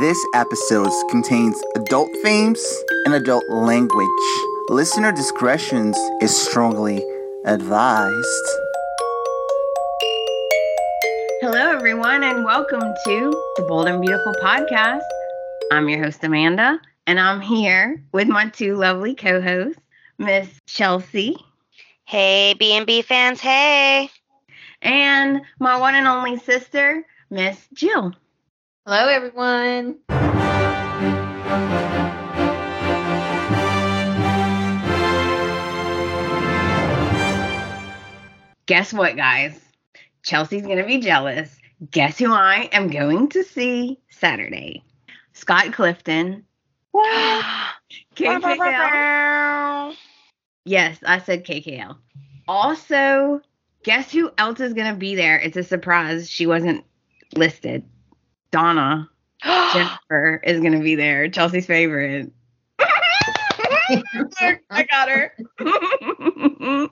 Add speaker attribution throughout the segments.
Speaker 1: This episode contains adult themes and adult language. Listener discretion is strongly advised.
Speaker 2: Hello, everyone, and welcome to the Bold and Beautiful podcast. I'm your host, Amanda, and I'm here with my two lovely co hosts, Miss Chelsea
Speaker 3: Hey, B&B fans, hey.
Speaker 2: and my one and only sister, Miss Jill.
Speaker 4: Hello, everyone.
Speaker 2: Guess what, guys? Chelsea's going to be jealous. Guess who I am going to see Saturday? Scott Clifton. KKL. Yes, I said KKL. Also, guess who else is going to be there? It's a surprise. She wasn't listed. Donna Jennifer is going to be there. Chelsea's favorite. I got her.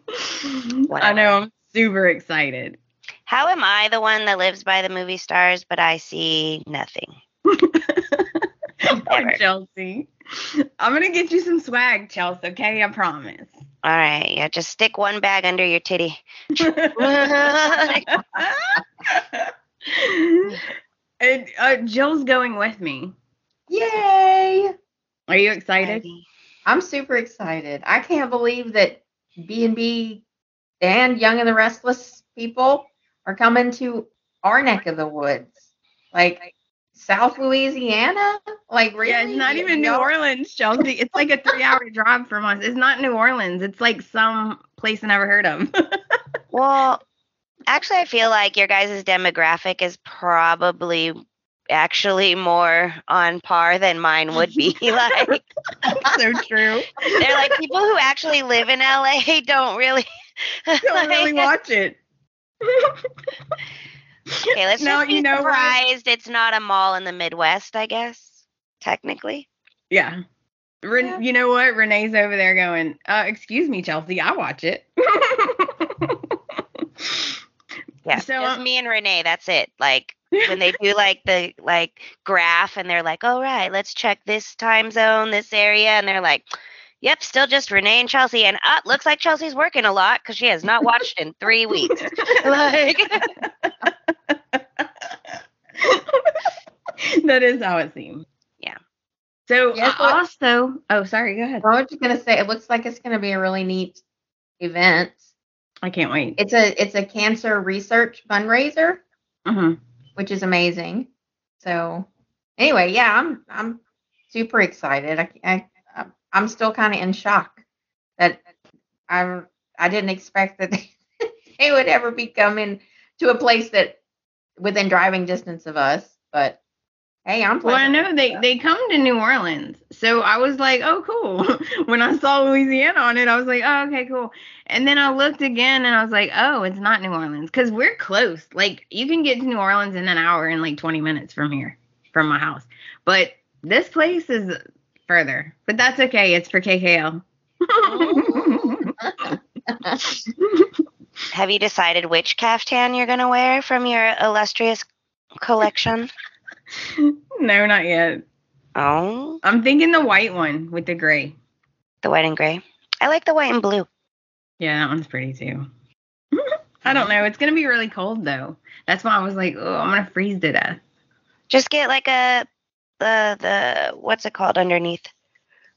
Speaker 2: I know. I'm super excited.
Speaker 3: How am I the one that lives by the movie stars, but I see nothing?
Speaker 2: Poor Chelsea. I'm going to get you some swag, Chelsea, okay? I promise.
Speaker 3: All right, yeah, just stick one bag under your titty.
Speaker 2: And uh, Jill's going with me.
Speaker 4: Yay!
Speaker 2: Are you excited?
Speaker 4: I'm super excited. I can't believe that B&B and Young and the Restless people are coming to our neck of the woods. Like South Louisiana? Like really?
Speaker 2: Yeah, it's not even New Orleans, Chelsea. It's like a three-hour drive from us. It's not New Orleans. It's like some place I never heard of.
Speaker 3: Well, actually, I feel like your guys' demographic is probably actually more on par than mine would be. like,
Speaker 2: so true.
Speaker 3: they're like people who actually live in LA don't really.
Speaker 2: Don't really watch it.
Speaker 3: Okay, let's
Speaker 2: No,
Speaker 3: just be
Speaker 2: you know what?
Speaker 3: surprised it's not a mall in the Midwest, I guess, technically.
Speaker 2: Yeah. Ren-
Speaker 4: Yeah.
Speaker 2: You know what? Renee's over there going, uh, excuse me, Chelsea, I watch it.
Speaker 3: Yeah,
Speaker 2: So,
Speaker 3: just
Speaker 2: um,
Speaker 3: me and Renee, that's it. Like when they do like the like graph and they're like, "All right, let's check this time zone, this area." And they're like, "Yep, still just Renee and Chelsea." And uh, looks like Chelsea's working a lot cuz she has not watched in 3 weeks. Like
Speaker 2: that is how it seems.
Speaker 3: Yeah.
Speaker 2: So
Speaker 4: Yes,
Speaker 2: uh, also, oh, sorry, go ahead.
Speaker 4: I was just gonna say it looks like it's gonna be a really neat event.
Speaker 2: I can't wait.
Speaker 4: It's a it's a cancer research fundraiser,
Speaker 2: hmm
Speaker 4: which is amazing. So anyway, yeah, I'm I'm super excited. I, I I'm still kind of in shock that I'm I didn't expect that they, they would ever be coming to a place that within driving distance of us. But hey, I'm
Speaker 2: Well, I know they they come to New Orleans, so I was like, oh, cool. when I saw Louisiana on it, I was like, oh, okay, cool. And then I looked again, and I was like, oh, it's not New Orleans, because we're close. Like you can get to New Orleans in an hour and like 20 minutes from here, from my house. But this place is further. But that's okay. It's for KKL.
Speaker 3: have you decided which caftan you're going to wear from your illustrious collection?
Speaker 2: no, not yet.
Speaker 3: Oh,
Speaker 2: I'm thinking the white one with the gray.
Speaker 3: the white and gray. I like the white and blue.
Speaker 2: Yeah, that one's pretty too. I don't know. It's gonna be really cold though. That's why I was like, oh, I'm gonna freeze to death.
Speaker 3: Just get like a the the what's it called underneath?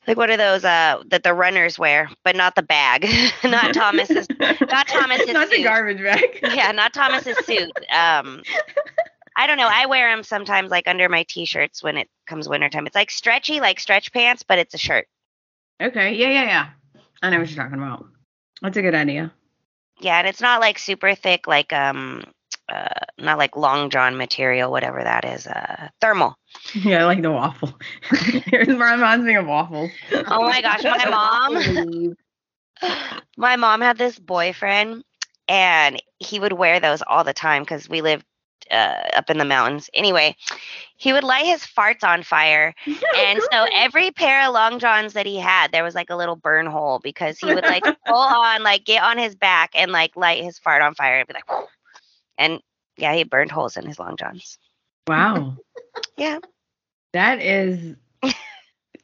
Speaker 3: Like what are those uh that the runners wear, but not the bag, not Thomas's. not Thomas's
Speaker 2: Not the garbage bag.
Speaker 3: Yeah, not Thomas's suit. Um, I don't know. I wear them sometimes like under my t-shirts when it comes wintertime. It's like stretchy, like stretch pants, but it's a shirt.
Speaker 2: Okay. Yeah, yeah, yeah. I know what you're talking about. That's a good idea.
Speaker 3: Yeah, and it's not like super thick, like um, uh, not like long john material, whatever that is. Uh, thermal.
Speaker 2: Yeah, I like the waffle. it reminds me of waffles.
Speaker 3: Oh my gosh, my mom. My mom had this boyfriend and he would wear those all the time because we lived uh, up in the mountains anyway he would light his farts on fire and so every pair of long johns that he had there was like a little burn hole because he would like pull on like get on his back and like light his fart on fire and be like "Whoa." and yeah he burned holes in his long johns
Speaker 2: wow.
Speaker 3: yeah
Speaker 2: That is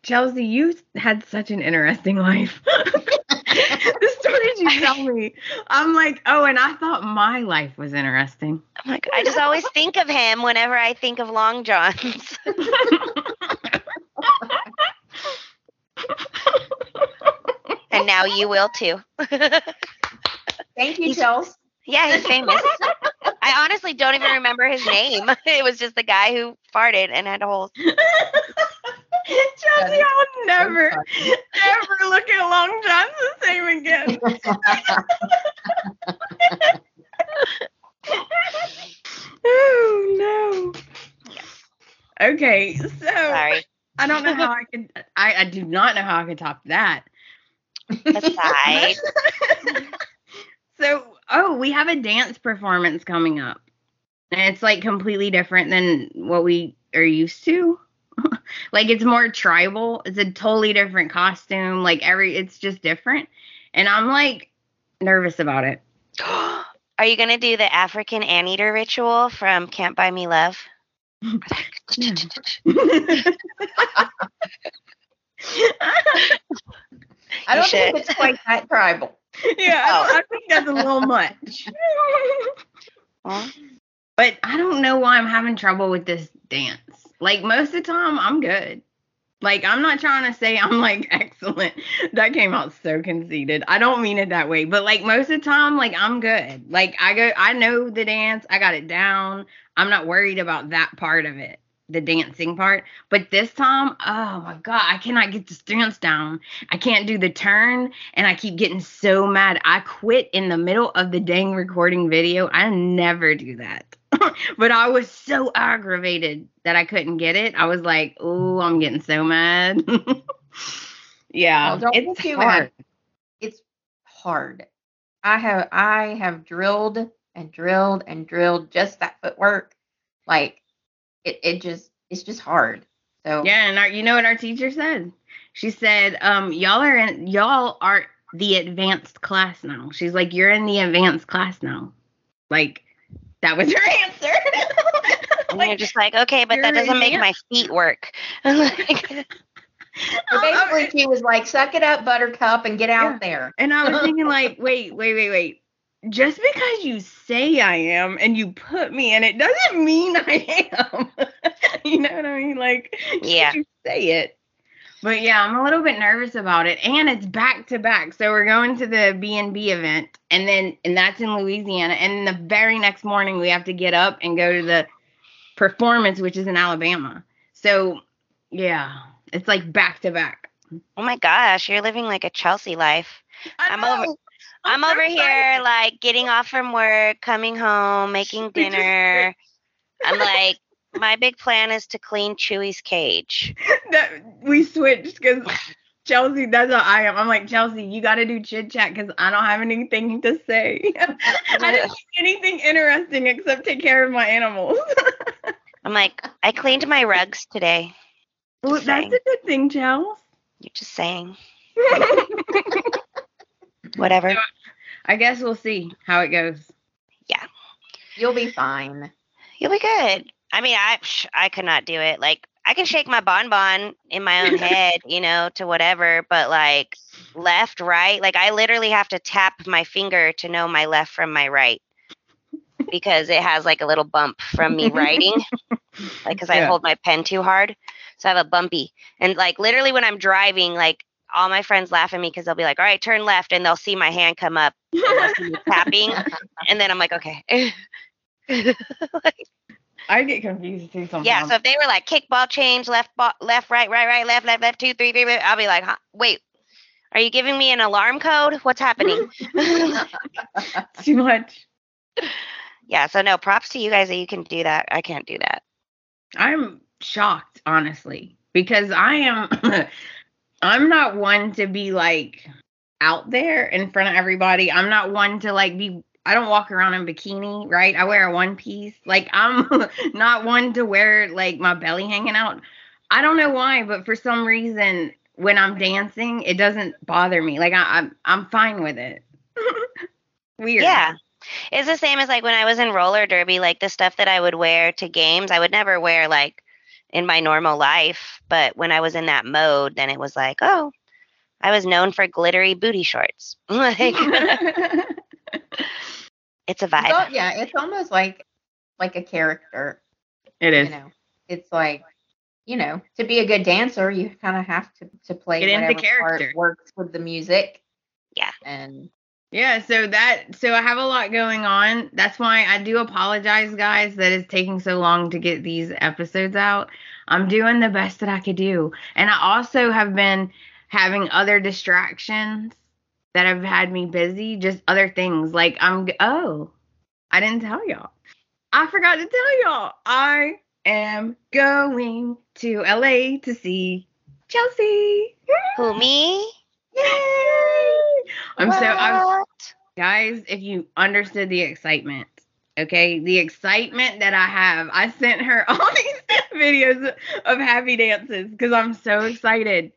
Speaker 2: Chelsea, you had such an interesting life. the stories you tell me, I'm like, oh, and I thought my life was interesting.
Speaker 3: I'm like, I just always think of him whenever I think of Long Johns. and now you will too.
Speaker 4: Thank you, Chels.
Speaker 3: yeah, he's famous. I honestly don't even remember his name. It was just the guy who farted and had holes.
Speaker 2: Chelsea, I'll never, ever look at Long John's the same again. oh no. Okay, so
Speaker 3: Sorry.
Speaker 2: I don't know how I can. I, I do not know how I could top that.
Speaker 3: Aside.
Speaker 2: so, oh, we have a dance performance coming up. And it's like completely different than what we are used to. like it's more tribal. It's a totally different costume. Like every it's just different. And I'm like nervous about it.
Speaker 3: Are you gonna do the African anteater ritual from Can't Buy Me Love?
Speaker 4: I don't
Speaker 3: You
Speaker 4: think it's quite that tribal.
Speaker 2: yeah, I, don't- oh. I think that's a little much.
Speaker 3: Well,
Speaker 2: But I don't know why I'm having trouble with this dance. Like most of the time, I'm good. Like I'm not trying to say I'm like excellent. That came out so conceited. I don't mean it that way. But like most of the time, like I'm good. Like I go, I know the dance. I got it down. I'm not worried about that part of it, the dancing part. But this time, oh my god, I cannot get this dance down. I can't do the turn, and I keep getting so mad. I quit in the middle of the dang recording video. I never do that. but I was so aggravated that I couldn't get it. I was like, "Oh, I'm getting so mad." yeah,
Speaker 4: Well,
Speaker 2: it's hard.
Speaker 4: mad. It's hard. I have I have drilled and drilled and drilled just that footwork. Like it it just it's just hard. So
Speaker 2: Yeah, and our, you know what our teacher said? She said, um, "Y'all are in, y'all are the advanced class now." She's like, "You're in the advanced class now." Like that was her answer.
Speaker 3: and you're just like, okay, but that doesn't make my feet work. Like,
Speaker 4: So basically oh, she was like, suck it up, buttercup, and get out
Speaker 2: Yeah.
Speaker 4: there.
Speaker 2: And I was thinking, like, wait, wait, wait, wait. Just because you say I am and you put me in it doesn't mean I am. you know what I mean? Like,
Speaker 3: Yeah.
Speaker 2: you say it. But yeah, I'm a little bit nervous about it, and it's back to back. So we're going to the B and B event, and then and that's in Louisiana, and the very next morning we have to get up and go to the performance, which is in Alabama. So yeah, it's like back to back.
Speaker 3: oh my gosh, you're living like a Chelsea life.
Speaker 2: I
Speaker 3: I'm over-
Speaker 2: know.
Speaker 3: I'm over here like getting off from work, coming home, making dinner. I'm like, my big plan is to clean Chewy's cage.
Speaker 2: that we switched because Chelsea, that's how I am. I'm like, Chelsea, you got to do chit chat because I don't have anything to say. I don't do anything interesting except take care of my animals.
Speaker 3: I'm like, I cleaned my rugs today.
Speaker 2: well,
Speaker 3: Just
Speaker 2: that's
Speaker 3: saying.
Speaker 2: a good thing, Chels.
Speaker 3: You're just saying. Whatever.
Speaker 2: I guess we'll see how it goes. Yeah.
Speaker 4: You'll be fine.
Speaker 3: You'll be good. I mean, I I could not do it. Like I can shake my bonbon in my own head, you know, to whatever, but like left, right, like I literally have to tap my finger to know my left from my right because it has like a little bump from me writing, like because I hold my pen too hard, so I have a bumpy. And like literally when I'm driving, like all my friends laugh at me because they'll be like, "All right, turn left," and they'll see my hand come up, and tapping, and then I'm like, "Okay."
Speaker 2: I get confused too sometimes.
Speaker 3: Yeah, so if they were like kickball change, left, ball, left, right, right, right, left, left, left, two, three, three, three, I'll be like, huh, wait, are you giving me an alarm code? What's happening?
Speaker 2: too much.
Speaker 3: yeah, so no, props to you guys that you can do that. I can't do that.
Speaker 2: I'm shocked, honestly, because I am I'm not one to be like out there in front of everybody. I'm not one to like be I don't walk around in bikini, right? I wear a one piece. Like I'm not one to wear like my belly hanging out. I don't know why, but for some reason when I'm dancing, it doesn't bother me. Like I, I'm I'm fine with it. Weird.
Speaker 3: Yeah. It's the same as like when I was in roller derby, like the stuff that I would wear to games, I would never wear like in my normal life. But when I was in that mode, then it was like, oh, I was known for glittery booty shorts. like, it's a
Speaker 4: It's al-
Speaker 3: vibe.
Speaker 4: yeah, it's almost like like a character.
Speaker 2: it is.
Speaker 4: You know, it's like you know, to be a good dancer, you kind of have to to play
Speaker 2: Get into
Speaker 4: whatever part works with the music.
Speaker 3: Yeah.
Speaker 4: And
Speaker 2: Yeah, so that so I have a lot going on. That's why I do apologize, guys, that it's taking so long to get these episodes out. I'm doing the best that I could do. And I also have been having other distractions that have had me busy, just other things. Like I'm oh, I didn't tell y'all. I forgot to tell y'all. I am going to LA to see Chelsea.
Speaker 3: Who me?
Speaker 2: Yay! I'm so I'm
Speaker 3: What?
Speaker 2: guys, if you understood the excitement, okay, the excitement that I have, I sent her all these videos of happy dances because I'm so excited.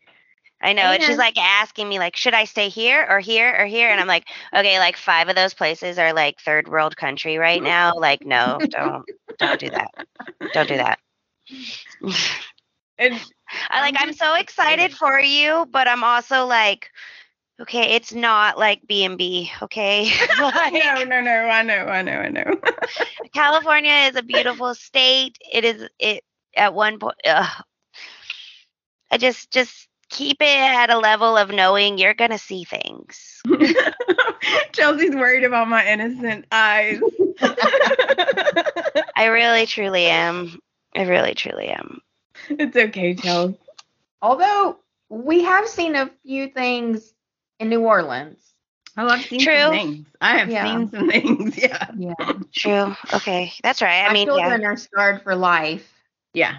Speaker 3: I know. And she's like asking me, like, should I stay here or here or here? And I'm like, okay, like five of those places are like third world country right now. Like, no, don't, don't do that. Don't do that.
Speaker 2: And
Speaker 3: I like.
Speaker 2: I'm
Speaker 3: so excited for you, but I'm also like, okay, it's not like B and B. Okay, Like,
Speaker 2: no, no, no, I know, I know, I know.
Speaker 3: California is a beautiful state. It is. It at one point. I just just keep it at a level of knowing you're gonna see things.
Speaker 2: Chelsea's worried about my innocent eyes.
Speaker 3: I really truly am. I really truly am.
Speaker 2: it's okay, Chelsea.
Speaker 4: although we have seen a few things in New Orleans.
Speaker 2: Oh, I've seen
Speaker 3: True.
Speaker 2: some things. I have
Speaker 4: Yeah.
Speaker 2: seen some things. Yeah.
Speaker 4: Yeah.
Speaker 3: True. Okay, that's right. I
Speaker 4: My
Speaker 3: mean, yeah.
Speaker 4: children are scarred for life
Speaker 2: Yeah.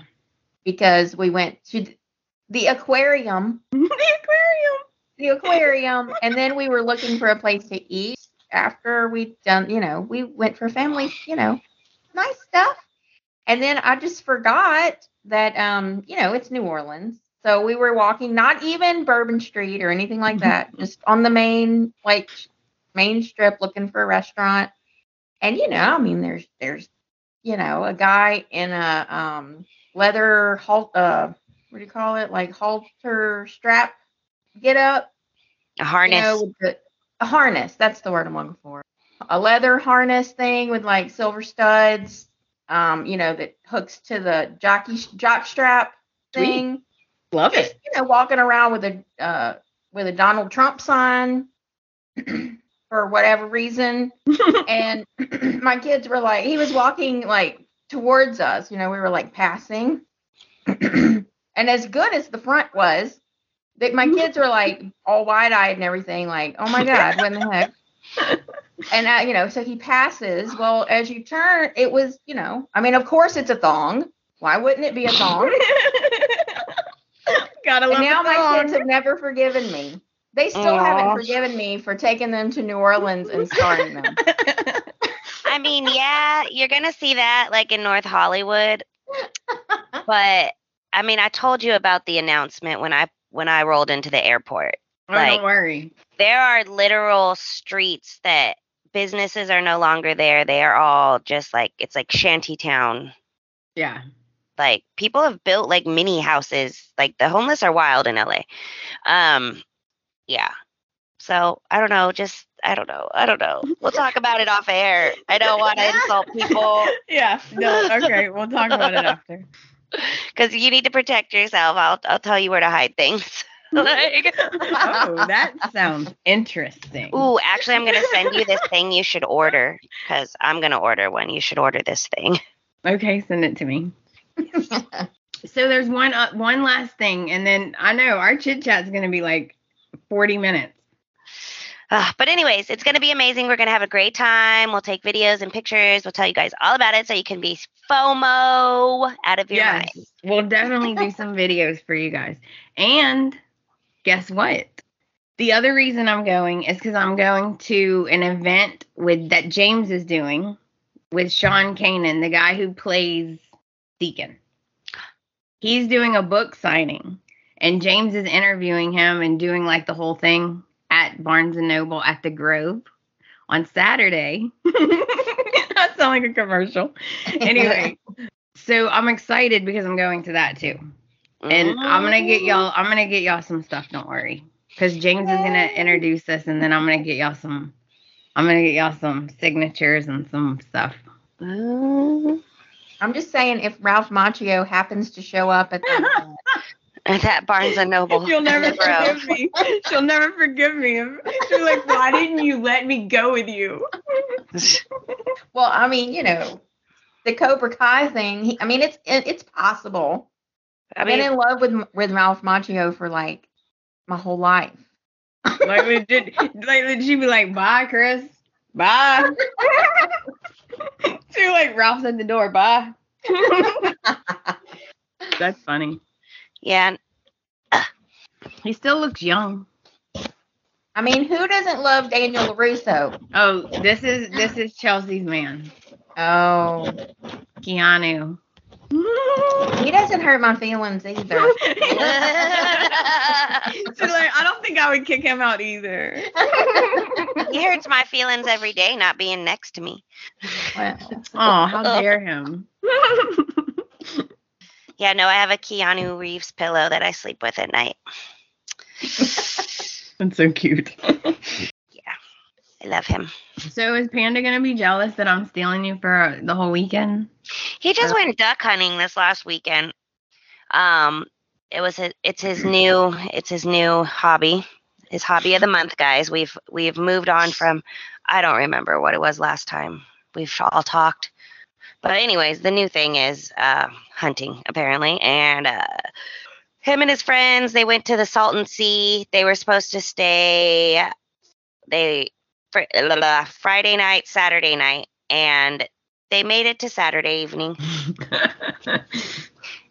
Speaker 4: because we went to th- the aquarium,
Speaker 2: the aquarium.
Speaker 4: the aquarium, and then we were looking for a place to eat after we'd done, you know, we went for family, you know, nice stuff. And then I just forgot that, um, you know, it's New Orleans. So we were walking, not even Bourbon Street or anything like that, just on the main, like, main strip looking for a restaurant. And, you know, I mean, there's, there's, you know, a guy in a um, leather halt, uh, what do you call it? Like halter strap get up
Speaker 3: A harness.
Speaker 4: you know, the, a harness. That's the word I'm looking for. A leather harness thing with like silver studs, um, you know, that hooks to the jockey jock strap
Speaker 2: Sweet.
Speaker 4: thing.
Speaker 2: Love
Speaker 4: Just,
Speaker 2: it.
Speaker 4: you know, walking around with a uh, with a Donald Trump sign for whatever reason. and my kids were like, he was walking like towards us. You know, we were like passing. and as good as the front was, that my kids were like all wide eyed and everything, like, oh my God, what in the heck? And uh, you know, so he passes. Well, as you turn, it was, you know, I mean, of course it's a thong. Why wouldn't it be a thong?
Speaker 2: Gotta love
Speaker 4: and now my kids have never forgiven me. They still
Speaker 3: Aw.
Speaker 4: haven't forgiven me for taking them to New Orleans and scarring them.
Speaker 3: I mean, yeah, you're gonna see that like in North Hollywood. but I mean, I told you about the announcement when I when I rolled into the airport.
Speaker 2: oh,
Speaker 3: like-
Speaker 2: don't worry.
Speaker 3: There are literal streets that businesses are no longer there. They are all just like it's like shanty town.
Speaker 2: Yeah.
Speaker 3: Like people have built like mini houses. Like the homeless are wild in LA. Um yeah. So I don't know, just I don't know. I don't know. We'll talk about it off air. I don't want to insult people.
Speaker 2: Yeah. No, okay. We'll talk about it after.
Speaker 3: Because you need to protect yourself. I'll I'll tell you where to hide things. like,
Speaker 2: Oh, that sounds interesting.
Speaker 3: ooh, actually, I'm gonna send you this thing you should order because I'm gonna order one. You should order this thing.
Speaker 2: Okay, send it to me. So there's one uh, one last thing, and then I know our chit chat's gonna be like 40 minutes.
Speaker 3: Uh, but anyways, it's gonna be amazing. We're gonna have a great time. We'll take videos and pictures. We'll tell you guys all about it so you can be FOMO out of your
Speaker 2: Yes,
Speaker 3: mind.
Speaker 2: we'll definitely do some videos for you guys. And guess what? The other reason I'm going is because I'm going to an event with that James is doing with Sean Kanan, the guy who plays Deacon. He's doing a book signing, and James is interviewing him and doing like the whole thing at Barnes and Noble at the Grove on Saturday. that sounds like a commercial. Anyway, so I'm excited because I'm going to that too. And I'm gonna get y'all I'm gonna get y'all some stuff, don't worry. Because James is gonna introduce us and then I'm gonna get y'all some I'm gonna get y'all some signatures and some stuff.
Speaker 3: Mm.
Speaker 4: I'm just saying, if Ralph Macchio happens to show up at the
Speaker 3: that Barnes and Noble.
Speaker 2: She'll never forgive me. She'll never forgive me. She's like, why didn't you let me go with you?
Speaker 4: well, I mean, you know, the Cobra Kai thing. He, I mean, it's it, it's possible.
Speaker 3: I
Speaker 4: I've been in love with with Ralph Macchio for like my whole life.
Speaker 2: Like legit, like legit, she'd be like, bye, Chris. Bye. she like Ralph's at the door, bye. That's funny.
Speaker 3: Yeah.
Speaker 2: He still looks young.
Speaker 4: I mean, who doesn't love Daniel LaRusso?
Speaker 2: Oh, this is this is Chelsea's man.
Speaker 4: Oh,
Speaker 2: Keanu.
Speaker 4: he doesn't hurt my feelings either.
Speaker 2: She's like, I don't think I would kick him out either.
Speaker 3: He hurts my feelings every day not being next to me.
Speaker 4: Well,
Speaker 2: Oh, how dare him.
Speaker 3: Yeah, no, I have a Keanu Reeves pillow that I sleep with at night.
Speaker 2: That's so cute.
Speaker 3: Yeah, I love him.
Speaker 2: So is Panda gonna be jealous that I'm stealing you for the whole weekend?
Speaker 3: He just
Speaker 2: Uh,
Speaker 3: went duck hunting this last weekend. Um, it was his, it's his new it's his new hobby, his hobby of the month, guys. We've we've moved on from I don't remember what it was last time we've all talked, but anyways, the new thing is uh, hunting apparently, and uh, him and his friends they went to the Salton Sea. They were supposed to stay they fr- Friday night, Saturday night, and they made it to Saturday evening.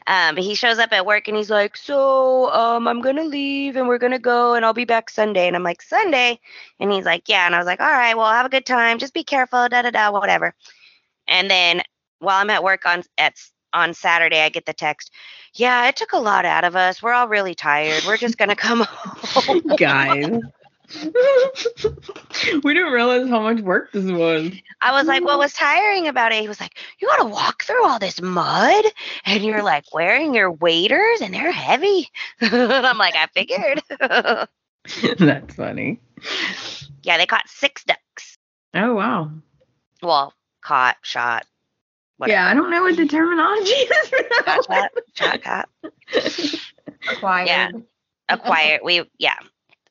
Speaker 3: Um, he shows up at work and he's like, "So, um, I'm gonna leave and we're gonna go and I'll be back Sunday." And I'm like, "Sunday?" And he's like, "Yeah." And I was like, "All right, well, have a good time. Just be careful, da da da, whatever." And then while I'm at work on at on Saturday, I get the text, "Yeah, it took a lot out of us. We're all really tired. We're just gonna come home."
Speaker 2: Guys. we didn't realize how much work this was.
Speaker 3: I was like, "What was tiring about it?" He was like, "You got to walk through all this mud, and you're like wearing your waders, and they're heavy." and I'm like, "I figured."
Speaker 2: That's funny.
Speaker 3: Yeah, they caught six ducks.
Speaker 2: Oh wow.
Speaker 3: Well, caught, shot. Whatever.
Speaker 2: Yeah, I don't know what the terminology is. for that
Speaker 3: Shot,
Speaker 2: one.
Speaker 3: shot, shot,
Speaker 4: acquired.
Speaker 3: Yeah. Acquired. We, yeah.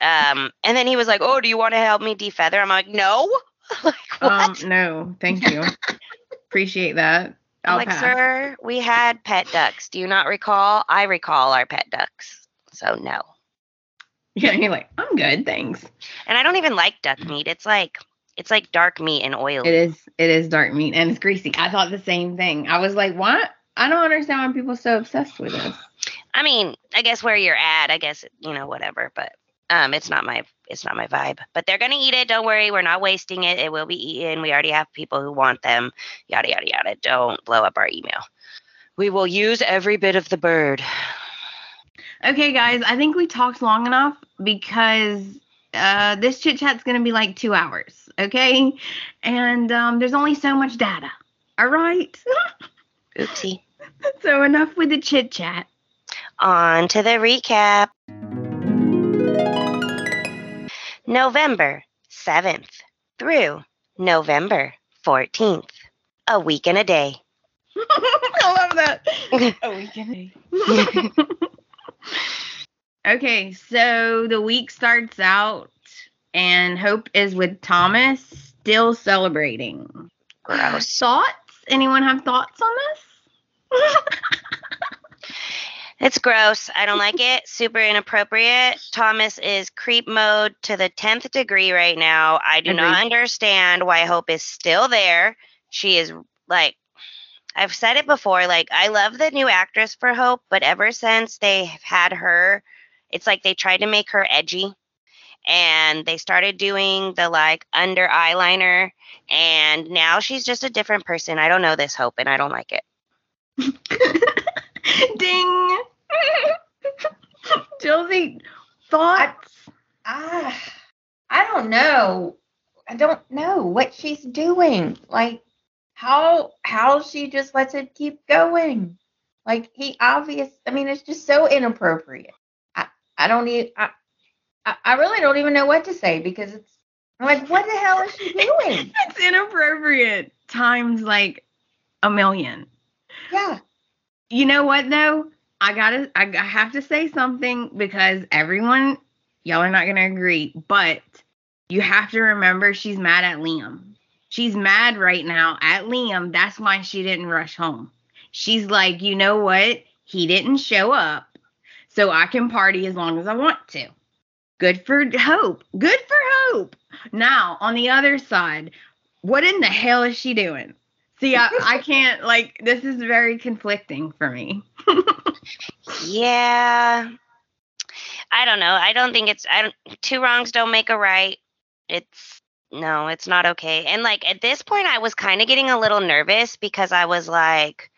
Speaker 3: Um, and then he was like, "Oh, do you want to help me defeather?" I'm like, "No." like what?
Speaker 2: Um, no, thank you. Appreciate that.
Speaker 3: I'm
Speaker 2: I'll
Speaker 3: like,
Speaker 2: pass.
Speaker 3: sir, we had pet ducks. Do you not recall? I recall our pet ducks. So no.
Speaker 2: Yeah, you're like, I'm good, thanks.
Speaker 3: And I don't even like duck meat. It's like it's like dark meat and oil.
Speaker 2: It is it is dark meat and it's greasy. I thought the same thing. I was like, what? I don't understand why people are so obsessed with this.
Speaker 3: I mean, I guess where you're at, I guess you know whatever, but um, it's not my it's not my vibe. But they're gonna eat it. Don't worry, we're not wasting it. It will be eaten. We already have people who want them. Yada yada yada. Don't blow up our email. We will use every bit of the bird.
Speaker 2: Okay, guys, I think we talked long enough because uh, this chit chat's going to be like two hours, okay? And um, there's only so much data. All right?
Speaker 3: Oopsie.
Speaker 2: so enough with the chit chat.
Speaker 3: On to the recap. November 7th through November 14th. A week and a day.
Speaker 2: I love that. A weekend. okay, so the week starts out, and Hope is with Thomas, still celebrating.
Speaker 3: Gross.
Speaker 2: Thoughts? Anyone have thoughts on this?
Speaker 3: It's gross. I don't like it. Super inappropriate. Thomas is creep mode to the 10th degree right now. I do not understand why Hope is still there. She is like, I've said it before, like, I love the new actress for Hope, but ever since they have had her, it's like they tried to make her edgy. And they started doing the like under eyeliner, and now she's just a different person. I don't know this Hope, and I don't like it.
Speaker 2: Ding. Josie, thoughts?
Speaker 4: Ah, I don't know. I don't know what she's doing. Like, how how she just lets it keep going. Like he obvious. I mean, it's just so inappropriate. I I don't even. I, I I really don't even know what to say because it's I'm like, what the hell is she doing?
Speaker 2: it's inappropriate times like a million.
Speaker 4: Yeah.
Speaker 2: You know what though? I gotta I have to say something because everyone y'all are not gonna agree, but you have to remember she's mad at Liam. She's mad right now at Liam. That's why she didn't rush home. She's like, you know what? He didn't show up, so I can party as long as I want to. Good for Hope. Good for Hope. Now, on the other side, what in the hell is she doing? See, I, I can't, like, this is very conflicting for me.
Speaker 3: Yeah. I don't know. I don't think it's I don't two wrongs don't make a right. It's no, it's not okay. And like at this point I was kind of getting a little nervous because I was like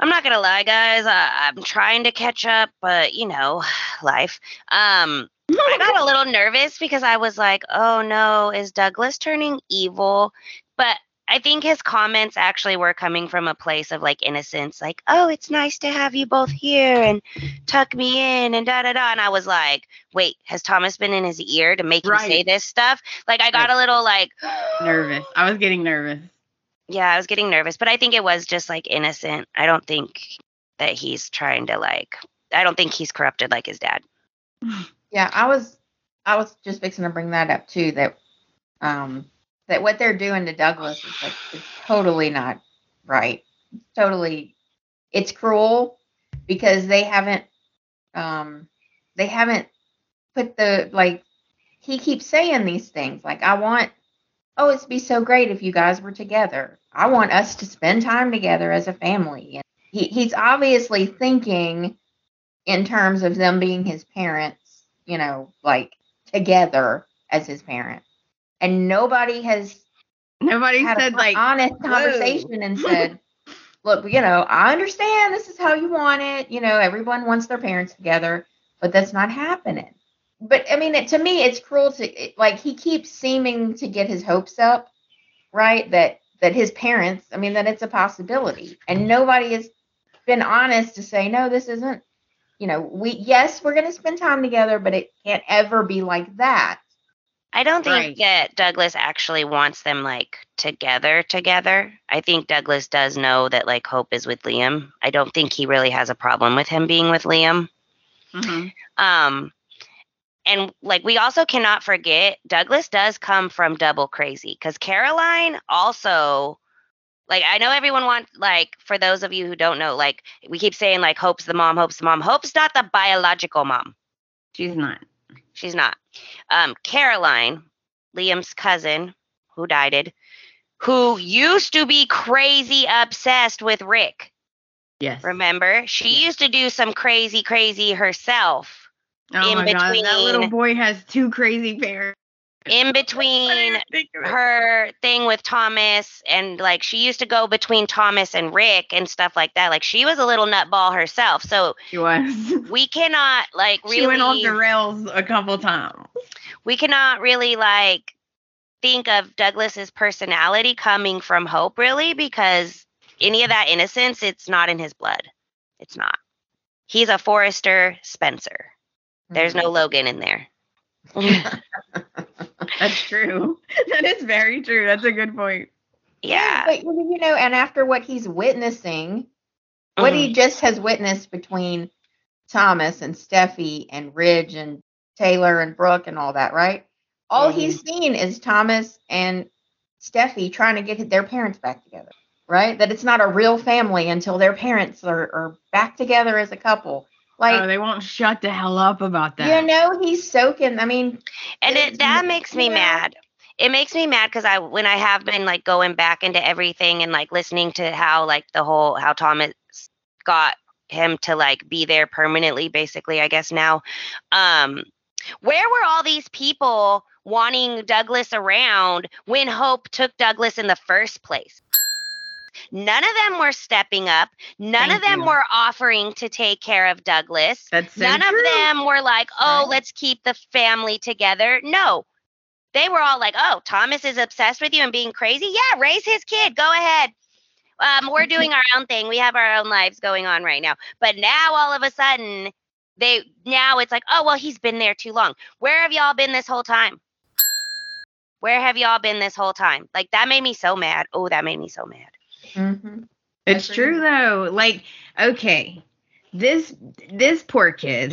Speaker 3: I'm not going to lie guys, I, I'm trying to catch up, but you know, life. Um I got a little nervous because I was like, "Oh no, is Douglas turning evil?" But I think his comments actually were coming from a place of like innocence, like, "Oh, it's nice to have you both here and tuck me in and da da da." And I was like, "Wait, has Thomas been in his ear to make him say this stuff?" Like I got a little like
Speaker 2: nervous. I was getting nervous.
Speaker 3: Yeah, I was getting nervous, but I think it was just like innocent. I don't think that he's trying to like I don't think he's corrupted like his dad.
Speaker 4: Yeah, I was I was just fixing to bring that up too. That um that what they're doing to Douglas is like it's totally not right. Totally, it's cruel because they haven't um they haven't put the like he keeps saying these things like I want oh it'd be so great if you guys were together. I want us to spend time together as a family. And he, he's obviously thinking in terms of them being his parents, you know, like together as his parent. And nobody has
Speaker 2: Nobody
Speaker 4: had
Speaker 2: said
Speaker 4: a
Speaker 2: like
Speaker 4: honest conversation and said, look, you know, I understand this is how you want it. You know, everyone wants their parents together, but that's not happening. But I mean, it, to me, it's cruel to it, like he keeps seeming to get his hopes up, right? That that his parents, I mean, that it's a possibility, and nobody has been honest to say no, this isn't. You know, we yes, we're going to spend time together, but it can't ever be like that.
Speaker 3: I don't think
Speaker 2: Right.
Speaker 3: that Douglas actually wants them like together together. I think Douglas does know that like Hope is with Liam. I don't think he really has a problem with him being with Liam.
Speaker 2: Mhm.
Speaker 3: Um and like we also cannot forget Douglas does come from double crazy cuz Caroline also like I know everyone wants like for those of you who don't know like we keep saying like Hope's the mom, Hope's the mom. Hope's not the biological mom.
Speaker 2: she's not.
Speaker 3: She's not. Um, Caroline, Liam's cousin, who died, who used to be crazy obsessed with Rick.
Speaker 2: Yes.
Speaker 3: Remember? She used to do some crazy, crazy herself.
Speaker 2: oh
Speaker 3: in
Speaker 2: my god, that little boy has two crazy parents.
Speaker 3: In between her thing with Thomas and like she used to go between Thomas and Rick and stuff like that. Like she was a little nutball herself. So
Speaker 2: She was.
Speaker 3: we cannot like really
Speaker 2: She went off the rails a couple times.
Speaker 3: we cannot really like think of Douglas's personality coming from Hope really because any of that innocence it's not in his blood. It's not. He's a Forrester Spencer. There's hmm. no Logan in there.
Speaker 2: That's true. that is very true. That's a good point.
Speaker 3: yeah.
Speaker 4: But you know, and after what he's witnessing, what
Speaker 3: Mm-hmm.
Speaker 4: he just has witnessed between Thomas and Steffy and Ridge and Taylor and Brooke and all that, right? All he's seen is Thomas and Steffy trying to get their parents back together, right? That it's not a real family until their parents are, are back together as a couple. Like,
Speaker 2: oh, they won't shut the hell up about that.
Speaker 4: you know, he's soaking. I mean,
Speaker 3: and it that makes me
Speaker 4: yeah.
Speaker 3: mad it makes me mad because i when i have been like going back into everything and like listening to how like the whole how thomas got him to like be there permanently basically i guess now um where were all these people wanting douglas around when hope took douglas in the first place none of them were stepping up none of them
Speaker 2: you.
Speaker 3: were offering to take care of douglas
Speaker 2: That's so
Speaker 3: None
Speaker 2: true.
Speaker 3: of them were like, oh,
Speaker 4: Right.
Speaker 3: let's keep the family together. No. They were all like, oh, Thomas is obsessed with you and being crazy. Yeah, raise his kid. Go ahead. Um, we're doing our own thing. We have our own lives going on right now. But now all of a sudden, they now it's like, oh well, he's been there too long. Where have y'all been this whole time? Where have y'all been this whole time? Like that made me so mad. Oh, that made me so mad.
Speaker 4: Mm-hmm.
Speaker 2: It's true though. Like, okay, this this poor kid.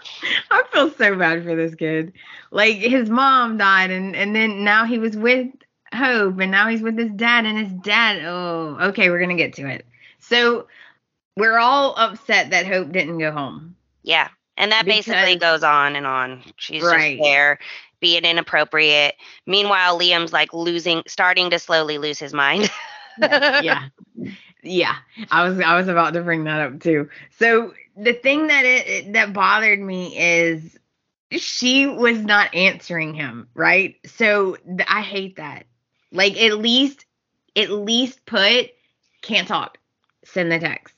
Speaker 2: I feel so bad for this kid. Like his mom died, and and then now he was with Hope, and now he's with his dad, and his dad. Oh, okay, we're gonna get to it. So we're all upset that Hope didn't go home.
Speaker 3: Yeah. And that basically goes on and on. She's
Speaker 2: Right.
Speaker 3: just there being inappropriate. Meanwhile, Liam's like losing starting to slowly lose his mind.
Speaker 2: yeah. Yeah. I was i was about to bring that up too. So the thing that it that bothered me is she was not answering him right? So th- i hate that. Like at least at least put can't talk. Send the text.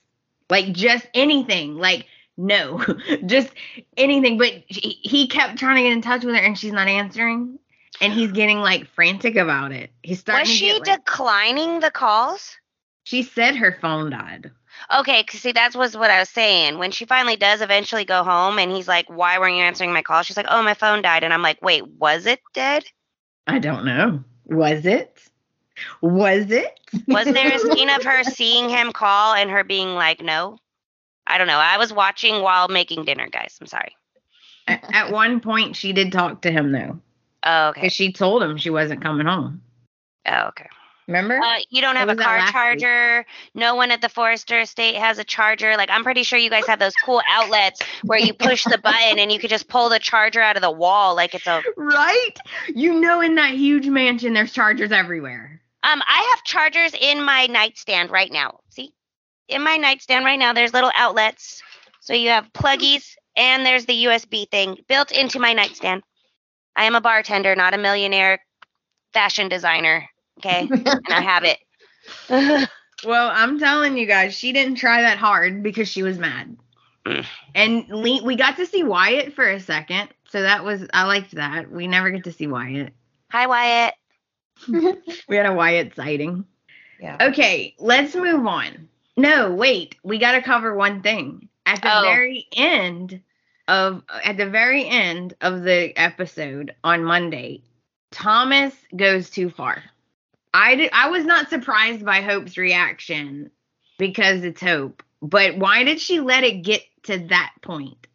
Speaker 2: Like just anything. Like no. Just anything. But he kept trying to get in touch with her and she's not answering and he's getting like frantic about it he's starting
Speaker 3: Was
Speaker 2: to
Speaker 3: she
Speaker 2: get, like-
Speaker 3: declining the calls?
Speaker 2: she said her phone died.
Speaker 3: Okay, cause see, that was what I was saying. When she finally does eventually go home and he's like, Why weren't you answering my call? She's like, Oh, my phone died. And I'm like, Wait, was it dead?
Speaker 2: I don't know. Was it? Was it?
Speaker 3: Was there a scene of her seeing him call and her being like, No? I don't know. I was watching while making dinner, guys. I'm sorry.
Speaker 2: At one point, she did talk to him though,
Speaker 3: Oh, okay.
Speaker 2: because she told him she wasn't coming home.
Speaker 3: Oh, okay.
Speaker 2: Remember?
Speaker 3: Uh, you don't have a car
Speaker 2: last week?
Speaker 3: charger. No one at the Forrester Estate has a charger. Like I'm pretty sure you guys have those cool outlets where you push the button and you could just pull the charger out of the wall like it's a
Speaker 2: right? You know, in that huge mansion, there's chargers everywhere.
Speaker 3: Um, I have chargers in my nightstand right now. See, in my nightstand right now, there's little outlets. So you have pluggies and there's the USB thing built into my nightstand. I am a bartender, not a millionaire fashion designer. Okay, and I have it.
Speaker 2: Well, I'm telling you guys, she didn't try that hard because she was mad.
Speaker 3: Mm.
Speaker 2: And Le- we got to see Wyatt for a second, so that was I liked that. We never get to see Wyatt.
Speaker 3: Hi, Wyatt.
Speaker 2: We had a Wyatt sighting.
Speaker 4: Yeah.
Speaker 2: Okay, let's move on. No, wait, we got to cover one thing. At the
Speaker 3: Oh.
Speaker 2: very end of at the very end of the episode on Monday, Thomas goes too far. I did, I was not surprised by Hope's reaction because it's Hope, but why did she let it get to that point?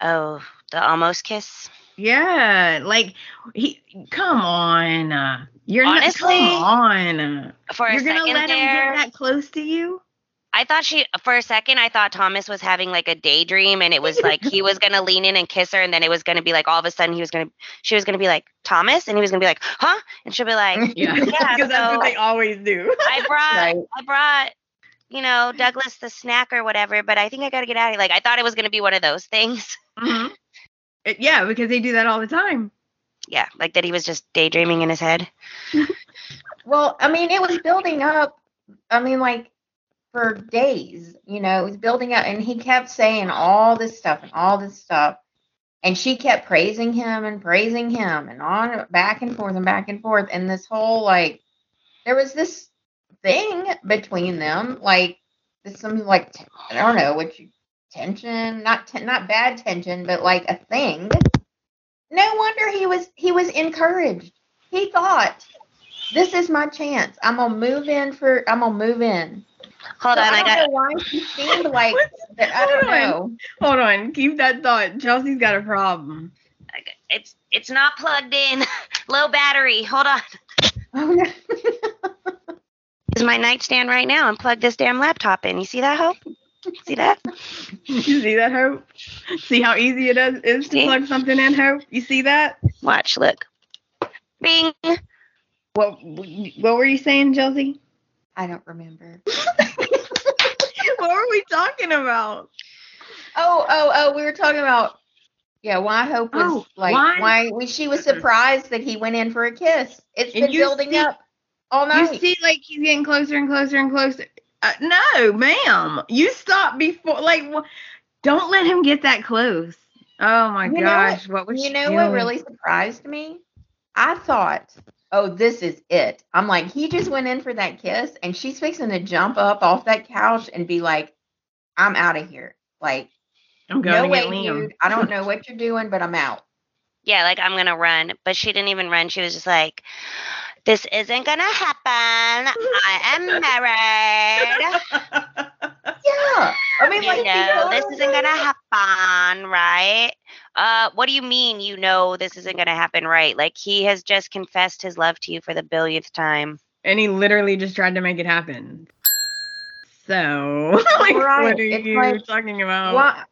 Speaker 3: Oh, the almost kiss.
Speaker 2: Yeah, like he come on. Uh, you're
Speaker 3: Honestly,
Speaker 2: not come on. uh,
Speaker 3: For a
Speaker 2: you're gonna let him get that close to you?
Speaker 3: I thought she for a second I thought Thomas was having like a daydream and it was like he was gonna lean in and kiss her and then it was gonna be like all of a sudden he was gonna she was gonna be like Thomas and he was gonna be like huh and she'll be like
Speaker 2: Yeah,
Speaker 3: Yeah,
Speaker 2: because that's what they always do.
Speaker 3: I brought
Speaker 4: Right.
Speaker 3: I brought you know Douglas the snack or whatever but I think I gotta get out of here like I thought it was gonna be one of those things
Speaker 2: Mhm. It- yeah, because they do that all the time.
Speaker 3: yeah like that he was just daydreaming in his head
Speaker 4: Well, I mean, it was building up. I mean, like for days, you know, it was building up, and he kept saying all this stuff and all this stuff, and she kept praising him and praising him, and on back and forth and back and forth, and this whole like, there was this thing between them, like this some like I don't know what you tension, not not bad tension, but like a thing. No wonder he was he was encouraged. He thought this is my chance. I'm gonna move in for. I'm gonna move in.
Speaker 3: hold
Speaker 4: So
Speaker 3: on
Speaker 4: I
Speaker 3: I
Speaker 4: don't
Speaker 3: got
Speaker 4: know why she seemed like. that- I don't
Speaker 2: Hold on.
Speaker 4: know.
Speaker 2: Hold on, keep that thought. Chelsea's got a problem.
Speaker 3: it's it's not plugged in low battery hold on
Speaker 4: Oh, no.
Speaker 3: is my nightstand right now and plug this damn laptop in you see that hope see that
Speaker 2: You see that, Hope? See how easy it is, is to
Speaker 3: See?
Speaker 2: plug something in, Hope? You see that?
Speaker 3: watch look bing
Speaker 2: What What were you saying, Josie?
Speaker 4: I don't remember.
Speaker 2: what were we talking about?
Speaker 4: Oh, oh, oh. We were talking about. Yeah, why Hope was
Speaker 2: Oh,
Speaker 4: like
Speaker 2: why-
Speaker 4: why, she was surprised that he went in for a kiss. It's
Speaker 2: And
Speaker 4: been building
Speaker 2: see-
Speaker 4: up all night.
Speaker 2: You see, like he's getting closer and closer and closer. Uh, no, ma'am. You stop before. Like, wh- don't let him get that close. Oh my
Speaker 4: You
Speaker 2: gosh, what was
Speaker 4: you know
Speaker 2: doing?
Speaker 4: what really surprised me? I thought oh, this is it. I'm like, he just went in for that kiss, and she's fixing to jump up off that couch and be like, I'm out of here. Like,
Speaker 2: I'm
Speaker 4: no
Speaker 2: going to
Speaker 4: way,
Speaker 2: get Liam.
Speaker 4: dude. I don't know what you're doing, but I'm out.
Speaker 3: Yeah, like I'm gonna run, but she didn't even run. She was just like, "This isn't gonna happen. I am married.
Speaker 4: Yeah. I mean,
Speaker 3: you
Speaker 4: like,
Speaker 3: know, this
Speaker 4: know,
Speaker 3: isn't gonna happen, right? Uh, what do you mean? You know, this isn't gonna happen, right? Like he has just confessed his love to you for the billionth time.
Speaker 2: and he literally just tried to make it happen. So, like,
Speaker 4: Right,
Speaker 2: what are
Speaker 4: it's
Speaker 2: you
Speaker 4: like,
Speaker 2: talking about?
Speaker 4: Why?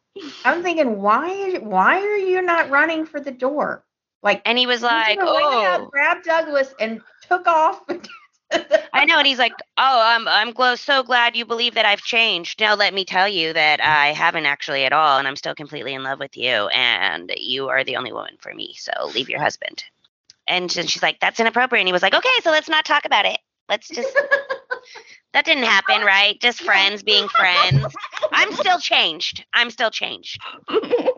Speaker 4: I'm thinking, why? Why are you not running for the door? Like,
Speaker 3: And he was like,
Speaker 4: could've ran out,
Speaker 3: "Oh,
Speaker 4: grabbed Douglas and took off.
Speaker 3: I know." And he's like, "Oh, I'm I'm glo- so glad you believe that I've changed. Now let me tell you that I haven't actually at all, and I'm still completely in love with you, and you are the only woman for me. So leave your husband." And she's like, "That's inappropriate." And he was like, "Okay, so let's not talk about it. Let's just." That didn't happen, right? Just friends being friends. I'm still changed. I'm still changed.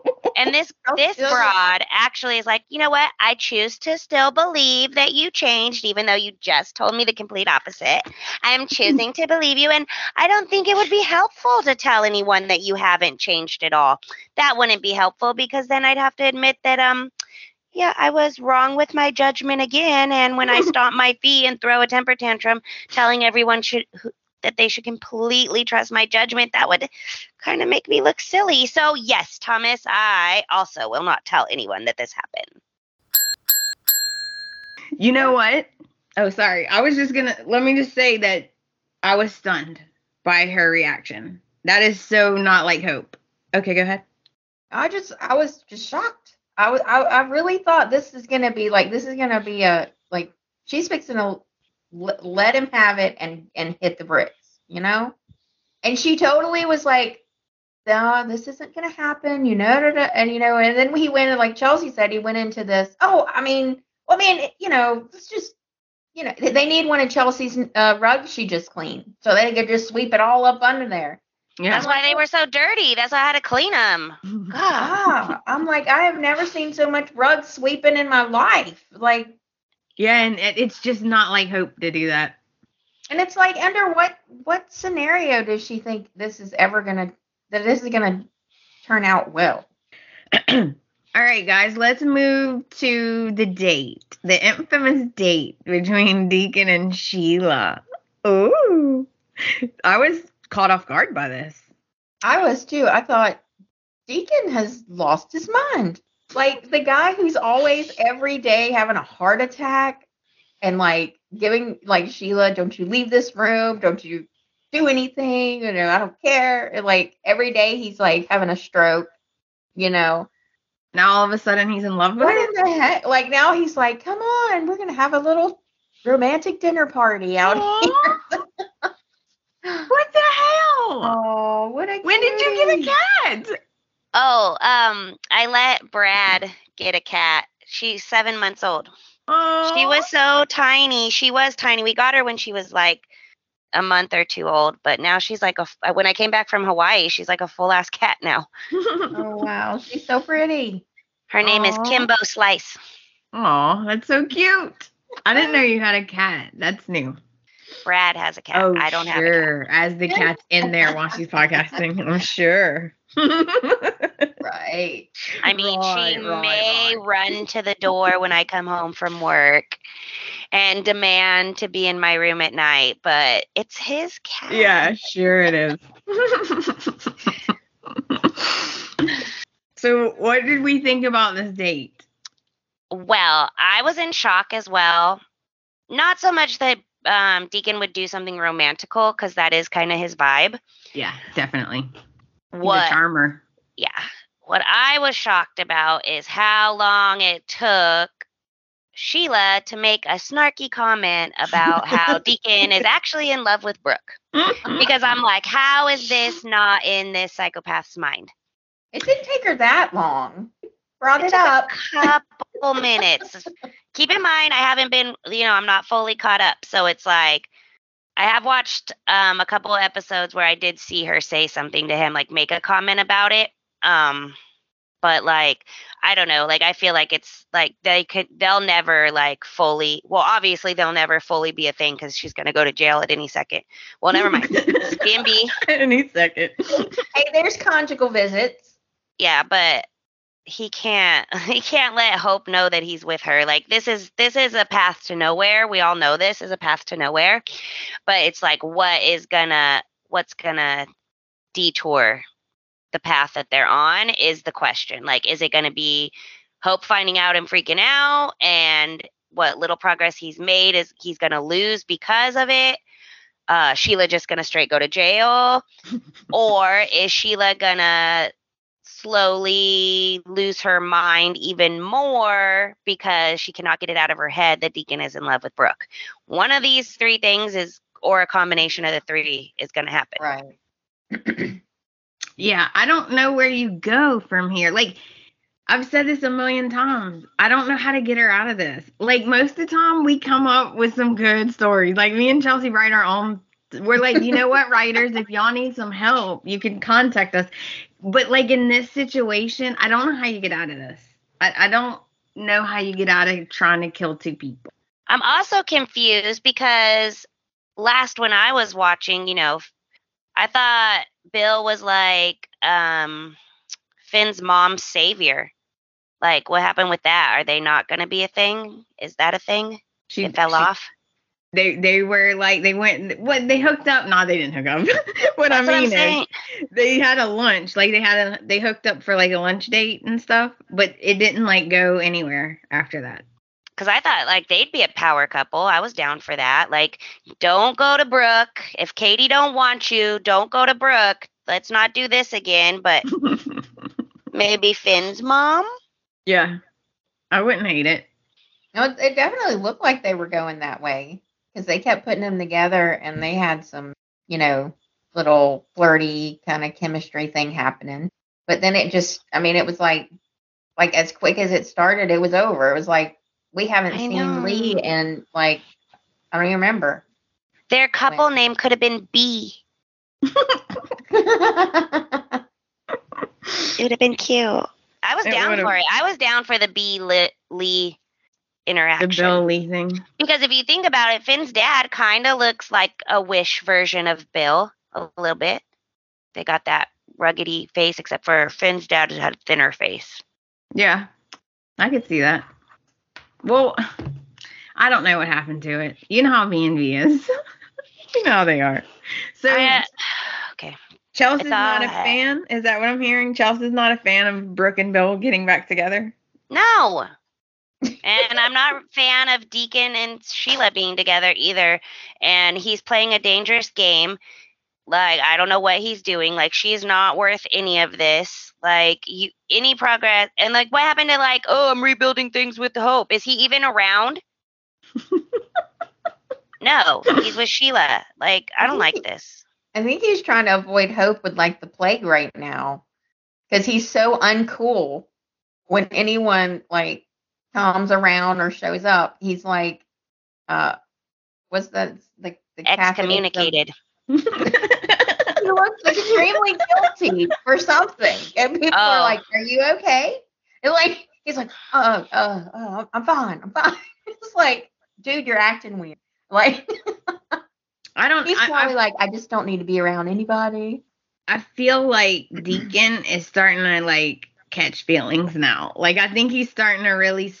Speaker 3: And this this broad actually is like, you know what? I choose to still believe that you changed, even though you just told me the complete opposite. I'm choosing to believe you, and I don't think it would be helpful to tell anyone that you haven't changed at all. That wouldn't be helpful because then I'd have to admit that um. Yeah, I was wrong with my judgment again, and when I stomp my feet and throw a temper tantrum, telling everyone should who, that they should completely trust my judgment, that would kind of make me look silly. So, yes, Thomas, I also will not tell anyone that this happened.
Speaker 2: You know what? Oh, sorry. I was just gonna let me just say that I was stunned by her reaction. That is so not like Hope. Okay, go ahead.
Speaker 4: I just, I was just shocked. I was, I, I really thought this is gonna be like, this is gonna be a like, she's fixing to l- let him have it and and hit the bricks, you know. And she totally was like, no, this isn't gonna happen, you know. da, da," And you know, and then he went and like Chelsea said, he went into this. Oh, I mean, well, I mean, you know, it's just. You know, they need one of Chelsea's uh, rugs she just cleaned, so they could just sweep it all up under there.
Speaker 2: Yeah.
Speaker 3: That's why they were so dirty. That's why I had to clean them. God.
Speaker 4: Ah, I'm like, I have never seen so much rug sweeping in my life. Like,
Speaker 2: yeah, and it, it's just not like Hope to do that.
Speaker 4: and it's like, under what what scenario does she think this is ever gonna that this is gonna turn out well?
Speaker 2: All right, guys, let's move to the date, the infamous date between Deacon and Sheila. Ooh, I was caught off guard by this.
Speaker 4: I was too. I thought Deacon has lost his mind. Like the guy who's always every day having a heart attack and like giving like Sheila, don't you leave this room? Don't you do anything? You know, I don't care. And, like every day he's like having a stroke, you know.
Speaker 2: Now all of a sudden he's in love with
Speaker 4: What
Speaker 2: her.
Speaker 4: in the heck? Like now he's like, come on, we're gonna have a little romantic dinner party out here.
Speaker 2: What the hell?
Speaker 4: Oh, what a
Speaker 2: when did you get a cat?
Speaker 3: Oh, um, I let Brad get a cat. She's seven months old.
Speaker 2: Oh,
Speaker 3: She was so tiny. She was tiny. We got her when she was like a month or two old, but now she's like a. f- uh, When I came back from Hawaii, she's like a full ass cat now.
Speaker 4: Oh wow, she's so pretty.
Speaker 3: Her name is Kimbo Slice.
Speaker 2: Oh, that's so cute. I didn't know you had a cat. That's new.
Speaker 3: Brad has a cat.
Speaker 2: Oh,
Speaker 3: I don't have a cat.
Speaker 2: sure. As the cat's in there while she's podcasting, I'm sure.
Speaker 4: Right.
Speaker 3: I mean, she
Speaker 2: Right, right,
Speaker 3: may
Speaker 2: right.
Speaker 3: run to the door when I come home from work and demand to be in my room at night, but it's his cat.
Speaker 2: yeah, sure it is. so, what did we think about this date?
Speaker 3: Well, I was in shock as well. Not so much that um, Deacon would do something romantical, because that is kind of his vibe.
Speaker 2: Yeah, definitely.
Speaker 3: What?
Speaker 2: charmer.
Speaker 3: Yeah. What I was shocked about is how long it took Sheila to make a snarky comment about how Deacon is actually in love with Brooke. Mm-hmm. Because I'm like, how is this not in this psychopath's mind?
Speaker 4: It didn't take her that long. Brought
Speaker 3: It
Speaker 4: it
Speaker 3: took a
Speaker 4: up.
Speaker 3: couple minutes. Keep in mind, I haven't been, you know, I'm not fully caught up. So it's like, I have watched um, a couple of episodes where I did see her say something to him, like make a comment about it. Um, but like I don't know, like I feel like it's like they could they'll never like fully well obviously they'll never fully be a thing because she's gonna go to jail at any second. Well never mind. B&B.
Speaker 2: Any second.
Speaker 4: Hey, there's conjugal visits.
Speaker 3: Yeah, but he can't he can't let Hope know that he's with her. Like this is this is a path to nowhere. We all know this is a path to nowhere. But it's like what is gonna what's gonna detour the path that they're on is the question. Like is it gonna be Hope finding out and freaking out and what little progress he's made is he's gonna lose because of it? Uh, Sheila just gonna straight go to jail? or is Sheila gonna slowly lose her mind even more because she cannot get it out of her head that Deacon is in love with Brooke. One of these three things is, or a combination of the three, is going to happen.
Speaker 4: Right.
Speaker 2: Yeah, I don't know where you go from here. Like, I've said this a million times. I don't know how to get her out of this. Like, most of the time, we come up with some good stories. Like, me and Chelsea write our own. We're like, you know what, writers, if y'all need some help, you can contact us. But, like, in this situation, I don't know how you get out of this. I, I don't know how you get out of trying to kill two people.
Speaker 3: I'm also confused because last when I was watching, you know, I thought Bill was like um Finn's mom's savior. Like what happened with that? Are they not going to be a thing? Is that a thing?
Speaker 2: She
Speaker 3: it fell
Speaker 2: she-
Speaker 3: off.
Speaker 2: They they were like they went what they hooked up. No, they didn't hook up. what
Speaker 3: That's
Speaker 2: I
Speaker 3: what I'm
Speaker 2: mean is
Speaker 3: saying.
Speaker 2: they had a lunch like they had a they hooked up for like a lunch date and stuff but it didn't like go anywhere after that
Speaker 3: Because I thought like they'd be a power couple. I was down for that. Like, don't go to Brooke. If Katie don't want you, don't go to Brooke. Let's not do this again. But maybe Finn's mom.
Speaker 2: yeah i wouldn't hate it
Speaker 4: No, it, it definitely looked like they were going that way because they kept putting them together and they had some, you know, little flirty kind of chemistry thing happening. But then it just, I mean, it was like, like as quick as it started, it was over. It was like we haven't
Speaker 3: I
Speaker 4: seen
Speaker 3: know.
Speaker 4: Li and like I don't even remember.
Speaker 3: Their couple name could have been B. It would have been cute. I was
Speaker 2: It
Speaker 3: down
Speaker 2: would've-
Speaker 3: for it. I was down for the B Li- Li
Speaker 2: the
Speaker 3: interaction.
Speaker 2: bill lee thing
Speaker 3: Because if you think about it, Finn's dad kind of looks like a Wish version of Bill a little bit. They got that ruggedy face, except for Finn's dad had a thinner face.
Speaker 2: yeah i could see that well i don't know what happened to it you know how b&b is you know how they are so
Speaker 3: I- okay.
Speaker 2: chelsea's not a fan is that what i'm hearing chelsea's not a fan of brooke and bill getting back together
Speaker 3: No. And I'm not a fan of Deacon and Sheila being together either. And he's playing a dangerous game. Like I don't know what he's doing. Like she's not worth any of this. Like you any progress and like what happened to like, oh, I'm rebuilding things with hope. Is he even around? no, he's with Sheila. Like I don't like this.
Speaker 4: I think he's trying to avoid hope with like the plague right now because he's so uncool when anyone like comes around or shows up. He's like, uh, what's that? The, the Catholic-
Speaker 3: Excommunicated.
Speaker 4: He looks extremely guilty for something, and people are
Speaker 3: Oh.
Speaker 4: like, "Are you okay?" And like, he's like, "Uh, uh, uh I'm fine, I'm fine." It's like, dude, you're acting weird. Like,
Speaker 2: i don't
Speaker 4: he's
Speaker 2: I- I
Speaker 4: probably like, "I just don't need to be around anybody."
Speaker 2: I feel like Deacon is starting to like catch feelings now. Like I think he's starting to really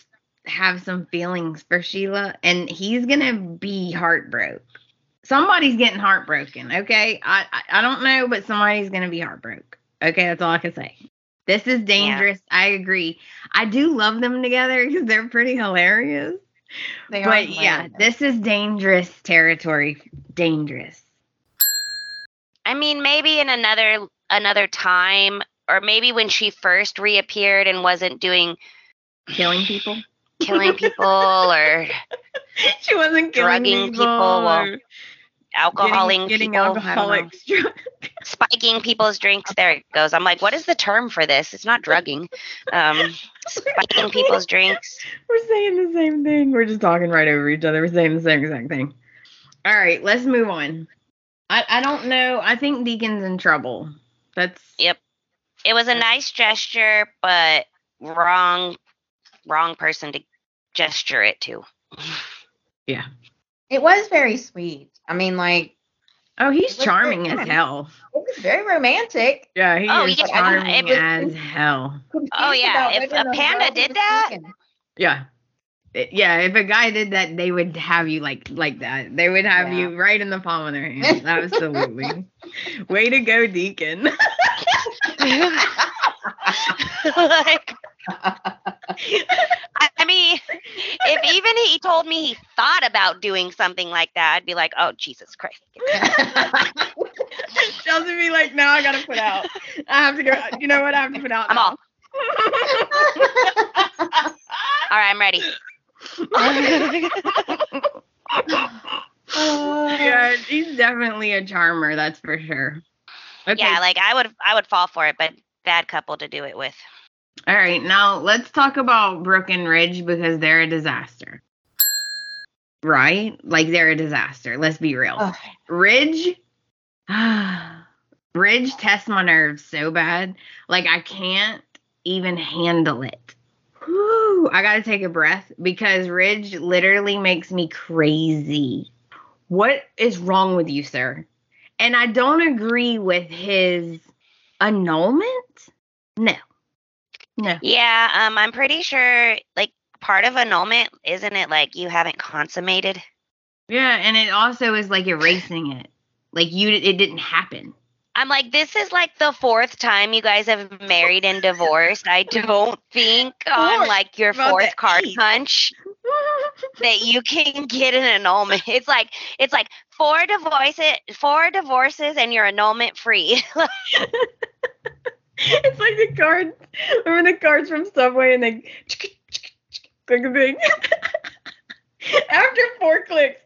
Speaker 2: have some feelings for Sheila, and he's gonna be heartbroken. Somebody's getting heartbroken. Okay, I I, I don't know, but somebody's gonna be heartbroken. Okay, that's all I can say. This is dangerous. I agree. I do love them together because they're pretty hilarious.
Speaker 4: They are
Speaker 2: But yeah, this is dangerous territory. Dangerous.
Speaker 3: I mean, maybe in another another time, or maybe when she first reappeared and wasn't doing
Speaker 2: Killing people.
Speaker 3: killing people or
Speaker 2: she wasn't killing
Speaker 3: Drugging
Speaker 2: people, or
Speaker 3: alcoholing
Speaker 2: getting, getting
Speaker 3: people. I don't know.
Speaker 2: alcoholics drunk.
Speaker 3: Spiking people's drinks. There it goes. I'm like, what is the term for this? It's not drugging. Um, spiking people's drinks.
Speaker 2: We're saying the same thing. We're just talking right over each other. We're saying the same exact thing. All right, let's move on. I, I don't know. I think Deacon's in trouble. That's
Speaker 3: Yep. It was a nice gesture, but wrong wrong person to gesture it to.
Speaker 2: Yeah.
Speaker 4: It was very sweet. I mean, like
Speaker 2: Oh, he's charming as hell.
Speaker 4: it was very romantic.
Speaker 2: Yeah, he
Speaker 3: Oh,
Speaker 2: is
Speaker 3: yeah,
Speaker 2: charming
Speaker 3: it was-
Speaker 2: as hell.
Speaker 3: Oh, yeah, if a panda did that-
Speaker 4: taking.
Speaker 2: Yeah. Yeah, if a guy did that, they would have you like like that. They would have
Speaker 4: Yeah.
Speaker 2: you right in the palm of their hand. Absolutely. Way to go, Deacon.
Speaker 3: like I, mean, if even he told me he thought about doing something like that, I'd be like, "Oh Jesus Christ!"
Speaker 2: Chelsea be like, no, I gotta put out. I have to go. You know what? I have to put out.
Speaker 3: I'm
Speaker 2: now."
Speaker 3: off. All right, I'm ready.
Speaker 2: yeah, he's definitely a charmer. That's for sure. Okay.
Speaker 3: Yeah, like I would, I would fall for it, but bad couple to do it with.
Speaker 2: All right, now let's talk about Brooke and Ridge because they're a disaster. Right? Like they're a disaster. Let's be real.
Speaker 4: Ugh.
Speaker 2: Ridge Ridge tests my nerves so bad. Like I can't even handle it. Whew, I gotta take a breath because Ridge literally makes me crazy. What is wrong with you, sir? And I don't agree with his annulment. No. No.
Speaker 3: Yeah, um, I'm pretty sure like part of annulment isn't it like you haven't consummated?
Speaker 2: Yeah, and it also is like erasing it. Like you it didn't happen.
Speaker 3: I'm like, this is like the fourth time you guys have married and divorced. I don't think on like your fourth card punch that you can get an annulment. It's like it's like four divorces, four divorces, and you're annulment free.
Speaker 2: it's like the cards. Remember the cards from Subway and they click a thing. After four clicks,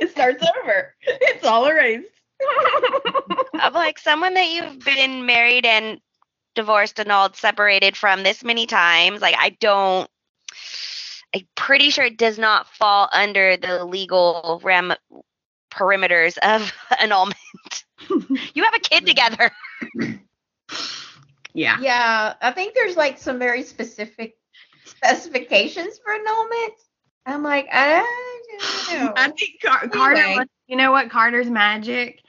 Speaker 2: it starts over. It's all erased.
Speaker 3: I'm like someone that you've been married and divorced, and annulled, separated from this many times. Like I don't. I'm pretty sure it does not fall under the legal ram perimeters of annulment. you have a kid together.
Speaker 2: yeah.
Speaker 4: Yeah, I think there's like some very specific specifications for annulment. I'm like, I don't know.
Speaker 2: I think Car- Carter.
Speaker 4: Anyway.
Speaker 2: was- You know what? Carter's magic.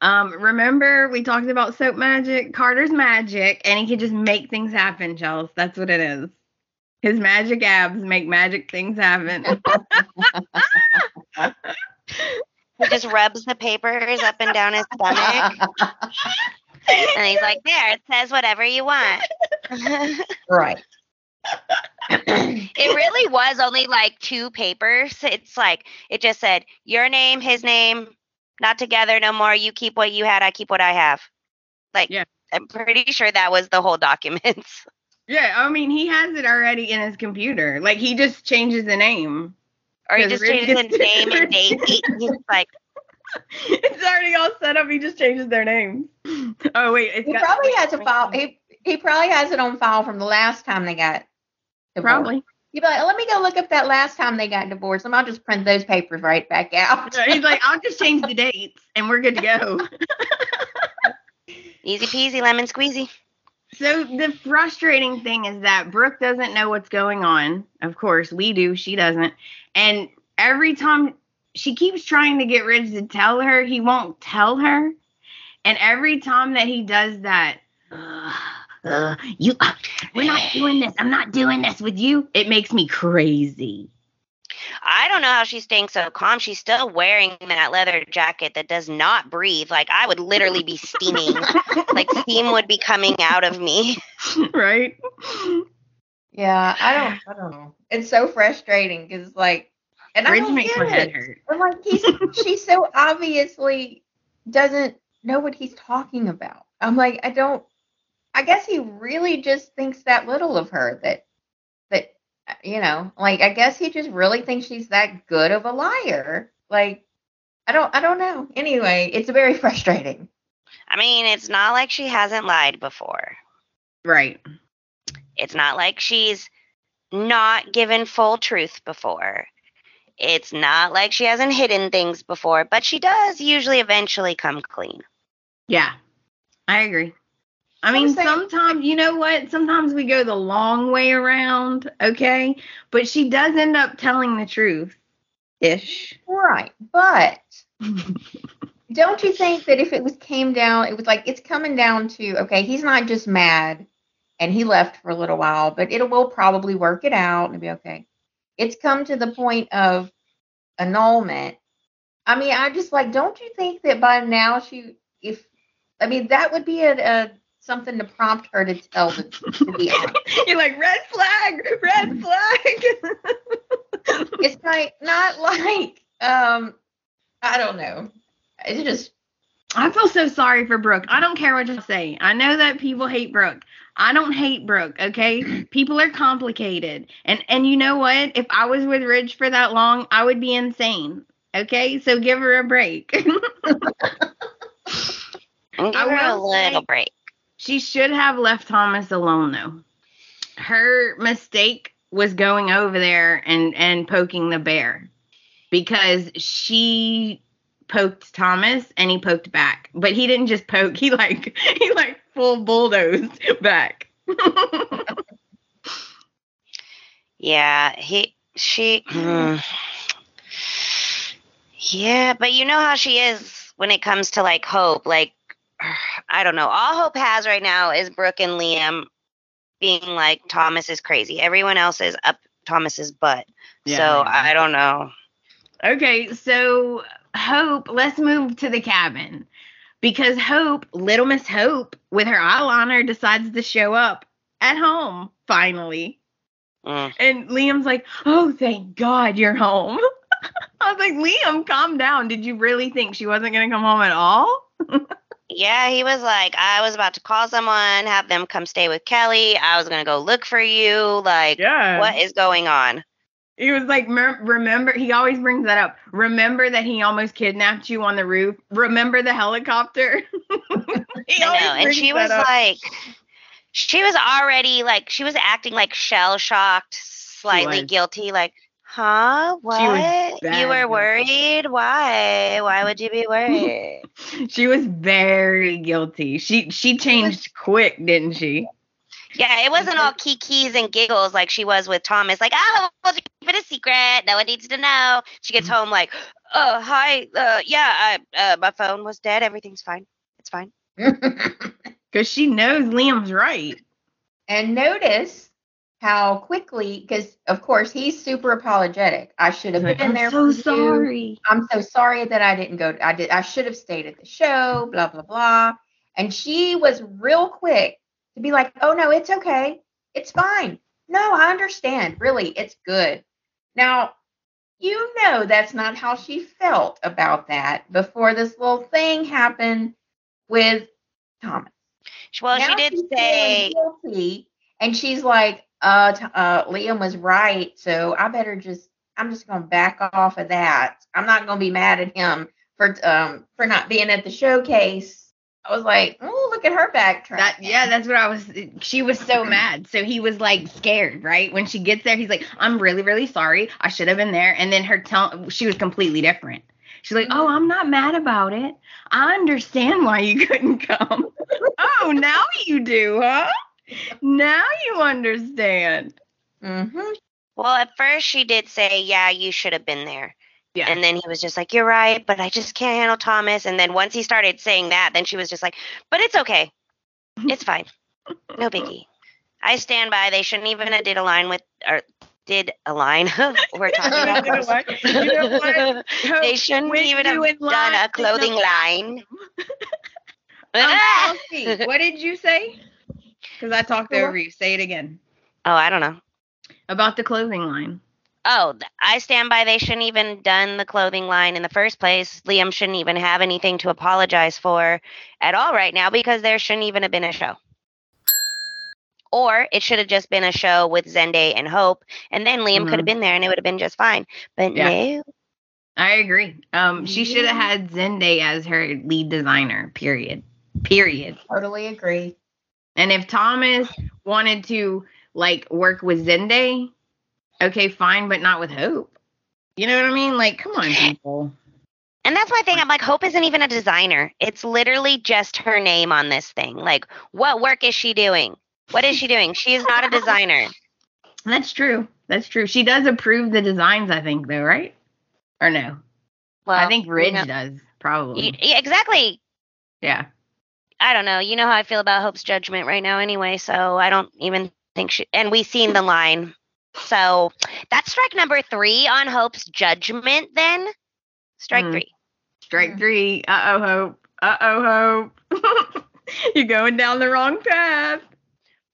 Speaker 2: Um, remember we talked about soap magic. Carter's magic, and he can just make things happen, Chels. That's what it is. His magic abs make magic things happen.
Speaker 3: He just rubs the papers up and down his stomach, and he's like, "There, it says whatever you want."
Speaker 4: Right.
Speaker 3: it really was only like two papers. It's like it just said your name, his name, not together no more. You keep what you had, I keep what I have. Like,
Speaker 2: Yeah.
Speaker 3: I'm pretty sure that was the whole documents.
Speaker 2: yeah, I mean he has it already in his computer. Like he just changes the name.
Speaker 3: or he just
Speaker 2: Rick
Speaker 3: changes his
Speaker 2: gets-
Speaker 3: name and date. He's like,
Speaker 2: it's already all set up. He just changes their name. Oh wait, it's
Speaker 4: He
Speaker 2: got
Speaker 4: probably has a file. He, he probably has it on file from the last time they got divorced.
Speaker 2: probably.
Speaker 4: You'd be like, let me go look up that last time they got divorced, and I'll just print those papers right back out.
Speaker 2: He's like, I'll just change the dates and we're good to go.
Speaker 3: easy peasy, lemon squeezy.
Speaker 2: So the frustrating thing is that Brooke doesn't know what's going on. Of course, we do. She doesn't. And every time she keeps trying to get Ridge to tell her, he won't tell her. And every time that he does that, uh, uh, you, uh, we're not doing this. I'm not doing this with you. It makes me crazy.
Speaker 3: I don't know how she's staying so calm. She's still wearing that leather jacket that does not breathe. Like I would literally be steaming. like steam would be coming out of me.
Speaker 2: right?
Speaker 4: Yeah, I don't, I don't know. It's so frustrating because like, and I
Speaker 2: Ridge
Speaker 4: don't
Speaker 2: makes
Speaker 4: get
Speaker 2: my head
Speaker 4: it.
Speaker 2: hurt.
Speaker 4: I'm like, he's, she so obviously doesn't know what he's talking about. I'm like, I don't. I guess he really just thinks that little of her that that you know, like I guess he just really thinks she's that good of a liar. Like, I don't, I don't know. Anyway, it's very frustrating.
Speaker 3: I mean, it's not like she hasn't lied before.
Speaker 2: Right.
Speaker 3: It's not like she's not given full truth before. It's not like she hasn't hidden things before, but she does usually eventually come clean.
Speaker 2: Yeah. I agree. I mean, sometimes you know what? Sometimes we go the long way around, okay? But she does end up telling the truth, ish.
Speaker 4: Right. But don't you think that if it was came down, it was like it's coming down to okay, he's not just mad and he left for a little while, but it will probably work it out and be okay. It's come to the point of annulment. I mean, I just like, don't you think that by now she, if, I mean, that would be a, a something to prompt her to tell the, to.
Speaker 2: You're like red flag, red flag.
Speaker 4: it's like not like um I don't know. It's just
Speaker 2: I feel so sorry for Brooke. I don't care what you say. I know that people hate Brooke. I don't hate Brooke, okay? People are complicated. And and you know what? If I was with Ridge for that long, I would be insane. Okay? So give her a break.
Speaker 3: Give
Speaker 2: I
Speaker 3: her a little
Speaker 2: say-
Speaker 3: break.
Speaker 2: She should have left Thomas alone though. Her mistake was going over there and and poking the bear because she poked Thomas and he poked back. But he didn't just poke, he like he like full bulldozed back.
Speaker 3: Yeah, he, she, yeah, but you know how she is when it comes to like hope. Like, I don't know. All hope has right now is Brooke and Liam being like Thomas is crazy. Everyone else is up Thomas's butt.
Speaker 2: Yeah,
Speaker 3: so
Speaker 2: I
Speaker 3: I don't know.
Speaker 2: Okay, so Hope, let's move to the cabin. Because Hope, little Miss Hope, with her eyeliner, decides to show up at home finally.
Speaker 3: Mm.
Speaker 2: And Liam's like, Oh, thank God you're home. I was like, Liam, calm down. Did you really think she wasn't going to come home at all?
Speaker 3: Yeah, he was like, I was about to call someone, have them come stay with Kelly. I was gonna go look for you. Like,
Speaker 2: Yeah.
Speaker 3: what is going on?
Speaker 2: He was like, remember, he always brings that up. Remember that he almost kidnapped you on the roof? Remember the helicopter? he
Speaker 3: I know. And she was
Speaker 2: up.
Speaker 3: like, she was already like, she was acting like shell shocked, slightly guilty. Like, huh? What?
Speaker 2: bad
Speaker 3: You were worried? Why? Why would you be worried?
Speaker 2: she was very guilty. She she changed quick, didn't she?
Speaker 3: yeah, it wasn't all kikis and giggles like she was with Thomas. Like, oh, we'll keep it a secret. No one needs to know. She gets home like, oh, hi. Uh, yeah, I, uh, my phone was dead. Everything's fine. It's fine.
Speaker 2: Because she knows Liam's right.
Speaker 4: and notice how quickly, because of course he's super apologetic. I should have
Speaker 2: Like,
Speaker 4: been
Speaker 2: I'm
Speaker 4: there.
Speaker 2: so
Speaker 4: for you.
Speaker 2: sorry.
Speaker 4: I'm so sorry that I didn't go. I did. I should have stayed at the show. Blah blah blah. And she was real quick to be like, "Oh no, it's okay. It's fine. No, I understand. Really, it's good." Now, you know that's not how she felt about that before this little thing happened with Thomas.
Speaker 3: Well, she did
Speaker 4: she's
Speaker 3: say,
Speaker 4: guilty, and she's like, uh, uh, Liam was right, so I better just, I'm just gonna back off of that. I'm not gonna be mad at him for, um, for not being at the showcase. I was like, oh, look at her backtrack.
Speaker 2: That yeah, that's what I was. She was so mad. So he was like scared, right? When she gets there, he's like, "I'm really, really sorry. I should have been there." And then her tone, she was completely different. She's like, "Oh, I'm not mad about it. I understand why you couldn't come. oh, now you do, huh? Now you understand."
Speaker 4: hmm
Speaker 3: well, at first she did say, yeah, you should have been there.
Speaker 2: Yeah.
Speaker 3: And then he was just like, you're right, but I just can't handle Thomas. And then once he started saying that, then she was just like, but it's okay. It's fine. No biggie. I stand by. They shouldn't even have did a line with, or did a line. We're talking about
Speaker 2: You know what? You know what?
Speaker 3: They shouldn't even have done a clothing line.
Speaker 2: Um, Kelsey, what did you say? Because I talked over you. Say it again
Speaker 3: oh, I don't know.
Speaker 2: about the clothing line.
Speaker 3: Oh, I stand by. They shouldn't even done the clothing line in the first place. Liam shouldn't even have anything to apologize for at all right now because there shouldn't even have been a show. Or it should have just been a show with Zende and Hope, and then Liam could
Speaker 2: Mhm.
Speaker 3: have been there and it would have been just fine. But
Speaker 2: Yeah.
Speaker 3: no,
Speaker 2: I agree. Um, she should have had Zende as her lead designer. Period. Period.
Speaker 4: Totally agree.
Speaker 2: And if Thomas wanted to like work with Zende, okay, fine, but not with Hope. You know what I mean? Like, come on, people.
Speaker 3: And that's my thing. I'm like, Hope isn't even a designer. It's literally just her name on this thing. Like, what work is she doing? What is she doing? She is not a designer.
Speaker 2: That's true. That's true. She does approve the designs, I think, though, right? Or no?
Speaker 3: Well,
Speaker 2: I think
Speaker 3: you
Speaker 2: Ridge
Speaker 3: know-
Speaker 2: does, probably.
Speaker 3: you- yeah, exactly.
Speaker 2: yeah.
Speaker 3: I don't know. You know how I feel about Hope's judgment right now, anyway. So I don't even think she. And we seen the line. So that's strike number three on Hope's judgment. Then strike
Speaker 2: Hmm.
Speaker 3: three.
Speaker 2: Strike three. Uh oh, Hope. Uh oh, Hope. You're going down the wrong path.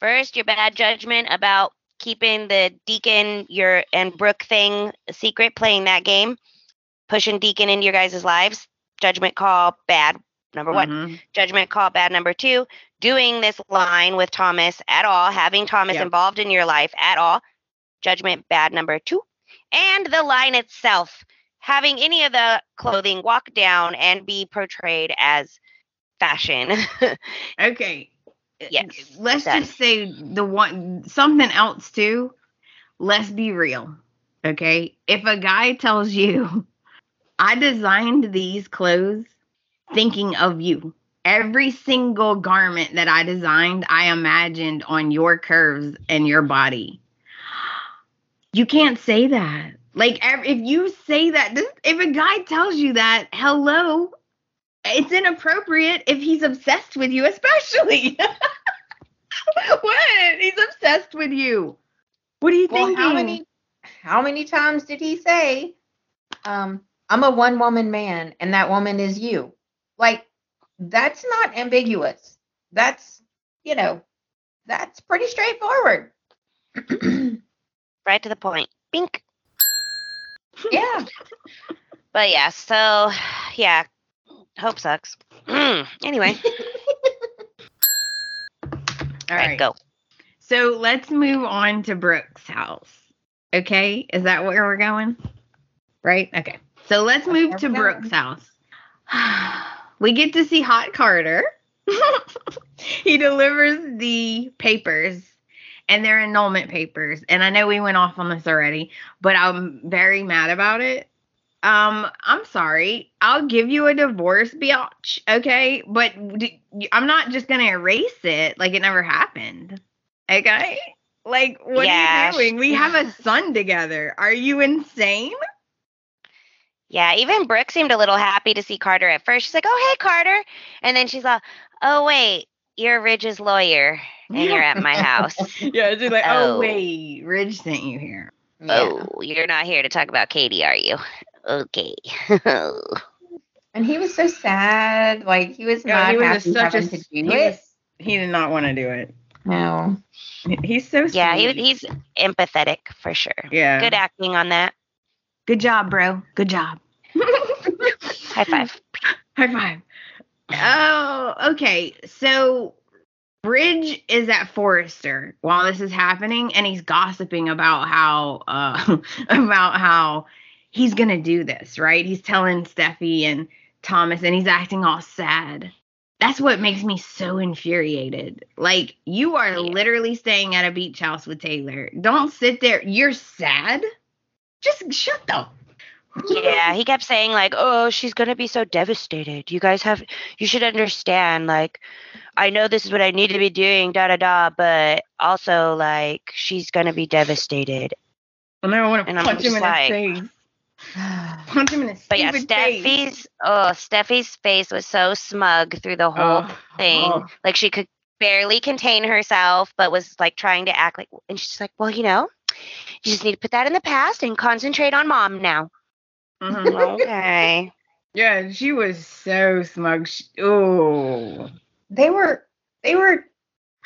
Speaker 3: First, your bad judgment about keeping the Deacon your and Brooke thing a secret, playing that game, pushing Deacon into your guys' lives. Judgment call bad. Number one.
Speaker 2: Mhm.
Speaker 3: Judgment call bad. Number two. Doing this line with Thomas at all, having Thomas
Speaker 2: Yep.
Speaker 3: involved in your life at all. Judgment bad. Number two. And the line itself, having any of the clothing walk down and be portrayed as fashion.
Speaker 2: Okay.
Speaker 3: Yes,
Speaker 2: Let's
Speaker 3: done.
Speaker 2: just say the one something else too. Let's be real. Okay. If a guy tells you, I designed these clothes thinking of you. Every single garment that I designed, I imagined on your curves and your body. You can't say that. Like, if you say that, this, if a guy tells you that, hello, it's inappropriate if he's obsessed with you, especially. what? He's obsessed with you. What are you
Speaker 4: Well,
Speaker 2: thinking?
Speaker 4: how many how many times did he say, um, I'm a one woman man and that woman is you? Like, that's not ambiguous. That's, you know, that's pretty straightforward.
Speaker 3: right to the point. Bink.
Speaker 4: yeah.
Speaker 3: But yeah, so yeah, hope sucks. Mm, anyway,
Speaker 2: All
Speaker 3: right,
Speaker 2: right.
Speaker 3: go.
Speaker 2: So let's move on to Brooke's house. Okay, is that where we're going? Right. Okay. So let's move to Brooke's house. we get to see Hot Carter. he delivers the papers and their annulment papers. And I know we went off on this already, but I'm very mad about it. Um, I'm sorry. I'll give you a divorce, biatch. Okay, but d- I'm not just gonna erase it like it never happened. Okay, like what
Speaker 3: Yeah,
Speaker 2: are you doing? We have a son together. Are you insane?
Speaker 3: Yeah, even Brooke seemed a little happy to see Carter at first. She's like, "Oh, hey, Carter," and then she's like, "Oh, wait, you're Ridge's lawyer, and you're at my house.
Speaker 2: yeah, she's like, oh,
Speaker 3: Oh.
Speaker 2: wait, Ridge sent you here.
Speaker 4: Yeah.
Speaker 3: Oh, you're not here to talk about Katie, are you? Okay."
Speaker 4: And he was so sad. Like he was
Speaker 2: Yeah,
Speaker 4: not
Speaker 2: he was
Speaker 4: happy
Speaker 2: such a
Speaker 4: having to
Speaker 2: he
Speaker 4: do
Speaker 2: was-
Speaker 4: it.
Speaker 2: He did not want to do it.
Speaker 4: No.
Speaker 2: He's so
Speaker 3: yeah, he, he's empathetic for sure.
Speaker 2: yeah.
Speaker 3: Good acting on that.
Speaker 2: Good job, bro. Good job.
Speaker 3: High five.
Speaker 2: High five. Oh, okay. So Ridge is at Forrester while this is happening, and he's gossiping about how uh about how he's gonna do this, right? He's telling Steffy and Thomas, and he's acting all sad. That's what makes me so infuriated. Like you are literally staying at a beach house with Taylor. Don't sit there. You're sad. Just shut the.
Speaker 3: Yeah, he kept saying like, "Oh, she's gonna be so devastated. You guys have, you should understand. Like, I know this is what I need to be doing, da da da, but also like, she's gonna be devastated."
Speaker 2: And I want to
Speaker 3: And I'm
Speaker 2: punch him in
Speaker 3: like-
Speaker 2: his face. Punch him in his
Speaker 3: But yeah,
Speaker 2: stupid face.
Speaker 3: Steffy's, oh, Steffy's face was so smug through the whole
Speaker 2: Oh,
Speaker 3: thing.
Speaker 2: oh.
Speaker 3: Like she could barely contain herself, but was like trying to act like, and she's like, "Well, you know, you just need to put that in the past and concentrate on mom now."
Speaker 2: Mhm.
Speaker 3: okay.
Speaker 2: yeah, she was so smug. She, oh,
Speaker 4: They were they were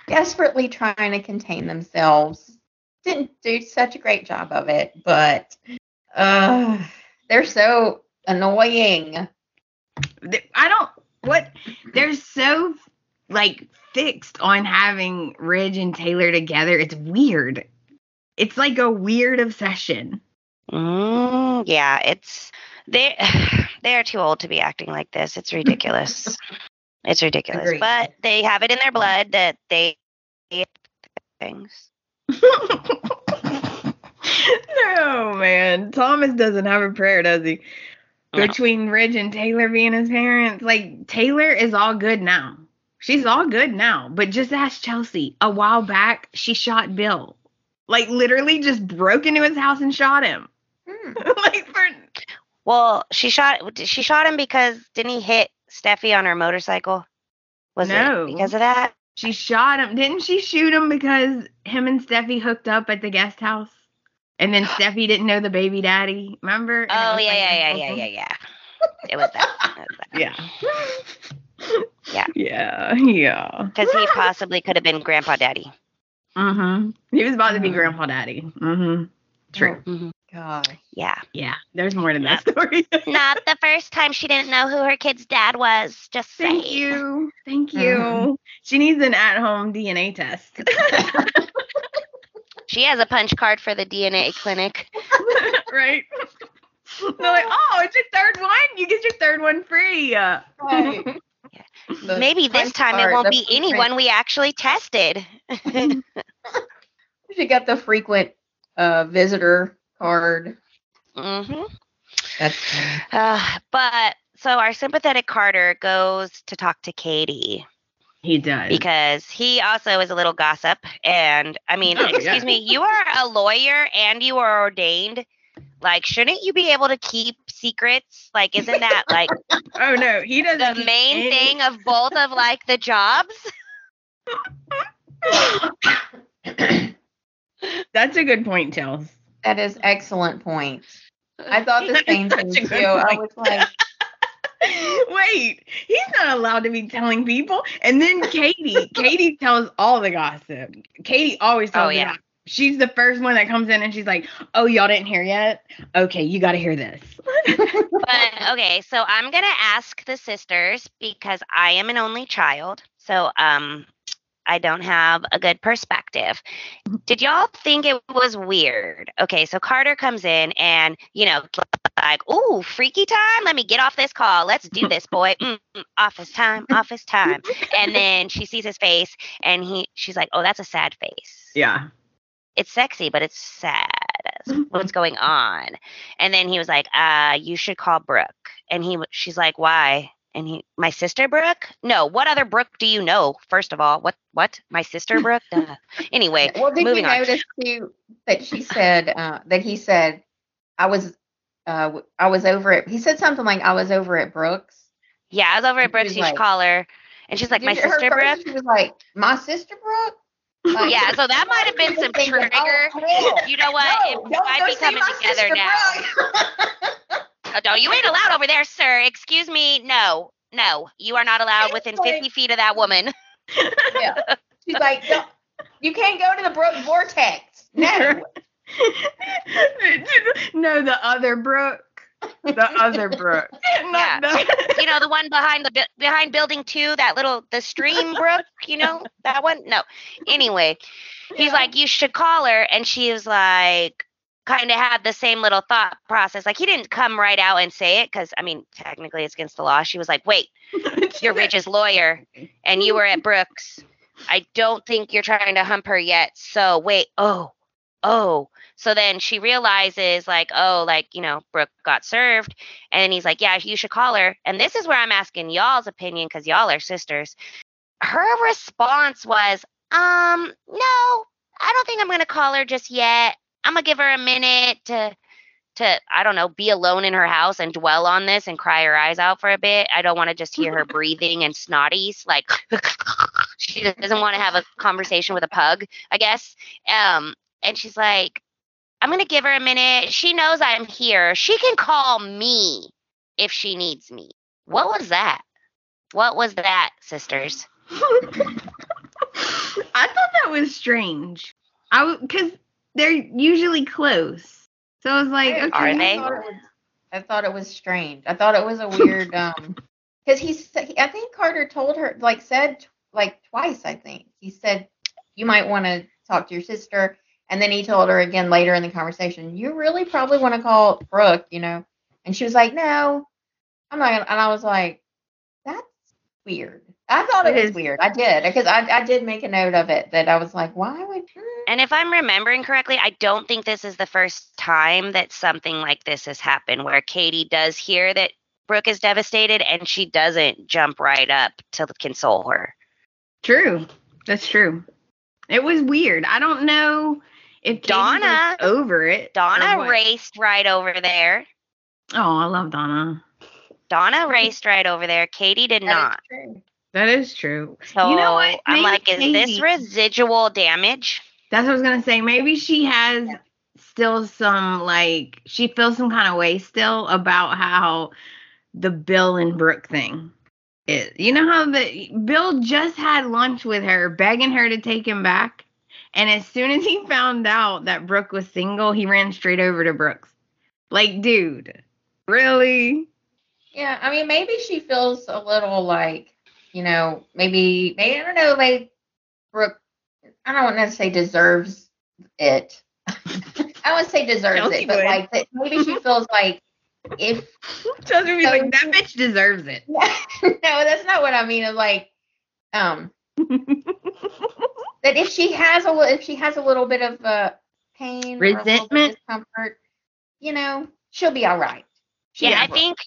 Speaker 4: desperately trying to contain themselves. Didn't do such a great job of it, but uh they're so annoying.
Speaker 2: I don't. What? They're so like fixed on having Ridge and Taylor together. It's weird. It's like a weird obsession.
Speaker 3: Mm, yeah, it's they they are too old to be acting like this. It's ridiculous. it's ridiculous.
Speaker 4: Agreed.
Speaker 3: But they have it in their blood that they things.
Speaker 2: no, man. Thomas doesn't have a prayer, does he?
Speaker 3: No.
Speaker 2: between Ridge and Taylor being his parents. Like Taylor is all good now. She's all good now. But just ask Chelsea. A while back, she shot Bill. Like literally just broke into his house and shot him.
Speaker 4: Hmm.
Speaker 2: like for
Speaker 3: Well, she shot she shot him because didn't he hit Steffy on her motorcycle? Was
Speaker 2: No.
Speaker 3: it because of that?
Speaker 2: she shot him. Didn't she shoot him because him and Steffy hooked up at the guest house? And then Steffy didn't know the baby daddy. Remember? And
Speaker 3: Oh yeah,
Speaker 2: like,
Speaker 3: yeah, yeah, yeah, yeah, yeah. It was that. It was that.
Speaker 2: Yeah.
Speaker 3: Yeah.
Speaker 2: Yeah. Yeah.
Speaker 3: Because he possibly could have been Grandpa Daddy.
Speaker 2: Mm-hmm. He was about to be
Speaker 4: Mhm.
Speaker 2: grandpa daddy. Mm-hmm. True.
Speaker 3: Mhm.
Speaker 4: God.
Speaker 3: Yeah.
Speaker 2: Yeah. There's more to that story.
Speaker 3: Not the first time she didn't know who her kid's dad was. Just saying.
Speaker 2: Thank you. Thank you.
Speaker 4: Mhm.
Speaker 2: She needs an at-home DNA test.
Speaker 3: She has a punch card for the DNA clinic.
Speaker 2: right? They're like, oh, it's your third one. You get your third one free. Uh,
Speaker 4: Right. The
Speaker 3: Maybe this
Speaker 4: punch
Speaker 3: time it won't be
Speaker 4: frequent-
Speaker 3: anyone we actually tested.
Speaker 4: She got the frequent uh, visitor card.
Speaker 3: hmm
Speaker 4: That's.
Speaker 3: Uh, but so our sympathetic Carter goes to talk to Katie
Speaker 2: he does.
Speaker 3: because he also is a little gossip. And I mean,
Speaker 2: Oh, yeah.
Speaker 3: excuse me, you are a lawyer and you are ordained. Like, shouldn't you be able to keep secrets? Like, isn't that like
Speaker 2: oh no, he doesn't.
Speaker 3: the main
Speaker 2: any-
Speaker 3: thing of both of like the jobs?
Speaker 2: That's a good point, Chels.
Speaker 4: That is excellent point. I thought the same
Speaker 2: Such
Speaker 4: thing too.
Speaker 2: good
Speaker 4: I was like,
Speaker 2: Wait, he's not allowed to be telling people. And then Katie, Katie tells all the gossip. Katie always tells
Speaker 3: Oh, yeah.
Speaker 2: gossip. She's the first one that comes in and she's like, "Oh, y'all didn't hear yet? Okay, you got to hear this."
Speaker 3: But okay, so I'm gonna ask the sisters because I am an only child. So um I don't have a good perspective. Did y'all think it was weird? Okay, so Carter comes in and, you know, like, ooh, freaky time. Let me get off this call. Let's do this, boy. Mm, mm, office time, office time. And then she sees his face and he she's like, Oh, that's a sad face
Speaker 2: Yeah.
Speaker 3: it's sexy, but it's sad. What's going on? And then he was like, uh, you should call Brooke. And he, she's like, why? And he, my sister Brooke? No, what other Brooke do you know? First of all, what, what? My sister Brooke? Duh. Anyway,
Speaker 4: well, did
Speaker 3: moving
Speaker 4: you
Speaker 3: on.
Speaker 4: notice too that she said uh, that he said I was uh, I was over at he said something like I was over at Brooke's.
Speaker 3: Yeah, I was over at
Speaker 4: And she
Speaker 3: Brooke's.
Speaker 4: was
Speaker 3: You should call her. And she's like, my
Speaker 4: you hear her
Speaker 3: sister? Brooke?
Speaker 4: She was like my sister Brooke. Like,
Speaker 3: Yeah, so that might have been some
Speaker 4: thinking, oh,
Speaker 3: trigger. You know what?
Speaker 4: no,
Speaker 3: it might be coming together now.
Speaker 4: Brooke.
Speaker 3: Oh, no, you ain't allowed over there, sir. Excuse me. No, no, you are not allowed within
Speaker 4: like-
Speaker 3: 50 feet of that woman.
Speaker 4: yeah. She's like, "Don't- you can't go to the Brooke vortex. No.
Speaker 2: no, the other Brooke. The other Brooke. Not the-
Speaker 3: you know the one behind the behind building two that little the stream brook you know that one? No. Anyway he's
Speaker 4: Yeah.
Speaker 3: like you should call her and she was like kind of had the same little thought process. Like he didn't come right out and say it because i mean technically it's against the law. She was like wait you're Ridge's lawyer and you were at Brooke's. I don't think you're trying to hump her yet. So wait oh oh so then she realizes like oh like you know brooke got served and he's like, Yeah, you should call her. And this is where I'm asking y'all's opinion because y'all are sisters. Her response was, Um, no, I don't think I'm gonna call her just yet. I'm gonna give her a minute to to, I don't know, be alone in her house and dwell on this and cry her eyes out for a bit. I don't want to just hear her breathing and snotties. Like she doesn't want to have a conversation with a pug, I guess. Um, and she's like, I'm going to give her a minute. She knows I'm here. She can call me if she needs me. What was that? What was that, sisters?
Speaker 2: I thought that was strange. I because they're usually close, so I was like,
Speaker 4: I-
Speaker 2: okay,
Speaker 3: Are
Speaker 4: I
Speaker 3: they?
Speaker 4: thought it was- I thought it was strange. I thought it was a weird um because he said I think Carter told her like said like twice I think he said you might want to talk to your sister and then he told her again later in the conversation you really probably want to call Brooke you know and she was like no I'm not gonna, and I was like that's weird I thought it,
Speaker 2: It
Speaker 4: was
Speaker 2: is-
Speaker 4: weird. I did because I, I did make a note of it that I was like, why would?
Speaker 3: And if I'm remembering correctly, I don't think this is the first time that something like this has happened where Katie does hear that Brooke is devastated and she doesn't jump right up to console her.
Speaker 2: True. That's true. It was weird. I don't know if Katie was
Speaker 3: Donna-
Speaker 2: over it.
Speaker 3: Donna
Speaker 2: oh,
Speaker 3: raced right over there.
Speaker 2: Oh, I love Donna.
Speaker 3: Donna raced right over there. Katie did
Speaker 4: That is
Speaker 3: not.
Speaker 4: true.
Speaker 2: That is true.
Speaker 3: So
Speaker 2: You know what?
Speaker 3: I'm
Speaker 2: Maybe
Speaker 3: like, is this residual damage?
Speaker 2: That's what I was gonna say. Maybe she has still some like she feels some kind of way still about how the Bill and Brooke thing is. You know how the Bill just had lunch with her, begging her to take him back, and as soon as he found out that Brooke was single, he ran straight over to Brooke's. Like, dude, really?
Speaker 4: Yeah, I mean, maybe she feels a little like, you know, maybe, maybe I don't know, like Brooke. I don't want to say deserves it. I to say deserves
Speaker 2: Chelsea
Speaker 4: it, but
Speaker 2: would.
Speaker 4: like that maybe she feels like if
Speaker 2: Chelsea would be
Speaker 4: So-
Speaker 2: like, that bitch deserves it.
Speaker 4: no, that's not what I mean. Of like, um, that if she has a if she has a little bit of uh, pain, or a little bit of
Speaker 2: Resentment?
Speaker 4: discomfort, you know, she'll be all right. She'll
Speaker 3: Yeah, I
Speaker 4: all right.
Speaker 3: think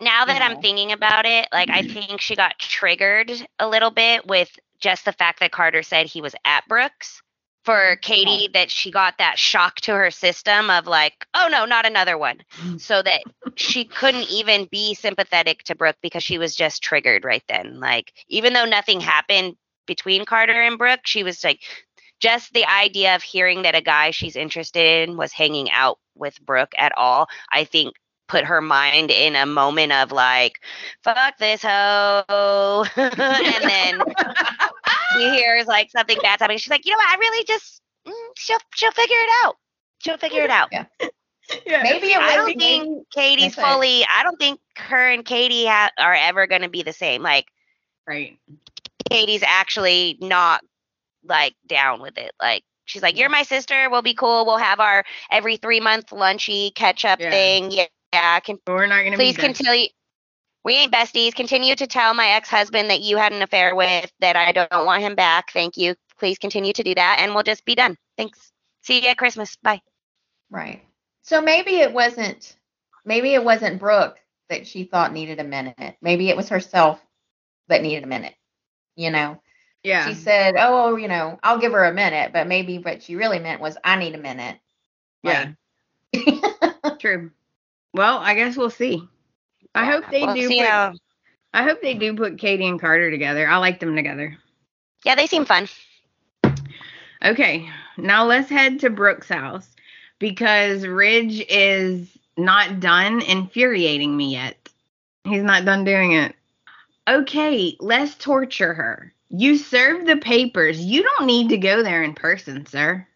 Speaker 3: now that
Speaker 4: know.
Speaker 3: I'm thinking about it, like I think she got triggered a little bit with just the fact that Carter said he was at Brooke's. For Katie, that she got that shock to her system of like, oh no, not another one. Mm. So that she couldn't even be sympathetic to Brooke because she was just triggered right then. Like, even though nothing happened between Carter and Brooke, she was like, just the idea of hearing that a guy she's interested in was hanging out with Brooke at all, I think put her mind in a moment of like, fuck this hoe. and then she hears like something bad's happening. She's like, you know what? I really just, mm, she'll, she'll figure it out. She'll figure it out.
Speaker 2: Yeah. yeah.
Speaker 4: maybe it
Speaker 3: I don't
Speaker 4: maybe-
Speaker 3: think Katie's
Speaker 4: That's right.
Speaker 3: fully, I don't think her and Katie ha- are ever going to be the same. Like,
Speaker 2: Right.
Speaker 3: Katie's actually not like down with it. Like, she's like, you're my sister. We'll be cool. We'll have our every three month lunchy catch up
Speaker 2: Yeah.
Speaker 3: thing. Yeah. Yeah. Can
Speaker 2: we're not gonna
Speaker 3: please
Speaker 2: be
Speaker 3: continue. We ain't besties. Continue to tell my ex husband that you had an affair with, that I don't want him back. Thank you. Please continue to do that, and we'll just be done. Thanks. See you at Christmas. Bye.
Speaker 4: Right. So maybe it wasn't maybe it wasn't Brooke that she thought needed a minute. Maybe it was herself that needed a minute. You know.
Speaker 2: Yeah.
Speaker 4: She said, "Oh, oh you know, I'll give her a minute," but maybe what she really meant was I need a minute.
Speaker 2: Yeah. True. Well, I guess we'll see. I hope they
Speaker 3: We'll
Speaker 2: do. Put,
Speaker 3: how-
Speaker 2: I hope they do put Katie and Carter together. I like them together.
Speaker 3: yeah, they seem fun.
Speaker 2: Okay, now let's head to Brooke's house because Ridge is not done infuriating me yet. He's not done doing it. Okay, let's torture her. You serve the papers. You don't need to go there in person, sir.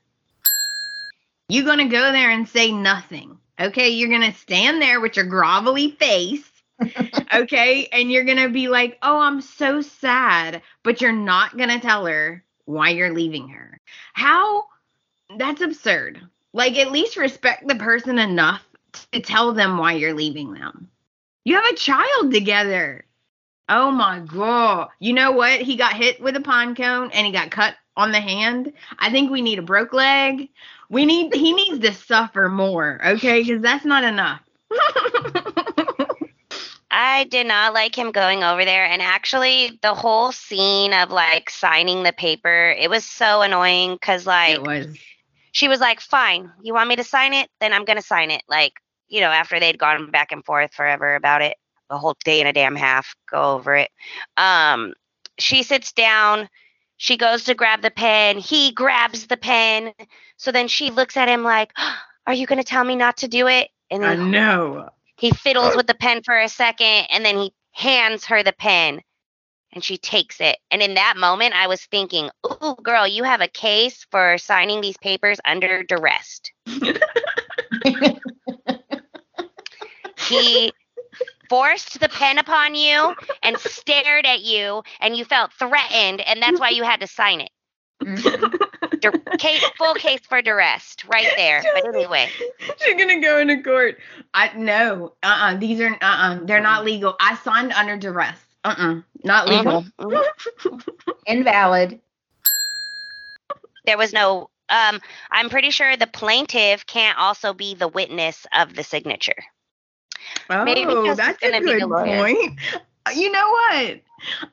Speaker 2: You're going to go there and say nothing. Okay, you're going to stand there with your grovelly face. okay, and you're going to be like, oh, I'm so sad. But you're not going to tell her why you're leaving her. How? That's absurd. Like, at least respect the person enough to tell them why you're leaving them. You have a child together. Oh my god. You know what? He got hit with a pine cone and he got cut on the hand. I think we need a broke leg. We need he needs to suffer more, okay? Cuz that's not enough.
Speaker 3: I did not like him going over there. And actually, the whole scene of like signing the paper, it was so annoying because, like,
Speaker 2: it was
Speaker 3: she was like, fine, you want me to sign it? Then I'm going to sign it. Like, you know, after they'd gone back and forth forever about it, a whole day and a damn half, go over it. Um, she sits down. She goes to grab the pen. He grabs the pen. So then she looks at him like, Are you going to tell me not to do it? And
Speaker 2: I know.
Speaker 3: he fiddles with the pen for a second and then he hands her the pen and she takes it. And in that moment, I was thinking, Ooh, girl, you have a case for signing these papers under duress. he forced the pen upon you and stared at you, and you felt threatened, and that's why you had to sign it.
Speaker 4: Mhm.
Speaker 3: Dur- case, full case for duress, right there. But anyway,
Speaker 2: She's gonna go into court. I no. Uh uh These are uh uh They're not legal. I signed under duress. Uh uh Not legal.
Speaker 3: Mhm, mhm.
Speaker 4: Invalid.
Speaker 3: There was no. Um, I'm pretty sure the plaintiff can't also be the witness of the signature. Maybe
Speaker 2: Oh,
Speaker 3: because
Speaker 2: that's a
Speaker 3: gonna be the
Speaker 2: good point. Uh, You know what?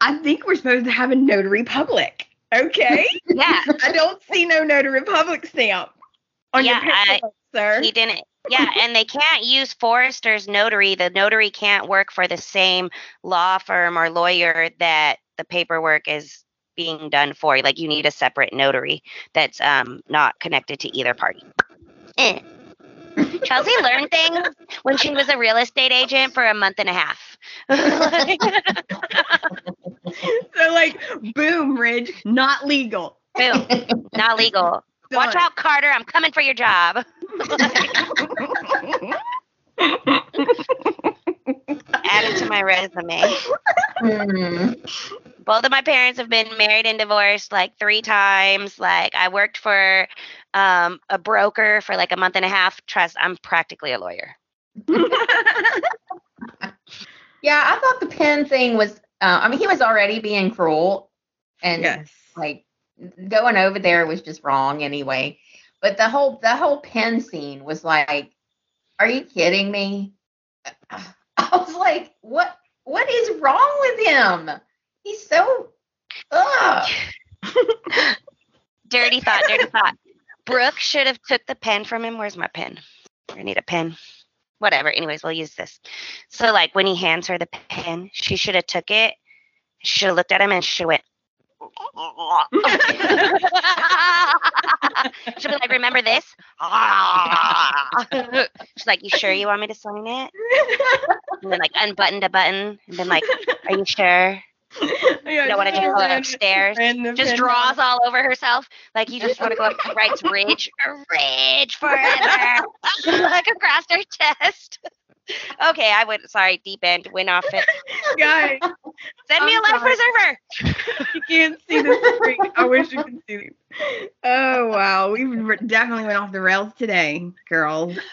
Speaker 2: I think we're supposed to have a notary public. Okay.
Speaker 3: Yeah,
Speaker 2: I don't see no notary public stamp on
Speaker 3: Yeah,
Speaker 2: your paperwork, sir.
Speaker 3: he didn't. Yeah, and they can't use Forrester's notary. The notary can't work for the same law firm or lawyer that the paperwork is being done for. Like you need a separate notary that's um not connected to either party. Eh. Chelsea learned things when she was a real estate agent for a month and a half.
Speaker 2: so like, boom, Ridge, not legal.
Speaker 3: Boom, not legal. Watch out, Carter. I'm coming for your job. Add it to my resume.
Speaker 4: Hmm.
Speaker 3: both of my parents have been married and divorced like three times like i worked for um, a broker for like a month and a half trust i'm practically a lawyer
Speaker 4: Yeah, I thought the pen thing was. Uh, I mean, he was already being cruel, and
Speaker 2: yes.
Speaker 4: like going over there was just wrong anyway. But the whole the whole pen scene was like, are you kidding me? I was like, what what is wrong with him? He's so ugh.
Speaker 3: dirty thought dirty thought. Brooke should have took the pen from him. Where's my pen? I need a pen. Whatever. Anyways we'll use this. So like when he hands her the pen she should have took it she should have looked at him and she went She'll be like, remember this? She's like, you sure you want me to sign it? And then like unbuttoned a button and then like, are you sure?
Speaker 2: you
Speaker 3: don't wanna just go upstairs? Just draws all over herself. Like you just want to go up and writes Ridge, Ridge forever, like across her chest. Okay, I went. Sorry, deep end went off it.
Speaker 2: Guys,
Speaker 3: Send me a
Speaker 2: I'm
Speaker 3: life
Speaker 2: sorry.
Speaker 3: preserver.
Speaker 2: you can't see this screen. I wish you could see these. Oh wow, we re- definitely went off the rails today, girls.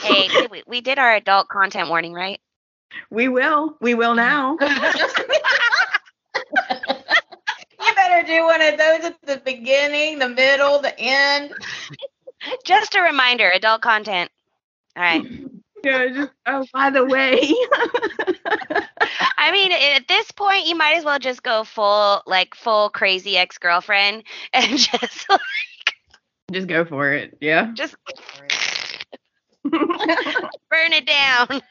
Speaker 3: Hey, we, we did our adult content warning, right?
Speaker 2: we will. We will now.
Speaker 4: you better do one of those at the beginning, the middle, the end.
Speaker 3: Just a reminder, adult content. All right.
Speaker 2: Yeah, just oh by the way.
Speaker 3: I mean, at this point, you might as well just go full, like full crazy ex girlfriend, and just, like,
Speaker 2: just go for it. Yeah.
Speaker 3: just burn it down.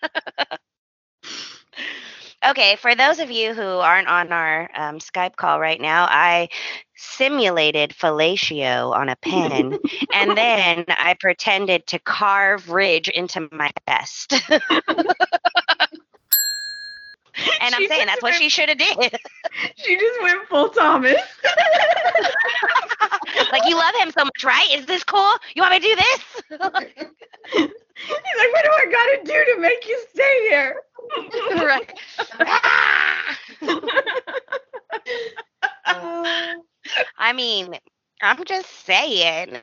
Speaker 3: Okay, for those of you who aren't on our um, Skype call right now, I simulated fellatio on a pen, and then I pretended to carve Ridge into my vest. and I'm saying that's what
Speaker 2: went-
Speaker 3: she should have did.
Speaker 2: She just went full Thomas.
Speaker 3: like you love him so much, right? Is this cool? You want me to do this?
Speaker 2: He's like, what do I gotta do to make you stay here?
Speaker 3: right. Ah! I mean, I'm just saying.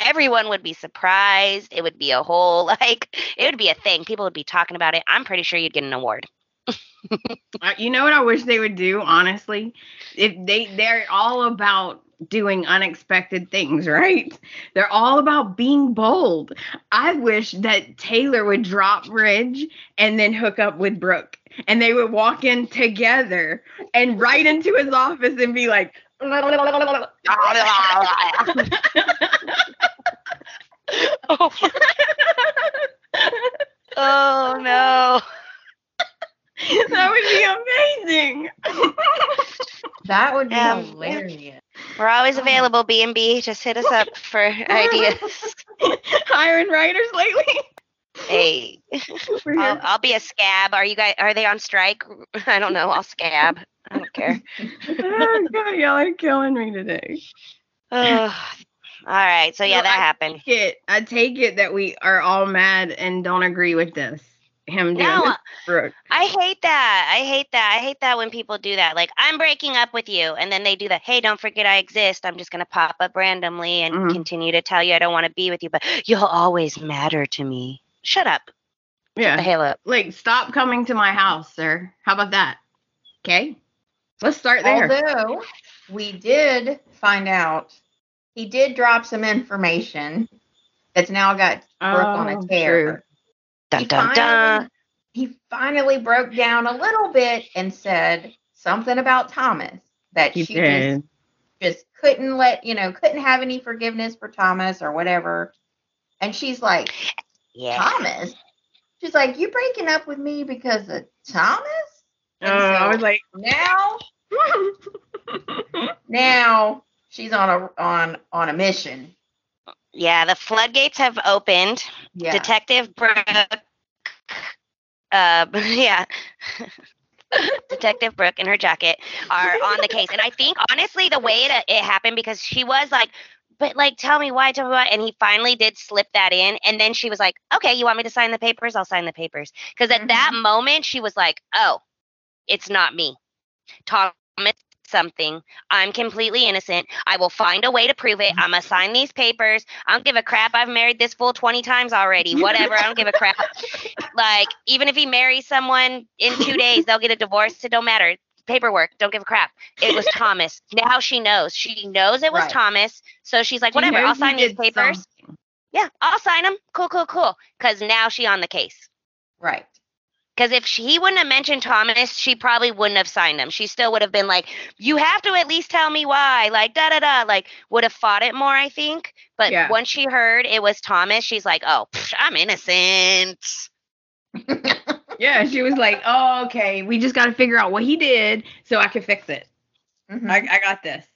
Speaker 3: Everyone would be surprised. It would be a whole like it would be a thing. People would be talking about it. I'm pretty sure you'd get an award.
Speaker 2: You know what I wish they would do, honestly? If they they're all about doing unexpected things, right? They're all about being bold. I wish that Taylor would drop Ridge and then hook up with Brooke. And they would walk in together and right into his office and be like,
Speaker 3: oh, oh no.
Speaker 2: that would be amazing.
Speaker 4: That would be
Speaker 3: Um,
Speaker 4: hilarious.
Speaker 3: We're always available, B and B. Just hit us up for ideas.
Speaker 2: Hiring writers lately.
Speaker 3: Hey, I'll. I'll be a scab. Are you guys? Are they on strike? I don't know. I'll scab. I don't care.
Speaker 2: oh, God, y'all are killing me today.
Speaker 3: Ugh. all right. So yeah, that
Speaker 2: I-
Speaker 3: happened.
Speaker 2: it. I take it that we are all mad and don't agree with this. Him doing
Speaker 3: No,
Speaker 2: Brooke.
Speaker 3: I hate that. I hate that. I hate that when people do that. Like, I'm breaking up with you. And then they do that. Hey, don't forget I exist. I'm just going to pop up randomly and
Speaker 2: Mhm.
Speaker 3: continue to tell you I don't want to be with you, but you'll always matter to me. Shut up. The
Speaker 2: Yeah.
Speaker 3: halo.
Speaker 2: Like, stop coming to my house, sir. How about that? Okay. Let's start there.
Speaker 4: Although we did find out he did drop some information that's now got Brooke on
Speaker 2: Oh,
Speaker 4: a tear.
Speaker 2: true.
Speaker 3: Dun
Speaker 4: He
Speaker 3: dun dun.
Speaker 4: finally- He finally broke down a little bit and said something about Thomas that
Speaker 2: He
Speaker 4: she
Speaker 2: did.
Speaker 4: just just couldn't let you know couldn't have any forgiveness for Thomas or whatever. And she's like,
Speaker 3: Yeah.
Speaker 4: Thomas. She's like, you breaking up with me because of Thomas?
Speaker 2: Oh,
Speaker 4: And uh,
Speaker 2: I
Speaker 4: so
Speaker 2: was like,
Speaker 4: now, now she's on a on on a mission.
Speaker 3: Yeah. The floodgates have opened.
Speaker 4: Yeah.
Speaker 3: Detective Brooke. Uh, yeah. Detective Brooke in her jacket are on the case, and I think honestly the way it, it happened because she was like, "But like, tell me why, tell me why," and he finally did slip that in, and then she was like, "Okay, you want me to sign the papers? I'll sign the papers." Because at that moment she was like, "Oh, it's not me, Thomas." Something. I'm completely innocent. I will find a way to prove it. I'm gonna sign these papers. I don't give a crap. I've married this fool 20 times already. Whatever. I don't give a crap. Like, even if he marries someone in two days, they'll get a divorce. It don't matter. Paperwork. Don't give a crap. It was Thomas. Now she knows. She knows it was
Speaker 4: Right.
Speaker 3: Thomas. So she's like,
Speaker 2: She
Speaker 3: whatever. I'll sign these papers.
Speaker 2: something.
Speaker 3: Yeah, I'll sign them. Cool, cool, cool. Because now she on the case.
Speaker 4: Right.
Speaker 3: Because if she, he wouldn't have mentioned Thomas, she probably wouldn't have signed him. She still would have been like, "You have to at least tell me why." Like da da da. Like would have fought it more, I think. But
Speaker 2: Yeah.
Speaker 3: once she heard it was Thomas, she's like, "Oh, psh, I'm innocent."
Speaker 2: Yeah, she was like, oh, okay. We just got to figure out what he did so I can fix it.
Speaker 4: Mhm.
Speaker 2: I, I got this.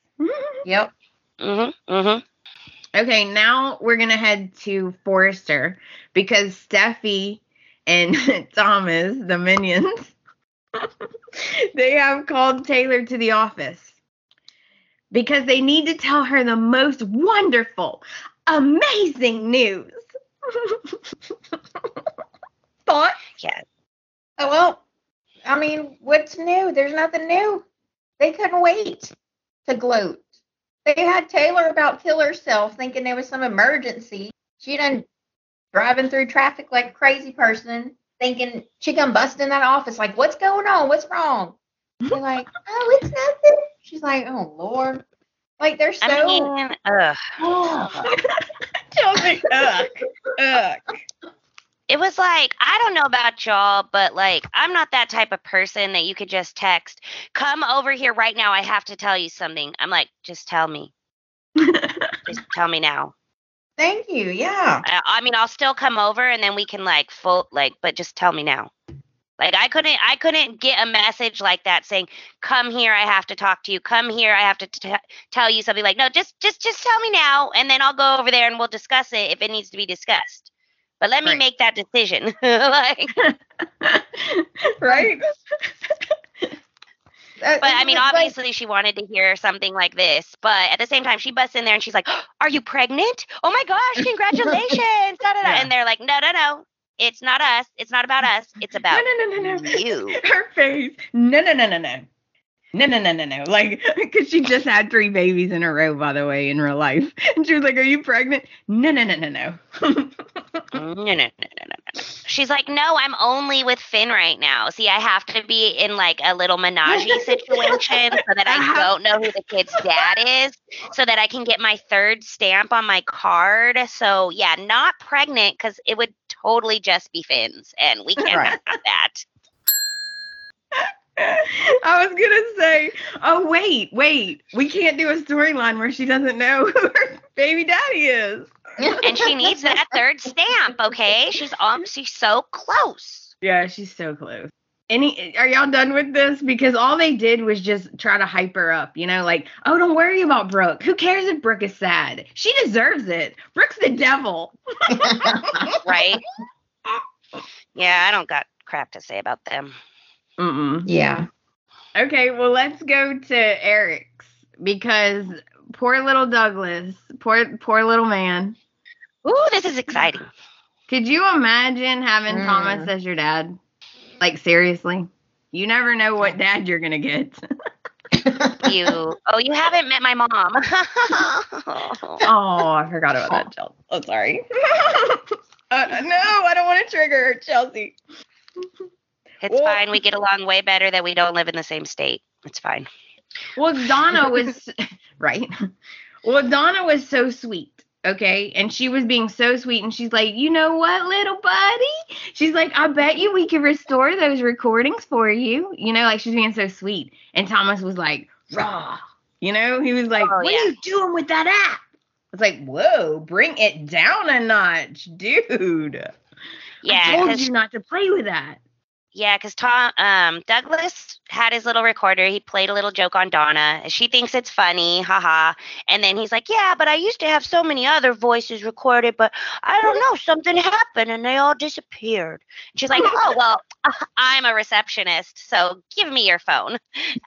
Speaker 4: Yep.
Speaker 3: Mm-hmm. Mm-hmm.
Speaker 2: Okay, now we're gonna head to Forrester because Steffy and Thomas, the minions, they have called Taylor to the office because they need to tell her the most wonderful, amazing news. Thought? Yes.
Speaker 4: Oh, well, I mean, what's new? There's nothing new. They couldn't wait to gloat. They had Taylor about kill herself, thinking there was some emergency. She done driving through traffic like a crazy person, thinking she come bust in that office, like, what's going on? What's wrong? They're like, oh, it's nothing. She's like, oh Lord. Like they're so
Speaker 3: I mean, ugh.
Speaker 2: Chelsea, ugh, ugh.
Speaker 3: It was like, I don't know about y'all, but like, I'm not that type of person that you could just text, come over here right now. I have to tell you something. I'm like, just tell me. Just tell me now.
Speaker 4: Thank you. Yeah.
Speaker 3: I, I mean, I'll still come over and then we can like full, like, but just tell me now. Like I couldn't, I couldn't get a message like that saying, "Come here, I have to talk to you. Come here, I have to t- tell you something." Like, no, just, just, just tell me now, and then I'll go over there and we'll discuss it if it needs to be discussed. But let me
Speaker 2: Right.
Speaker 3: make that decision. like,
Speaker 2: right?
Speaker 4: That-
Speaker 3: But I mean,
Speaker 4: like-
Speaker 3: obviously, she wanted to hear something like this. But at the same time, she busts in there and she's like, "Are you pregnant? Oh my gosh, congratulations!" da, da, da.
Speaker 2: Yeah.
Speaker 3: And they're like, "No, no, no, it's not us. It's not about us. It's about
Speaker 2: no, no, no, no. no.
Speaker 3: you."
Speaker 2: Her face. No, no, no, no, no. No, no, no, no, no. Like, because she just had three babies in a row, by the way, in real life. And she was like, Are you pregnant? No, no, no, no, no.
Speaker 3: No, no, no, no, no, no. She's like, "No, I'm only with Finn right now. See, I have to be in like a little menage situation so that I uh-huh. don't know who the kid's dad is, so that I can get my third stamp on my card. So yeah, not pregnant because it would totally just be Finn's, and we can't
Speaker 4: Right.
Speaker 3: have that."
Speaker 2: I was going to say, Oh, wait, wait. We can't do a storyline where she doesn't know who her baby daddy is.
Speaker 3: And she needs that third stamp. Okay, she's um, she's so close.
Speaker 2: Yeah, she's so close. Any are y'all done with this? Because all they did was just try to hype her up, you know, like, oh, don't worry about Brooke. Who cares if Brooke is sad? She deserves it. Brooke's the devil.
Speaker 3: Right? yeah, I don't got crap to say about them.
Speaker 2: Mm-mm.
Speaker 4: yeah.
Speaker 2: Okay, well, let's go to Eric's because poor little Douglas, poor poor little man.
Speaker 3: Ooh, this is exciting.
Speaker 2: Could you imagine having
Speaker 4: Mm.
Speaker 2: Thomas as your dad? Like seriously, you never know what dad you're gonna get.
Speaker 3: You oh, you haven't met my mom.
Speaker 2: oh, I forgot about that, Chelsea. Oh, sorry. Uh, no, I don't want to trigger her, Chelsea.
Speaker 3: It's
Speaker 2: Well-
Speaker 3: fine. We get along way better that we don't live in the same state. It's fine.
Speaker 2: Well, Donna was right. Well, Donna was so sweet. Okay. And she was being so sweet. And she's like, you know what, little buddy? She's like, I bet you we could restore those recordings for you. You know, like she's being so sweet. And Thomas was like, raw. You know, he was like,
Speaker 3: Oh,
Speaker 2: what
Speaker 3: yeah.
Speaker 2: are you doing with that app? It's like, whoa, bring it down a notch, dude.
Speaker 3: yeah
Speaker 2: I
Speaker 3: told
Speaker 2: you not to play with that.
Speaker 3: Yeah, because Tom um, Douglas had his little recorder. He played a little joke on Donna. She thinks it's funny, haha. And then he's like, "Yeah, but I used to have so many other voices recorded, but I don't know, something happened and they all disappeared." She's like, "Oh well, I'm a receptionist, so give me your phone.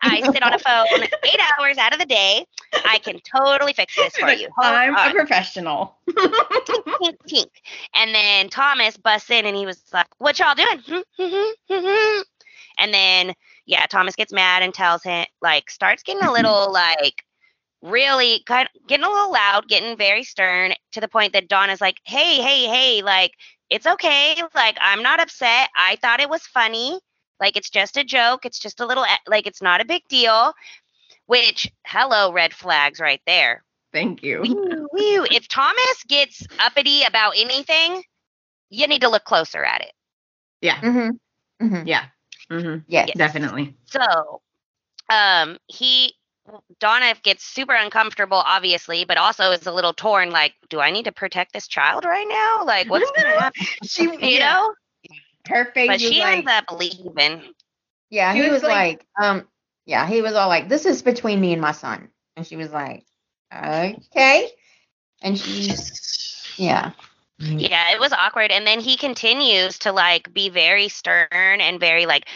Speaker 3: I sit on a phone eight hours out of the day. I can totally fix this for you. Hold
Speaker 2: I'm
Speaker 3: on."
Speaker 2: a professional.
Speaker 3: tink, tink. And then Thomas busts in and he was like, What y'all doing? and then, yeah, Thomas gets mad and tells him, like, starts getting a little, like, really kind of getting a little loud, getting very stern to the point that Dawn is like, Hey, hey, hey, like, it's okay. Like, I'm not upset. I thought it was funny. Like, it's just a joke. It's just a little, eh, like, it's not a big deal. Which, hello, red flags right there.
Speaker 2: Thank you.
Speaker 3: Whew, whew. If Thomas gets uppity about anything, you need to look closer at it.
Speaker 2: Yeah.
Speaker 4: Mm-hmm. Mm-hmm.
Speaker 2: Yeah. hmm
Speaker 4: Yes.
Speaker 2: Definitely.
Speaker 3: So, um, he Donna gets super uncomfortable, obviously, but also is a little torn. Like, do I need to protect this child right now? Like, what's gonna happen?
Speaker 2: She,
Speaker 3: You know?
Speaker 2: her face
Speaker 3: But she
Speaker 2: like,
Speaker 3: ends up leaving.
Speaker 4: Yeah,
Speaker 2: She
Speaker 4: he
Speaker 2: was
Speaker 4: was
Speaker 2: like-
Speaker 4: like, um, yeah, he was all like, "This is between me and my son," and she was like, "Okay," and she, yeah, Mm-hmm.
Speaker 3: Yeah, it was awkward. And then he continues to like be very stern and very like,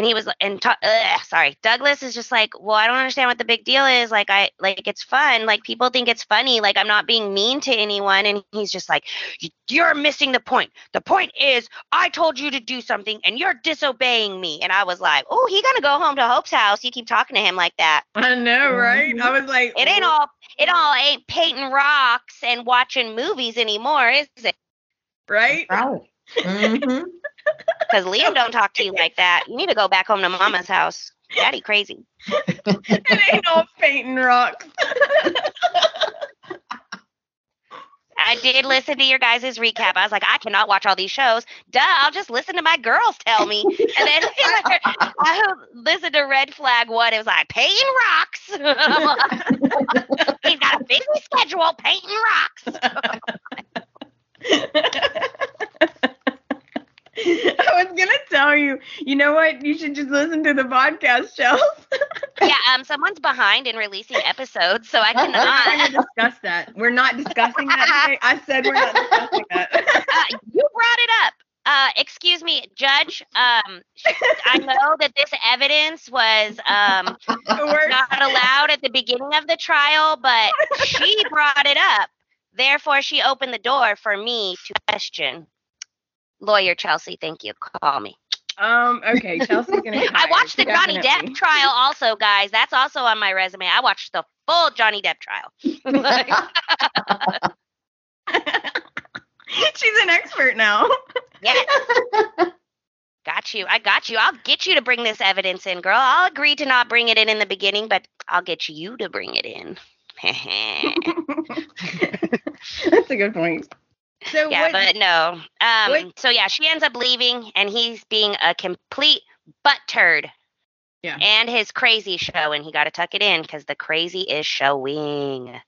Speaker 3: and he was and ta- ugh, sorry, Douglas is just like, well, I don't understand what the big deal is. Like, I like it's fun. Like people think it's funny. Like I'm not being mean to anyone. And he's just like, "You- you're missing the point. The point is, I told you to do something and you're disobeying me. And I was like, oh, he gonna go home to Hope's house. You keep talking to him like that.
Speaker 2: I know, right?
Speaker 4: Mhm.
Speaker 2: I was like,
Speaker 3: It ain't all. It all ain't painting rocks and watching movies anymore, is it?
Speaker 2: right.
Speaker 4: right. Mm-hmm.
Speaker 3: Because Liam don't talk to you like that. You need to go back home to mama's house. Daddy crazy.
Speaker 2: it ain't all painting rocks.
Speaker 3: I did listen to your guys' recap. I was like, I cannot watch all these shows. Duh, I'll just listen to my girls tell me. And then I listened to Red Flag One. It was like painting rocks. He's got a busy schedule painting rocks.
Speaker 2: I was gonna tell you, you know what? You should just listen to the podcast, Chels.
Speaker 3: Yeah, um, someone's behind in releasing episodes, so I
Speaker 2: We're not
Speaker 3: cannot.
Speaker 2: gonna discuss that. We're not discussing that today. I said we're not discussing that.
Speaker 3: uh, you brought it up. Uh, excuse me, Judge. Um, I know that this evidence was um, not allowed at the beginning of the trial, but she brought it up. Therefore, she opened the door for me to question. Lawyer Chelsea, thank you. Call me.
Speaker 2: um. Okay, Chelsea's gonna.
Speaker 3: I watched the Johnny. Depp trial also, guys. That's also on my resume. I watched the full Johnny Depp trial.
Speaker 2: She's an expert now.
Speaker 3: yeah. Got you. I got you. I'll get you to bring this evidence in, girl. I'll agree to not bring it in in the beginning, but I'll get you to bring it in.
Speaker 2: That's a good point. So
Speaker 3: yeah,
Speaker 2: what?
Speaker 3: but no. Um.
Speaker 2: what-
Speaker 3: So yeah, she ends up leaving, and he's being a complete butt turd.
Speaker 2: Yeah.
Speaker 3: And his crazy show, and he got to tuck it in because the crazy is showing.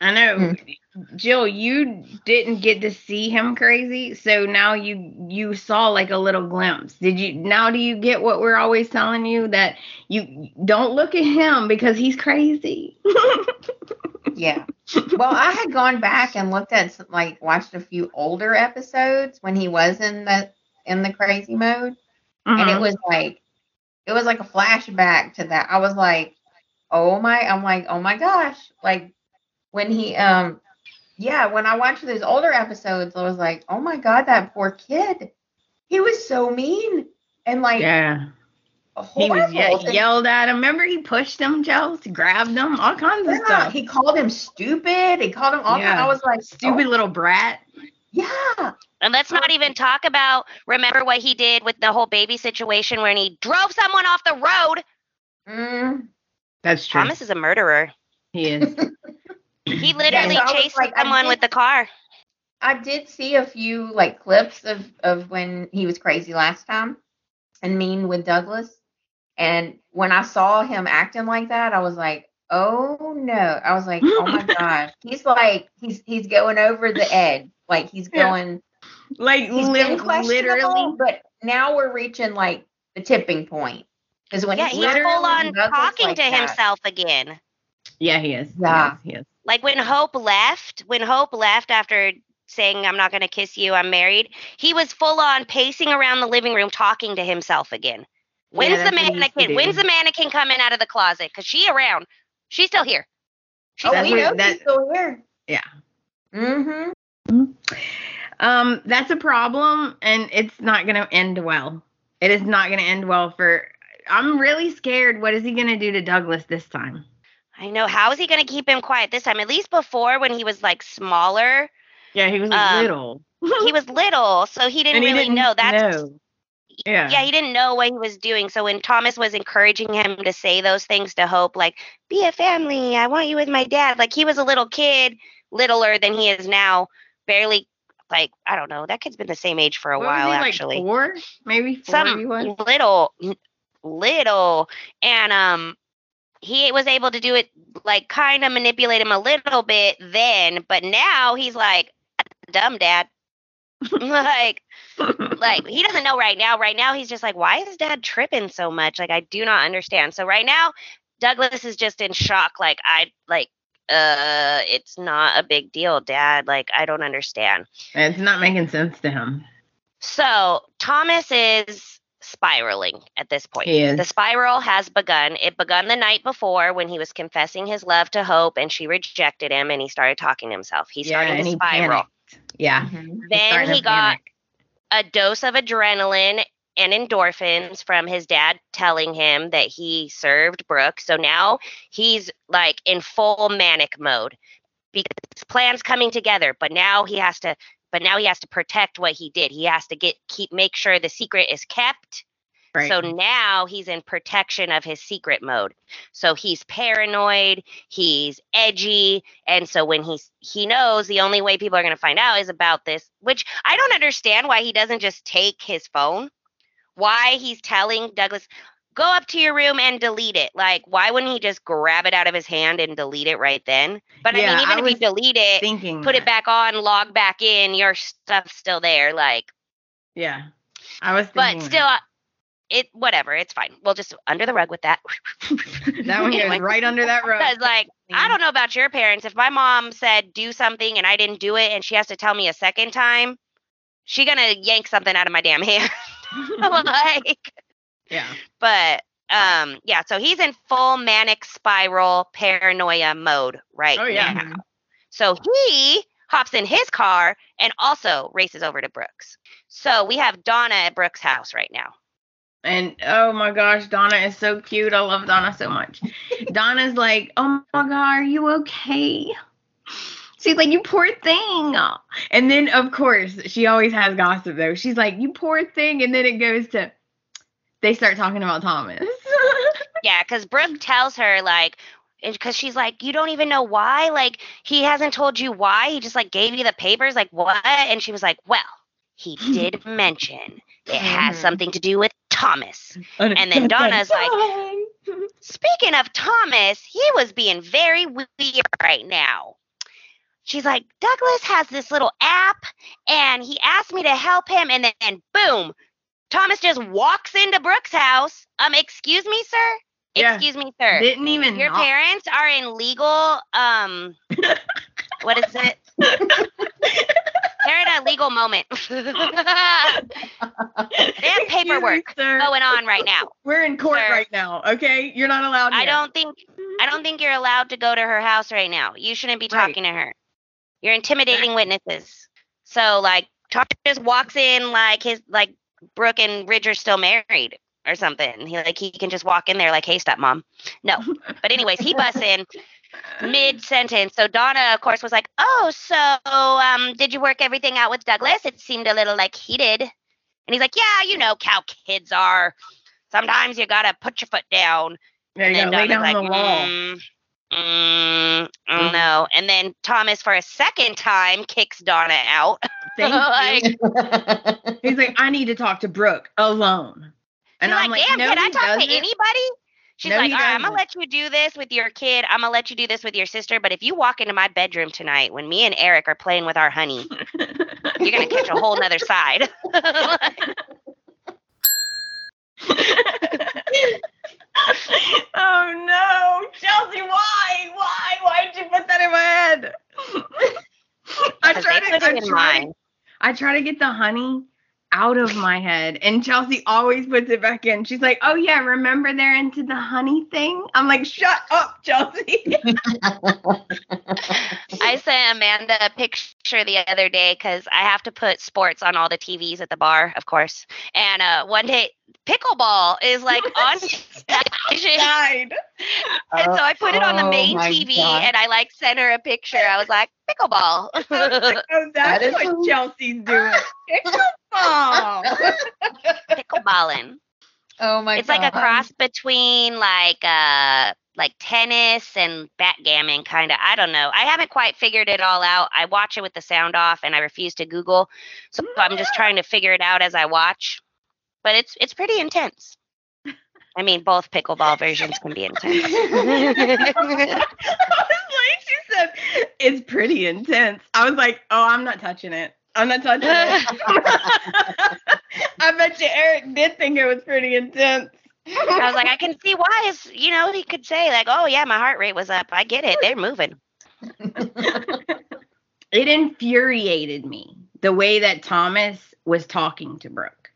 Speaker 2: I know,
Speaker 3: Hmm.
Speaker 2: Jill. You didn't get to see him crazy, so now you you saw like a little glimpse. Did you? Now do you get what we're always telling you that you don't look at him because he's crazy.
Speaker 4: Yeah. Well, I had gone back and looked at some- like watched a few older episodes when he was in the in the crazy mode, and it
Speaker 2: Mhm.
Speaker 4: was like it was like a flashback to that. I was like, oh my, I'm like, oh my gosh, like when he um yeah, when I watched those older episodes, I was like, oh my god, that poor kid, he was so mean and like
Speaker 2: yeah, he was
Speaker 4: horrible.
Speaker 2: ye- yelled at him. Remember, he pushed him, Jill, grabbed him, all kinds of stuff.
Speaker 4: he called him stupid. He called him all.
Speaker 2: Yeah.
Speaker 4: I was like,
Speaker 2: Stupid little brat.
Speaker 4: Yeah.
Speaker 3: And let's not even talk about remember what he did with the whole baby situation when he drove someone off the road.
Speaker 4: Mm.
Speaker 2: That's true.
Speaker 3: Thomas is a murderer.
Speaker 2: He is.
Speaker 3: He literally
Speaker 4: so
Speaker 3: chased
Speaker 4: like,
Speaker 3: someone
Speaker 4: did-
Speaker 3: with the car.
Speaker 4: I did see a few like clips of of when he was crazy last time and mean with Douglas. And when I saw him acting like that, I was like, "Oh no!" I was like, "Oh my god!" He's like, he's he's going over the edge. Like he's
Speaker 2: Yeah.
Speaker 4: going.
Speaker 2: like
Speaker 4: He's
Speaker 2: li-
Speaker 4: been
Speaker 2: literally.
Speaker 4: but now we're reaching like the tipping point. Because when
Speaker 3: Yeah,
Speaker 4: he
Speaker 3: he's full on talking
Speaker 4: like
Speaker 3: to
Speaker 4: that-
Speaker 3: himself again.
Speaker 2: Yeah, he is.
Speaker 4: Yeah.
Speaker 2: He is. He is.
Speaker 3: Like when Hope left, when Hope left after saying, I'm not going to kiss you, I'm married, he was full on pacing around the living room talking to himself again. When's the
Speaker 2: that's what he used to
Speaker 3: mannequin? When's the mannequin coming out of the closet? Because she around. She's still here. She's
Speaker 4: Oh,
Speaker 2: That's
Speaker 4: we know
Speaker 2: that-
Speaker 4: he's still here.
Speaker 2: Yeah.
Speaker 4: Mm-hmm.
Speaker 2: Um, that's a problem, and it's not going to end well. It is not going to end well for. I'm really scared. What is he going to do to Douglas this time?
Speaker 3: I know. How is he going to keep him quiet this time? At least before, when he was like smaller,
Speaker 2: Yeah, he was
Speaker 3: Um,
Speaker 2: little.
Speaker 3: he was little, so he didn't
Speaker 2: he
Speaker 3: really
Speaker 2: didn't
Speaker 3: know. That's
Speaker 2: know. Yeah.
Speaker 3: yeah, he didn't know what he was doing. So when Thomas was encouraging him to say those things to Hope, like, be a family, I want you with my dad, like he was a little kid, littler than he is now, barely like, I don't know, that kid's been the same age for a
Speaker 2: What
Speaker 3: while
Speaker 2: he, like,
Speaker 3: actually.
Speaker 2: four, maybe four.
Speaker 3: Some little little. And um he was able to do it like kind of manipulate him a little bit then, but now he's like dumb dad. like like he doesn't know right now. Right now he's just like, why is dad tripping so much? Like I do not understand. So right now, Douglas is just in shock. Like I like uh it's not a big deal, dad. Like I don't understand.
Speaker 2: it's not making sense to him.
Speaker 3: So Thomas is spiraling at this point.
Speaker 2: He.
Speaker 3: The spiral has begun. It begun the night before when he was confessing his love to Hope and she rejected him and he started talking to himself. He started
Speaker 2: and
Speaker 3: to
Speaker 2: he
Speaker 3: spiral.
Speaker 2: panicked. Yeah.
Speaker 4: Mm-hmm.
Speaker 3: Then
Speaker 2: starting
Speaker 3: he got a dose of adrenaline and endorphins from his dad telling him that he served Brooke. So now he's like in full manic mode because his plan's coming together, but now he has to but now he has to protect what he did. He has to get keep make sure the secret is kept.
Speaker 2: Right.
Speaker 3: So now he's in protection of his secret mode. So he's paranoid, he's edgy, and so when he's he knows the only way people are going to find out is about this, which I don't understand why he doesn't just take his phone. Why he's telling Douglas go up to your room and delete it. Like why wouldn't he just grab it out of his hand and delete it right then? But I mean even
Speaker 2: I
Speaker 3: if you delete it,
Speaker 2: thinking
Speaker 3: put it back on, log back in, your stuff's still there like
Speaker 2: Yeah. I was
Speaker 3: but still uh, it whatever, it's fine. We'll just under the rug with that.
Speaker 2: that, that one goes right under that rug.
Speaker 3: Because like I don't know about your parents. If my mom said do something and I didn't do it and she has to tell me a second time, she gonna yank something out of my damn hand. like
Speaker 2: Yeah.
Speaker 3: but um yeah, so he's in full manic spiral paranoia mode right
Speaker 2: Oh yeah.
Speaker 3: now. So he hops in his car and also races over to Brooke's. So we have Donna at Brooke's house right now.
Speaker 2: And oh my gosh, Donna is so cute. I love Donna so much. Donna's like, oh my god, are you okay? She's like, you poor thing. And then of course she always has gossip though. She's like, you poor thing, and then it goes to they start talking about Thomas.
Speaker 3: Yeah, because Brooke tells her like, because she's like, you don't even know why. Like he hasn't told you why. He just like gave you the papers. Like what? And she was like, well, he did mention it has something to do with Thomas. And then Donna's like, Speaking of Thomas, he was being very weird right now. She's like, Douglas has this little app and he asked me to help him. And then and boom, Thomas just walks into Brooke's house. Um, excuse me, sir?
Speaker 2: Yeah.
Speaker 3: Excuse me, sir.
Speaker 2: didn't even
Speaker 3: Your
Speaker 2: knock.
Speaker 3: parents are in legal um what is it? They're in a legal moment. they have
Speaker 2: Excuse me,
Speaker 3: paperwork going on right now.
Speaker 2: We're in court
Speaker 3: sir.
Speaker 2: right now, okay? You're not allowed
Speaker 3: I don't think I don't think you're allowed to go to her house right now. You shouldn't be
Speaker 2: Right.
Speaker 3: talking to her. You're intimidating witnesses. So like Thomas just walks in like his like Brooke and Ridge are still married or something. He like he can just walk in there like, hey, stepmom. No. But anyways, he busts in. mid sentence. So Donna, of course, was like, "Oh, so um, did you work everything out with Douglas? It seemed a little like heated." And he's like, "Yeah, you know, how kids are. Sometimes you gotta put your foot down."
Speaker 2: You
Speaker 3: and
Speaker 2: go.
Speaker 3: then
Speaker 2: Lay down
Speaker 3: like,
Speaker 2: the law.
Speaker 3: "Mm, mm, mm, no. And then Thomas, for a second time, kicks Donna out.
Speaker 2: Thank
Speaker 3: like,
Speaker 2: you. He's like, I need to talk to Brooke alone. And
Speaker 3: She's
Speaker 2: I'm
Speaker 3: like,
Speaker 2: like,
Speaker 3: damn,
Speaker 2: no,
Speaker 3: can I talk
Speaker 2: doesn't."
Speaker 3: to anybody? She's
Speaker 2: No,
Speaker 3: like, all right, I'm gonna let you do this with your kid. I'm gonna let you do this with your sister. But if you walk into my bedroom tonight when me and Eric are playing with our honey, you're gonna catch a whole nother side.
Speaker 2: oh no, Chelsea, why? Why? Why did you put that in my head? I try to,
Speaker 3: put
Speaker 2: I
Speaker 3: it in
Speaker 2: try,
Speaker 3: mine.
Speaker 2: I try to get the honey out of my head, and Chelsea always puts it back in. She's like, "Oh yeah, remember they're into the honey thing." I'm like, "Shut up, Chelsea."
Speaker 3: I sent Amanda a picture the other day because I have to put sports on all the TVs at the bar, of course. And uh, one day, pickleball is like on television.
Speaker 2: died.
Speaker 3: And so I put it on the
Speaker 4: Oh
Speaker 3: main
Speaker 4: my
Speaker 3: TV
Speaker 4: God.
Speaker 3: and I like sent her a picture. I was like, pickleball.
Speaker 2: I was like, oh, that's
Speaker 4: That is
Speaker 2: what
Speaker 4: who-
Speaker 2: Chelsea's doing. Pickleball.
Speaker 3: Pickleballing.
Speaker 4: oh my god.
Speaker 3: it's like a cross between like uh like tennis and backgammon kind of. I don't know. I haven't quite figured it all out. I watch it with the sound off and I refuse to Google. So I'm just trying to figure it out as I watch. But it's it's pretty intense. I mean, both pickleball versions can be intense.
Speaker 2: I was like, she said, it's pretty intense. I was like, oh, I'm not touching it. I'm not touching it. I bet you Eric did think it was pretty intense.
Speaker 3: I was like, I can see why. Is you know, he could say like, "Oh yeah, my heart rate was up. I get it. They're moving."
Speaker 2: it infuriated me the way that Thomas was talking to Brooke.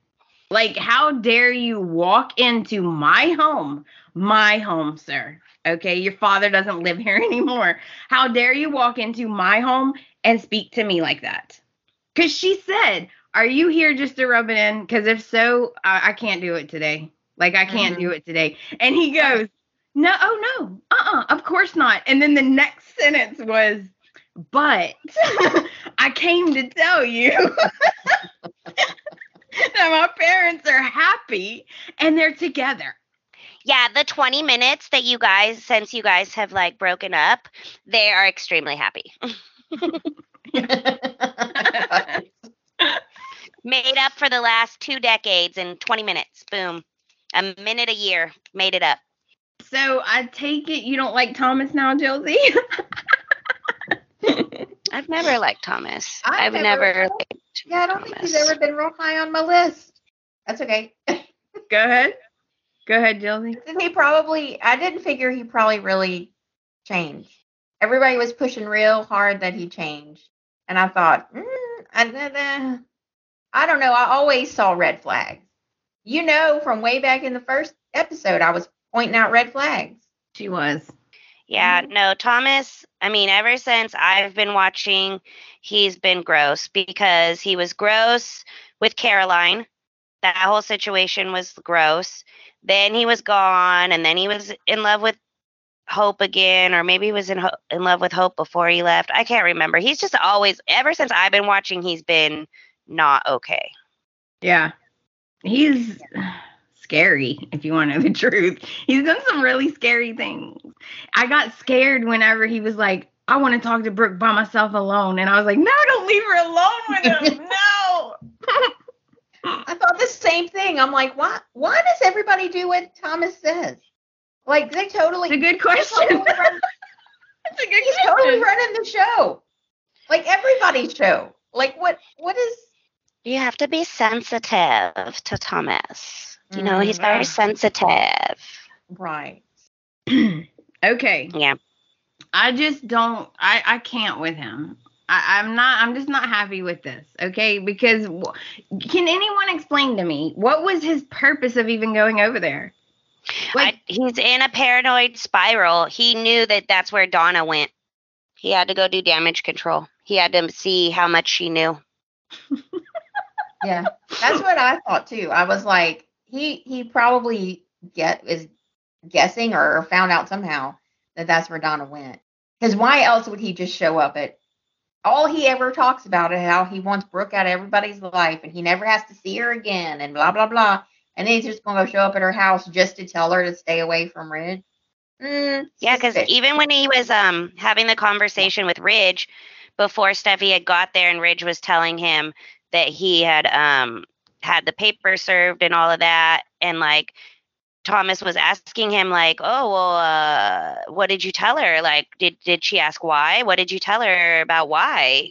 Speaker 2: Like, how dare you walk into my home, my home, sir? Okay, your father doesn't live here anymore. How dare you walk into my home and speak to me like that? Because she said, Are you here just to rub it in? Because if so, I, I can't do it today. Like, I can't do it today. And he goes, No, oh no, uh uh of course not. And then the next sentence was, But I came to tell you that my parents are happy and they're together.
Speaker 3: Yeah, the 20 minutes that you guys, since you guys have like broken up, they are extremely happy. Made up for the last two decades in 20 minutes. Boom. A minute a year. Made it up.
Speaker 2: So I take it you don't like Thomas now, Josie?
Speaker 3: I've never liked Thomas.
Speaker 4: I've
Speaker 3: I've,
Speaker 4: never-
Speaker 3: never, liked
Speaker 4: yeah, I don't think he's
Speaker 3: Thomas.
Speaker 4: ever been real high on my list. That's okay.
Speaker 2: Go ahead. Go ahead, Josie.
Speaker 4: he probably, I didn't figure he probably really changed. Everybody was pushing real hard that he changed. And I thought, mm, I, I don't know. I always saw red flags. You know, from way back in the first episode, I was pointing out red flags.
Speaker 2: She was.
Speaker 3: Yeah,
Speaker 4: Mhm.
Speaker 3: no, Thomas, I mean, ever since I've been watching, he's been gross because he was gross with Caroline. That whole situation was gross. Then he was gone, and then he was in love with Hope again, or maybe he was in ho- in love with Hope before he left. I can't remember. He's just always, ever since I've been watching, he's been not okay.
Speaker 2: Yeah. He's scary, if you want to know the truth. He's done some really scary things. I got scared whenever he was like, I want to talk to Brooke by myself alone. And I was like, no, don't leave her alone with him. no.
Speaker 4: I thought the same thing. I'm like, why? Why does everybody do what Thomas says? Like they totally.
Speaker 2: It's a good question.
Speaker 4: totally, run-
Speaker 2: It's a good
Speaker 4: he's totally running the show. Like everybody's show. Like what? What is?
Speaker 3: You have to be sensitive to Thomas. You know, he's very
Speaker 4: mm-hmm.
Speaker 3: sensitive.
Speaker 4: Right.
Speaker 2: okay.
Speaker 3: Yeah.
Speaker 2: I just don't. I I can't with him. I, I'm not. I'm just not happy with this. Okay, because can anyone explain to me what was his purpose of even going over there? Like,
Speaker 3: I, he's in a paranoid spiral. He knew that that's where Donna went. He had to go do damage control. He had to see how much she knew.
Speaker 4: Yeah. That's what I thought too. I was like, he he probably get is guessing or found out somehow that that's where Donna went. Because why else would he just show up at all he ever talks about is how he wants Brooke out of everybody's life and he never has to see her again and blah blah blah. And then he's just gonna go show up at her house just to tell her to stay away from Ridge. Mm,
Speaker 3: Yeah, because even when he was um having the conversation with Ridge before Steffy had got there and Ridge was telling him that he had um had the paper served and all of that and like Thomas was asking him like, "Oh, well, uh, what did you tell her? Like, did did she ask why? What did you tell her about why?"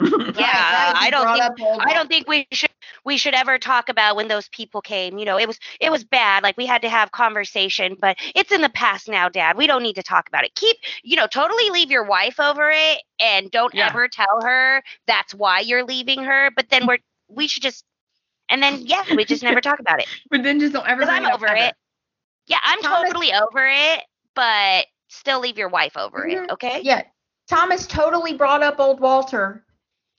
Speaker 3: Yeah,
Speaker 4: right, he
Speaker 3: I don't think I don't think we should we should ever talk about when those people came. You know, it was it was bad. Like we had to have conversation, but it's in the past now, Dad. We don't need to talk about it. Keep, you know, totally leave your wife over it and don't
Speaker 2: Yeah.
Speaker 3: ever tell her that's why you're leaving her. But then we're we should just and then yeah, we just never talk about it.
Speaker 2: But then just don't ever
Speaker 3: Because I'm
Speaker 2: it
Speaker 3: over
Speaker 2: ever.
Speaker 3: it. Yeah, I'm
Speaker 4: Thomas-
Speaker 3: totally over it, but still leave your wife over
Speaker 4: Mhm.
Speaker 3: it, okay?
Speaker 4: Yeah, Thomas totally brought up old Walter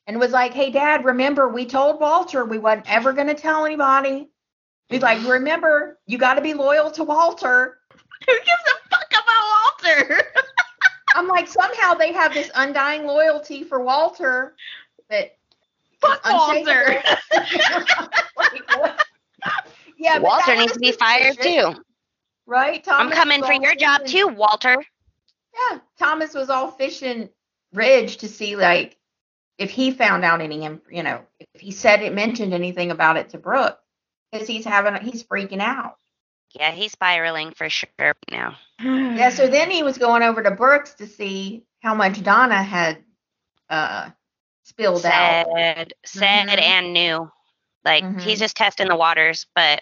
Speaker 4: and was like, "Hey, Dad, remember we told Walter we wasn't ever going to tell anybody." He's like, "Remember, you got to be loyal to Walter."
Speaker 2: Who gives a fuck about Walter?
Speaker 4: I'm like, somehow they have this undying loyalty for Walter that
Speaker 2: Fuck Walter.
Speaker 4: Like, yeah,
Speaker 3: Walter needs to be fired too.
Speaker 4: right? Thomas
Speaker 3: I'm
Speaker 4: coming
Speaker 3: for your job too, Walter.
Speaker 4: Yeah, Thomas was all fishing Ridge to see like if he found out any, you know, if he said it mentioned anything about it to Brooke, because he's having, he's freaking out.
Speaker 3: Yeah, he's spiraling for sure now.
Speaker 4: Yeah, so then he was going over to Brooke's to see how much Donna had uh spilled out.
Speaker 3: said said
Speaker 4: Mhm.
Speaker 3: and new. like
Speaker 4: Mhm.
Speaker 3: he's just testing the waters but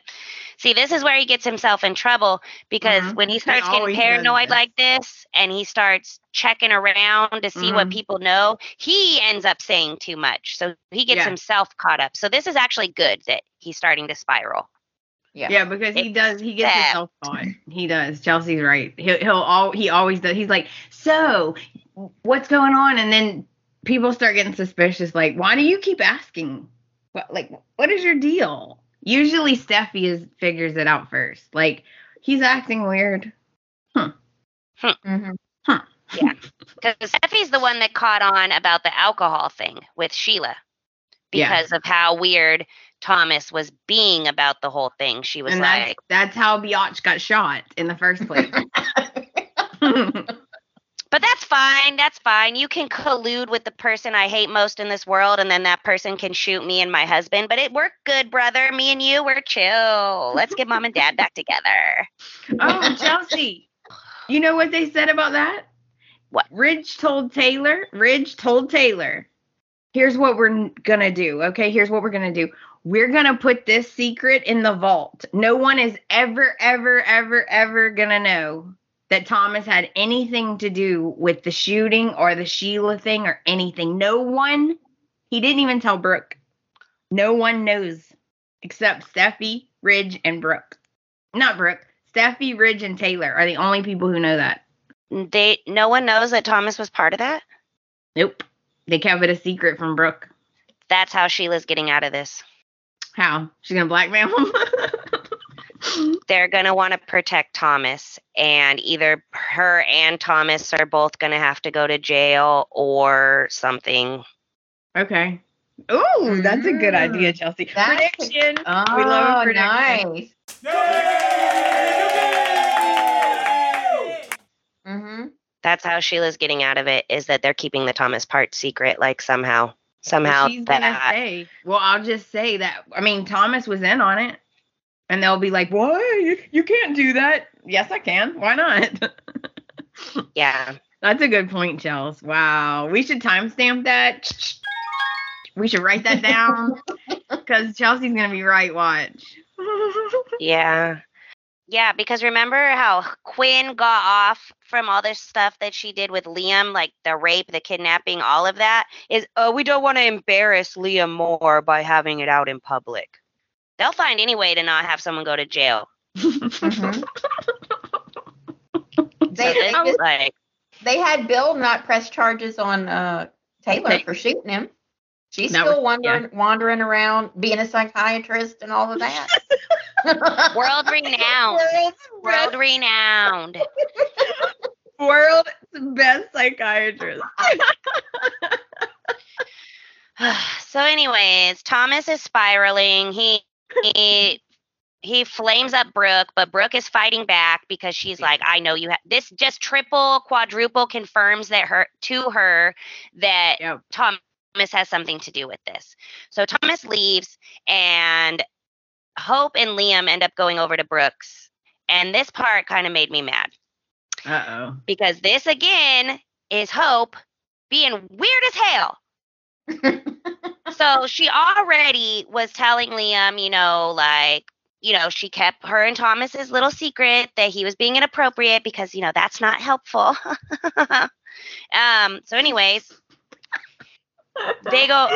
Speaker 3: see this is where he gets himself in trouble because
Speaker 2: Mhm.
Speaker 3: when he
Speaker 2: He
Speaker 3: starts getting
Speaker 2: does
Speaker 3: paranoid like this and he starts checking around to see what
Speaker 2: Mhm.
Speaker 3: people know he ends up saying too much so he gets
Speaker 2: Yeah.
Speaker 3: himself caught up so this is actually good that he's starting to spiral
Speaker 4: Yeah.
Speaker 2: Yeah, because he does. He gets
Speaker 3: sad.
Speaker 2: himself caught. He does. Chelsea's right. He'll he'll all he always does. He's like, so what's going on? And then people start getting suspicious. Like, why do you keep asking? What like what is your deal? Usually Steffy is figures it out first. Like he's acting weird.
Speaker 4: Mhm. Huh. Huh. Yeah.
Speaker 3: Because Steffy's the one that caught on about the alcohol thing with Sheila
Speaker 2: Yeah.
Speaker 3: because of how weird Thomas was being about the whole thing. She was
Speaker 2: and
Speaker 3: like,
Speaker 2: that's that's how Biatch got shot in the first place.
Speaker 3: But that's fine. That's fine. You can collude with the person I hate most in this world, and then that person can shoot me and my husband. But it worked good, brother. Me and you, we're chill. Let's get mom and dad back together.
Speaker 2: Oh, Chelsea. You know what they said about that?
Speaker 3: What?
Speaker 2: Ridge told Taylor, Ridge told Taylor, here's what we're going to do. Okay, here's what we're going to do. We're going to put this secret in the vault. No one is ever, ever, ever, ever going to know that Thomas had anything to do with the shooting or the Sheila thing or anything. No one, he didn't even tell Brooke. No one knows except Steffy, Ridge, and Brooke. Not Brooke. Steffy, Ridge, and Taylor are the only people who know that.
Speaker 3: They, no one knows that Thomas was part of that.
Speaker 2: Nope. They kept it a secret from Brooke.
Speaker 3: That's how Sheila's getting out of this.
Speaker 2: How? She's gonna blackmail him?
Speaker 3: They're gonna want to protect Thomas, and either her and Thomas are both gonna have to go to jail or something.
Speaker 2: okay. Ooh, that's a good idea, Chelsea.
Speaker 4: That's a-
Speaker 2: Prediction.
Speaker 4: Oh,
Speaker 2: we love a prediction.
Speaker 4: nice. Mm-hmm.
Speaker 3: That's how Sheila's getting out of it. Is that they're keeping the Thomas part secret, like somehow, somehow
Speaker 2: She's gonna
Speaker 3: that
Speaker 2: say. Well, I'll just say that. I mean, Thomas was in on it, and they'll be like, "What? You, you can't do that." Yes, I can. Why not?
Speaker 3: yeah.
Speaker 2: That's a good point, Chels. Wow. We should timestamp that. We should write that down because Chelsea's going to be right. Watch.
Speaker 3: Yeah. Yeah, because remember how Quinn got off from all this stuff that she did with Liam, like the rape, the kidnapping, all of that is oh, we don't want to embarrass Liam more by having it out in public. They'll find any way to not have someone go to jail.
Speaker 4: Mhm.
Speaker 3: So
Speaker 4: They, they, just-
Speaker 3: like
Speaker 4: they had Bill not press charges on uh, Taylor for shooting him. She's
Speaker 2: That
Speaker 4: still
Speaker 2: was-
Speaker 4: wandering, wandering around, being a psychiatrist and all of that.
Speaker 3: world renowned.
Speaker 4: World
Speaker 3: World renowned.
Speaker 2: World the best psychiatrist.
Speaker 3: so, anyways, Thomas is spiraling. He he he flames up Brooke, but Brooke is fighting back because she's like, I know you have this just triple, quadruple confirms that her to her that
Speaker 2: Yep.
Speaker 3: Thomas has something to do with this. So Thomas leaves and Hope and Liam end up going over to Brooke's. And this part kind of made me mad
Speaker 2: Uh oh.
Speaker 3: because this again is Hope being weird as hell. so she already was telling Liam, you know, like, you know, she kept her and Thomas's little secret that he was being inappropriate because, you know, that's not helpful. um, so anyways, they go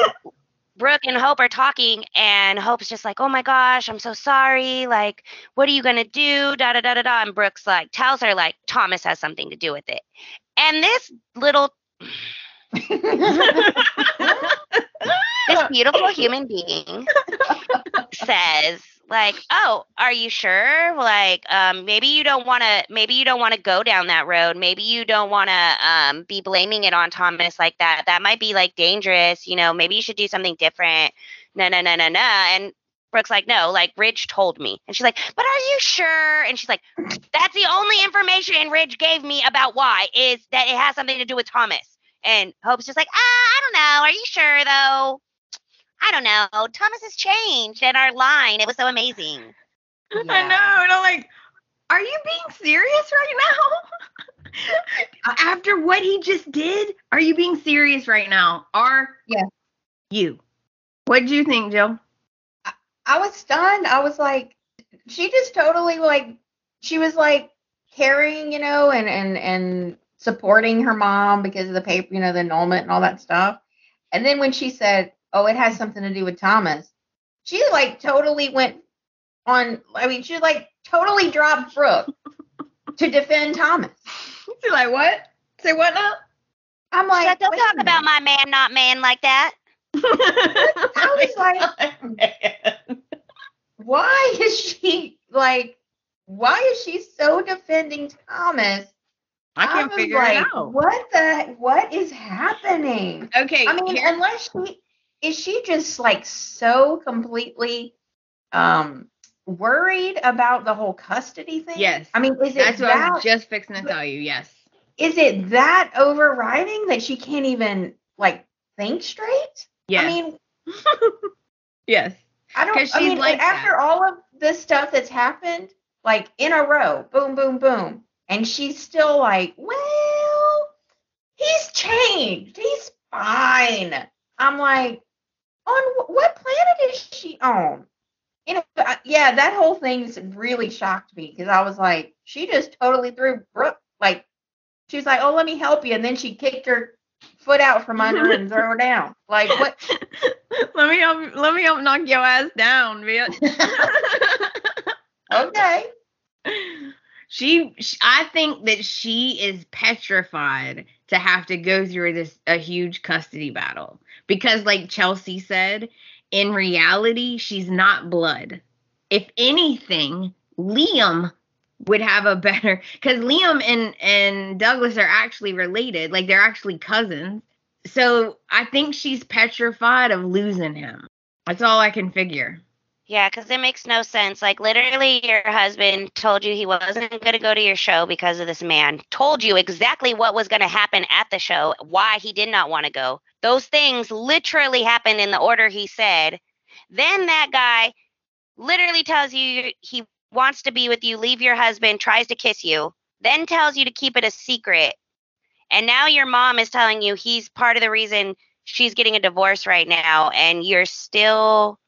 Speaker 3: Brooke and Hope are talking and Hope's just like, "Oh my gosh, I'm so sorry. Like, what are you going to do?" da da da da da and Brooke's like tells her like Thomas has something to do with it. And this little this beautiful human being says like oh are you sure? Like um maybe you don't want to maybe you don't want to go down that road. Maybe you don't want to um be blaming it on thomas like that. That might be like dangerous. You know maybe you should do something different. No no no no no. And brooke's like no like ridge told me. And she's like but are you sure? And she's like that's the only information ridge gave me about why is that it has something to do with thomas. And hope's just like ah i don't know. Are you sure though I don't know. Thomas has changed in our line. It was so amazing.
Speaker 2: I know. And I'm like, are you being serious right now? After what he just did, are you being serious right now? Are
Speaker 4: Yeah.
Speaker 2: you? What do you think, Jill?
Speaker 4: I was stunned. I was like, she just totally like, she was like caring, you know, and and and supporting her mom because of the paper, you know, the annulment and all that stuff. And then when she said, "Oh, it has something to do with Thomas," she like totally went on. I mean, she like totally dropped Brooke to defend Thomas.
Speaker 2: She's like, what? Say what now?
Speaker 4: I'm like,
Speaker 3: Shut don't talk about my man, not man like that.
Speaker 2: I
Speaker 4: was like- why is she like? Why is she so defending Thomas?
Speaker 2: I can't
Speaker 4: was
Speaker 2: figure
Speaker 4: like,
Speaker 2: it out.
Speaker 4: What the? What is happening?
Speaker 2: Okay,
Speaker 4: I mean, unless she is she just like so completely um worried about the whole custody thing?
Speaker 2: yes.
Speaker 4: I mean, is it
Speaker 2: That's what I
Speaker 4: that?
Speaker 2: was just fixing to tell you. Yes.
Speaker 4: is it that overriding that she can't even like think straight?
Speaker 2: Yes.
Speaker 4: I mean,
Speaker 2: yes.
Speaker 4: I don't.
Speaker 2: 'Cause
Speaker 4: I
Speaker 2: she's
Speaker 4: mean,
Speaker 2: like
Speaker 4: after
Speaker 2: that.
Speaker 4: all of this stuff that's happened, like in a row, boom, boom, boom, and she's still like, well, he's changed. He's fine. I'm like, on what planet is she on? You know, I- yeah, that whole thing's really shocked me because I was like, she just totally threw Brooke. Like, she was like, oh, let me help you, and then she kicked her foot out from under and threw her down. Like, what?
Speaker 2: let me help. Let me help knock your ass down, bitch.
Speaker 4: okay.
Speaker 2: she, sh I think that she is petrified to have to go through this a huge custody battle because like Chelsea said, in reality she's not blood. If anything, Liam would have a better cuz Liam and and Douglas are actually related, like they're actually cousins. So I think she's petrified of losing him. That's all I can figure.
Speaker 3: Yeah, because it makes no sense. Like, literally, your husband told you he wasn't going to go to your show because of this man, told you exactly what was going to happen at the show, why he did not want to go. Those things literally happened in the order he said. Then that guy literally tells you he wants to be with you, leave your husband, tries to kiss you, then tells you to keep it a secret. And now your mom is telling you he's part of the reason she's getting a divorce right now, and you're still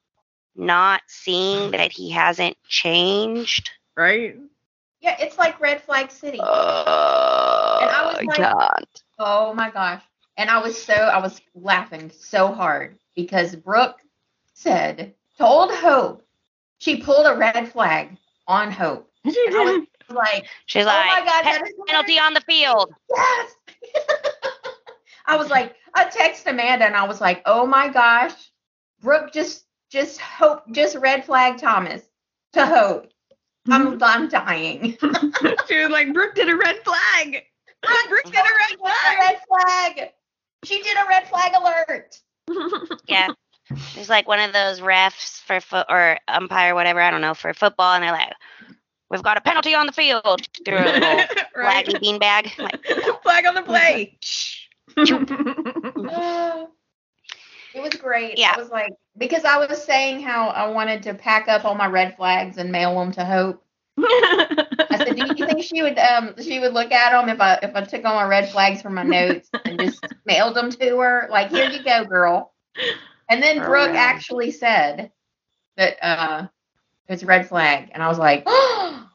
Speaker 3: not seeing that he hasn't changed.
Speaker 2: Right?
Speaker 4: Yeah, it's like Red Flag City.
Speaker 3: Oh,
Speaker 4: I was like-
Speaker 3: God.
Speaker 4: Oh my gosh. And I was so I was laughing so hard because Brooke said, told Hope, she pulled a red flag on Hope. And I was like,
Speaker 3: She's
Speaker 4: oh
Speaker 3: like,
Speaker 4: my god,
Speaker 3: "Pe-
Speaker 4: that is
Speaker 3: penalty on the field.
Speaker 4: Yes. I was like, I text Amanda and I was like, oh my gosh, Brooke just just hope just red flag Thomas to Hope. I'm mm-hmm. I'm dying.
Speaker 2: she was like, Brooke did a red flag. Brooke did a red
Speaker 4: What's
Speaker 2: flag.
Speaker 4: the red flag? She did a red flag alert.
Speaker 3: Yeah. There's like one of those refs for foot or umpire, whatever, I don't know, for football, and they're like, We've got a penalty on the field through a little
Speaker 2: right.
Speaker 3: flaggy beanbag. Like,
Speaker 2: Flag on the play.
Speaker 4: It was great.
Speaker 3: Yeah.
Speaker 4: I was like, because I was saying how I wanted to pack up all my red flags and mail them to Hope. I said, "Do you think she would um she would look at them if I if I took all my red flags from my notes and just mailed them to her? Like, here you go, girl." And then Brooke
Speaker 3: yeah.
Speaker 4: actually said that uh it's a red flag, and I was like, "Oh,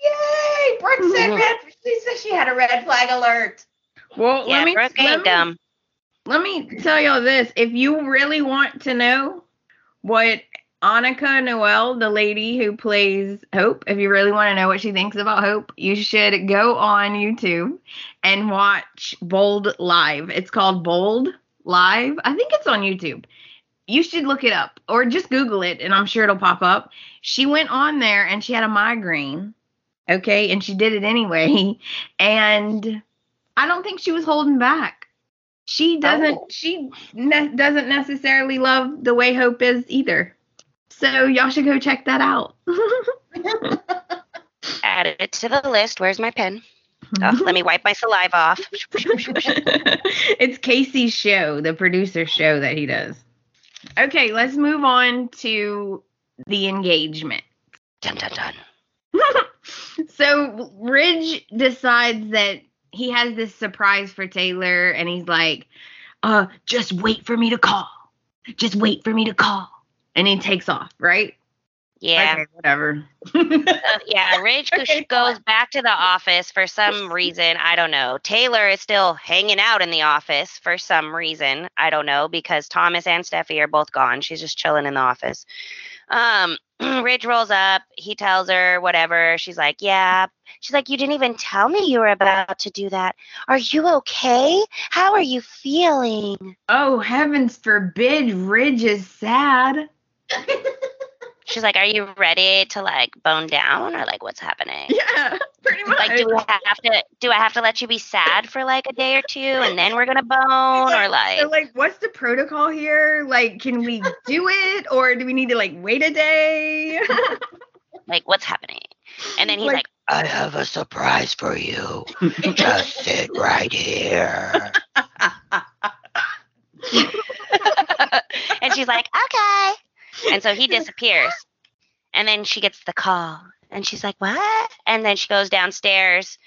Speaker 4: yay!" Brooke said red. She said she had a red flag alert.
Speaker 2: well,
Speaker 3: yeah,
Speaker 2: let me
Speaker 3: Brooke
Speaker 2: let
Speaker 3: ain't
Speaker 2: me,
Speaker 3: dumb.
Speaker 2: Let me tell y'all this. If you really want to know what Annika Noelle, the lady who plays Hope, if you really want to know what she thinks about Hope, you should go on YouTube and watch Bold Live. It's called Bold Live. I think it's on YouTube. You should look it up or just Google it and I'm sure it'll pop up. She went on there and she had a migraine. Okay. And she did it anyway. And I don't think she was holding back. She doesn't,
Speaker 4: Oh.
Speaker 2: she ne- doesn't necessarily love the way Hope is either. So y'all should go check that out.
Speaker 3: Add it to the list. Where's my pen? Oh, let me wipe my saliva off.
Speaker 2: it's Casey's show, the producer show that he does. Okay, let's move on to the engagement.
Speaker 3: Dun dun dun.
Speaker 2: so Ridge decides that he has this surprise for Taylor, and he's like, "Uh, just wait for me to call. Just wait for me to call." And he takes off, right?
Speaker 3: Yeah.
Speaker 2: Okay, whatever.
Speaker 3: Uh, yeah, Ridge goes-
Speaker 2: Okay,
Speaker 3: goes back to the office for some reason. I don't know. Taylor is still hanging out in the office for some reason. I don't know because Thomas and Steffy are both gone. She's just chilling in the office. Um, Mm, Ridge rolls up. He tells her whatever. She's like, "Yeah." She's like, "You didn't even tell me you were about to do that. Are you okay? How are you feeling?"
Speaker 2: oh heavens forbid, Ridge is sad.
Speaker 3: She's like, "Are you ready to like bone down or like what's happening?"
Speaker 2: Yeah, pretty much.
Speaker 3: like do we have to do i have to let you be sad for like a day or two and then we're gonna bone or like
Speaker 2: So like, what's the protocol here? Like, can we do it, or do we need to like wait a day?
Speaker 3: like what's happening and then he's
Speaker 2: Like-
Speaker 3: like, i have a surprise for you just sit right here and she's like okay and so he disappears and then she gets the call and she's like what and then she goes downstairs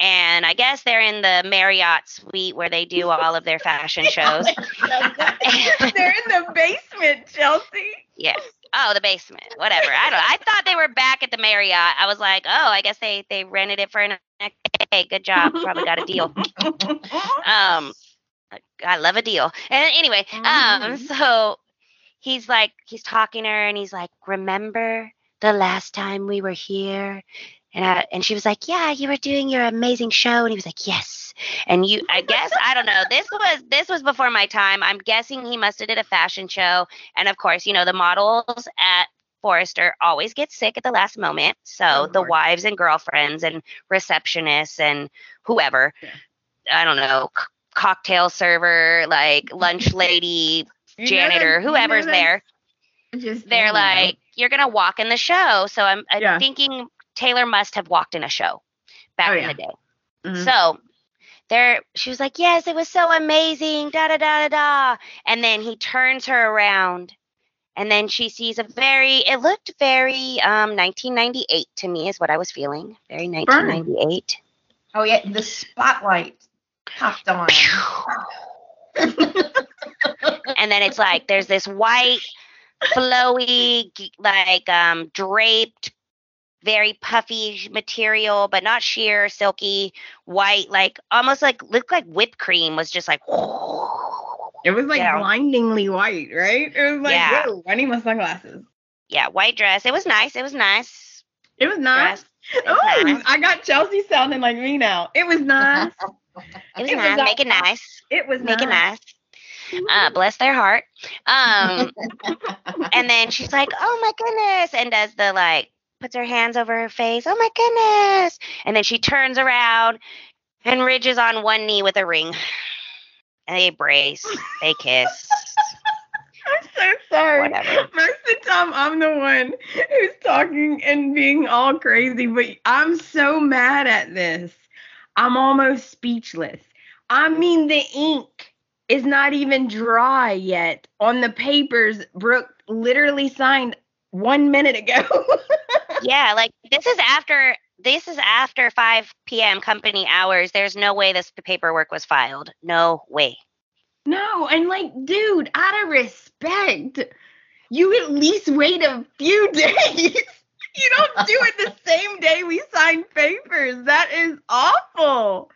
Speaker 3: and i guess they're in the marriott suite where they do all of their fashion shows
Speaker 2: They're in the basement, Chelsea.
Speaker 3: Yes. Oh, the basement. Whatever. I don't. I thought they were back at the Marriott. I was like, oh, I guess they they rented it for an. Hey, good job. Probably got a deal. Um, I love a deal. And anyway, um,
Speaker 2: Mhm.
Speaker 3: so he's like, he's talking to her, and he's like, remember the last time we were here? And I, and she was like, yeah, you were doing your amazing show, and he was like, yes. And you, I guess, I don't know. This was this was before my time. I'm guessing he must have did a fashion show, and of course, you know, the models at Forrester always get sick at the last moment. So
Speaker 2: Of
Speaker 3: the
Speaker 2: course.
Speaker 3: wives and girlfriends and receptionists and whoever,
Speaker 2: Yeah.
Speaker 3: I don't know, c- cocktail server, like lunch lady, janitor,
Speaker 2: that- you know
Speaker 3: whoever's there,
Speaker 2: Just
Speaker 3: they're
Speaker 2: you know.
Speaker 3: like, you're gonna walk in the show. So I'm, I'm
Speaker 2: Yeah.
Speaker 3: thinking Taylor must have walked in a show back
Speaker 2: Oh,
Speaker 3: in
Speaker 2: yeah.
Speaker 3: the day.
Speaker 2: Mhm.
Speaker 3: So there she was like, Yes, it was so amazing, da da da da da. And then he turns her around and then she sees a very it looked very um 1998 to me is what I was feeling. Very 1998.
Speaker 4: Oh yeah, the spotlight popped on.
Speaker 3: and then it's like there's this white flowy like um draped very puffy material but not sheer silky white like almost like looked like whipped cream was just like
Speaker 2: It was like blindingly white, right? It was like,
Speaker 3: Yeah.
Speaker 2: whoa, I need my sunglasses.
Speaker 3: yeah white dress it was nice it was nice
Speaker 2: It was nice.
Speaker 3: dress it was
Speaker 2: Oh,
Speaker 3: nice
Speaker 2: I got Chelsea sounding like me now. It was nice.
Speaker 3: it was
Speaker 2: it
Speaker 3: nice make it nice
Speaker 2: It was
Speaker 3: make it
Speaker 2: nice.
Speaker 3: nice uh bless their heart um and then she's like oh my goodness and does the like puts her hands over her face oh my goodness and then she turns around And Ridge is on one knee with a ring. And they embrace. They kiss.
Speaker 2: I'm so sorry.
Speaker 3: Whatever.
Speaker 2: Most of the time, I'm the one who's talking and being all crazy, but I'm so mad at this. I'm almost speechless. I mean, the ink is not even dry yet on the papers Brooke literally signed one minute ago.
Speaker 3: yeah, like this is after this is after 5 p.m. company hours. There's no way this paperwork was filed. No way.
Speaker 2: no, and like, dude, out of respect, you at least wait a few days. You don't do it the same day we sign papers. That is awful.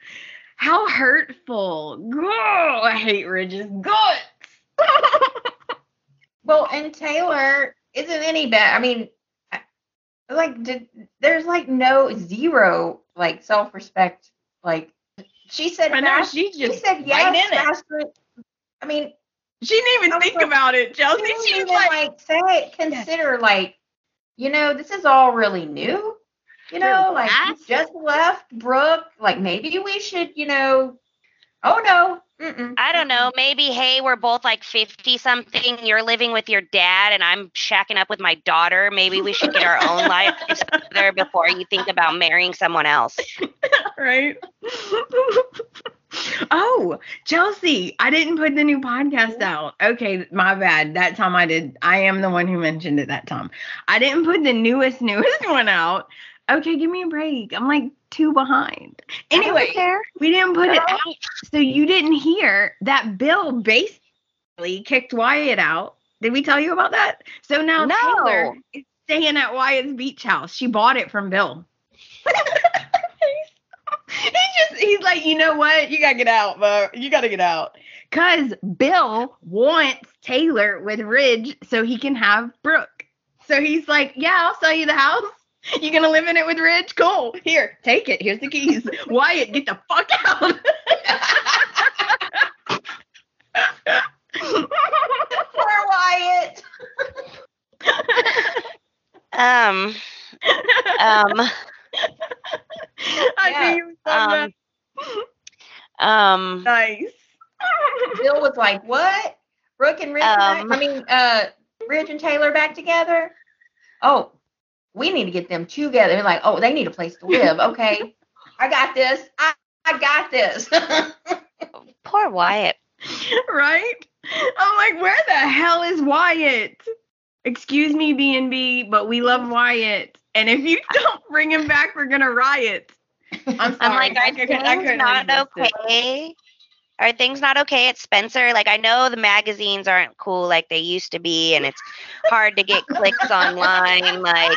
Speaker 2: How hurtful. Oh, I hate Ridge's guts.
Speaker 4: Well, and Taylor isn't any bad. I mean, like, did, there's like no zero like self respect. Like, she said,
Speaker 2: I know,
Speaker 4: fast- she
Speaker 2: just
Speaker 4: said
Speaker 2: right
Speaker 4: yes,
Speaker 2: it.
Speaker 4: faster. I mean,
Speaker 2: She didn't even think
Speaker 4: like-
Speaker 2: about it, Chelsea.
Speaker 4: she didn't
Speaker 2: She
Speaker 4: even
Speaker 2: like,
Speaker 4: like say consider like, you know, this is all really new. You know, like just left Brooke. Like maybe we should, you know. Oh no. Mm-mm.
Speaker 3: I don't know. Maybe, hey, we're both like 50 something. You're living with your dad, and I'm shacking up with my daughter. Maybe we should get our own life together before you think about marrying someone else.
Speaker 2: right? oh, Chelsea, I didn't put the new podcast out. Okay, my bad. That time I did. I am the one who mentioned it that time. I didn't put the newest, newest one out. Okay, give me a break. I'm like two behind. Anyway, we didn't put it out. So you didn't hear that Bill basically kicked Wyatt out. Did we tell you about that? So now
Speaker 3: No.
Speaker 2: Taylor is staying at Wyatt's beach house. She bought it from Bill. he's just he's like, you know what? You gotta get out, bro. you gotta get out. Cause Bill wants Taylor with Ridge so he can have Brooke. So he's like, Yeah, I'll sell you the house. You gonna live in it with Ridge? Cool. Here, take it. Here's the keys. Wyatt, get the fuck out.
Speaker 4: Poor Wyatt.
Speaker 3: Um, um,
Speaker 2: I
Speaker 4: Yeah,
Speaker 2: knew you would love
Speaker 3: um, um.
Speaker 2: Nice.
Speaker 4: Bill was like, "What? Brooke and Ridge? back-
Speaker 3: Um.
Speaker 4: I mean, uh, Ridge and Taylor back together? Oh, we need to get them together." They're like, "Oh, they need a place to live. Okay, I got this. I, I got this."
Speaker 3: poor Wyatt.
Speaker 2: right? I'm like, where the hell is Wyatt? Excuse me, B and B, but we love Wyatt, and if you don't bring him back, we're gonna riot. I'm sorry.
Speaker 3: I'm like,
Speaker 2: I
Speaker 3: are
Speaker 2: couldn't- I
Speaker 3: things
Speaker 2: couldn't
Speaker 3: not
Speaker 2: resist it.
Speaker 3: okay? Are things not okay at Spencer? Like, I know the magazines aren't cool like they used to be, and it's hard to get clicks online. Like,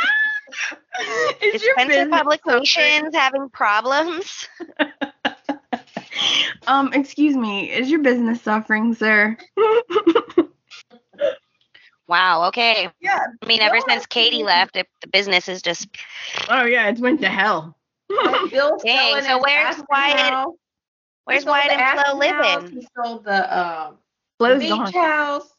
Speaker 2: Is
Speaker 3: is Spencer
Speaker 2: business
Speaker 3: Publications having problems?
Speaker 2: Um, excuse me, is your business suffering, sir?
Speaker 3: Wow. Okay.
Speaker 4: yeah.
Speaker 3: I mean, ever since Katie left, it, the business is just.
Speaker 2: oh yeah, it's went to hell.
Speaker 4: Bill's
Speaker 3: Dang,
Speaker 4: selling
Speaker 3: so where's
Speaker 4: Aspen
Speaker 3: Wyatt-
Speaker 4: house.
Speaker 3: Where's
Speaker 4: sold
Speaker 3: Wyatt and Flo living?
Speaker 4: He sold the um,
Speaker 2: Flo's
Speaker 4: beach
Speaker 2: gone.
Speaker 4: house.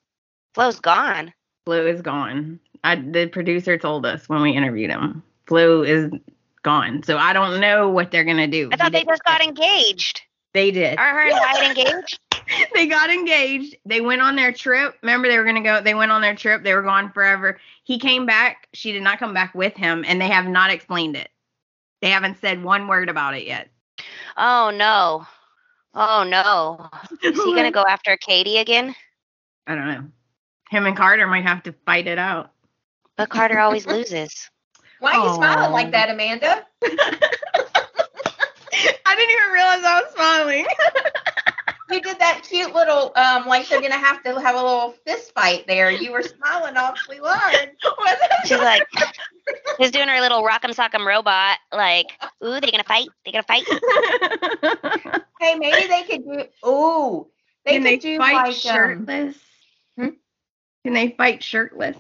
Speaker 3: Flo's gone.
Speaker 2: Flo is gone. I, the producer told us when we interviewed him. Flo is gone. So I don't know what they're gonna do.
Speaker 3: I thought they just got engaged.
Speaker 2: They did.
Speaker 3: Are her and Wyatt engaged?
Speaker 2: they got engaged. They went on their trip. Remember, they were gonna go. They went on their trip. They were gone forever. He came back. She did not come back with him, and they have not explained it. They haven't said one word about it yet.
Speaker 3: Oh no. Oh no. Is he gonna go after Katie again?
Speaker 2: I don't know. Him and Carter might have to fight it out.
Speaker 3: But Carter always loses.
Speaker 4: Why are you smiling
Speaker 2: Aw.
Speaker 4: like that, Amanda?
Speaker 2: I didn't even realize I was smiling.
Speaker 4: You did that cute little um, like they're gonna have to have a little fist fight there. You were smiling awfully large.
Speaker 3: She's like, she's doing her little rock'em sock'em robot. Like, ooh, they're gonna fight? they're gonna fight?
Speaker 4: Hey, maybe they could do. Ooh, they
Speaker 2: Can
Speaker 4: could
Speaker 2: they
Speaker 4: do
Speaker 2: fight
Speaker 4: like. Um,
Speaker 2: shirtless?
Speaker 4: Hmm?
Speaker 2: Can they fight shirtless?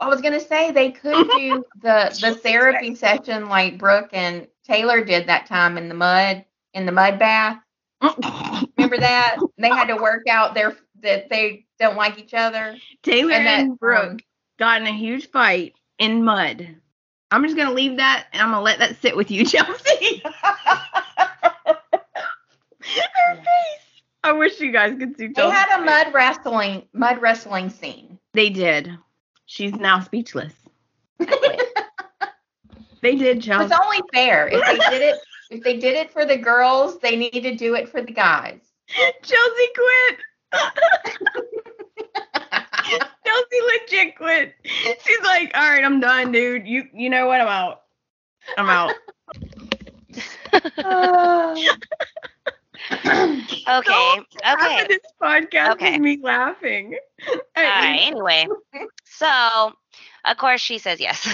Speaker 4: I was gonna say they could do the the therapy session like Brooke and Taylor did that time in the mud in the mud bath. Remember that? they had to work out their that they don't like each other.
Speaker 2: Taylor and,
Speaker 4: And
Speaker 2: Brooke
Speaker 4: um,
Speaker 2: got in a huge fight in mud. I'm just gonna leave that and I'm gonna let that sit with you, Chelsea. Her face. I wish you guys could see
Speaker 4: They had a mud wrestling mud wrestling scene.
Speaker 2: They did. She's now speechless. They did, Chelsea.
Speaker 4: It's only fair. If they did it if they did it for the girls, they need to do it for the guys.
Speaker 2: Chelsea quit. Chelsea legit quit. She's like, all right, I'm done, dude. You you know what? I'm out. I'm out.
Speaker 3: Okay.
Speaker 2: Half
Speaker 3: Okay.
Speaker 2: of this podcast
Speaker 3: Okay.
Speaker 2: is me laughing.
Speaker 3: All right. Anyway, so of course she says yes.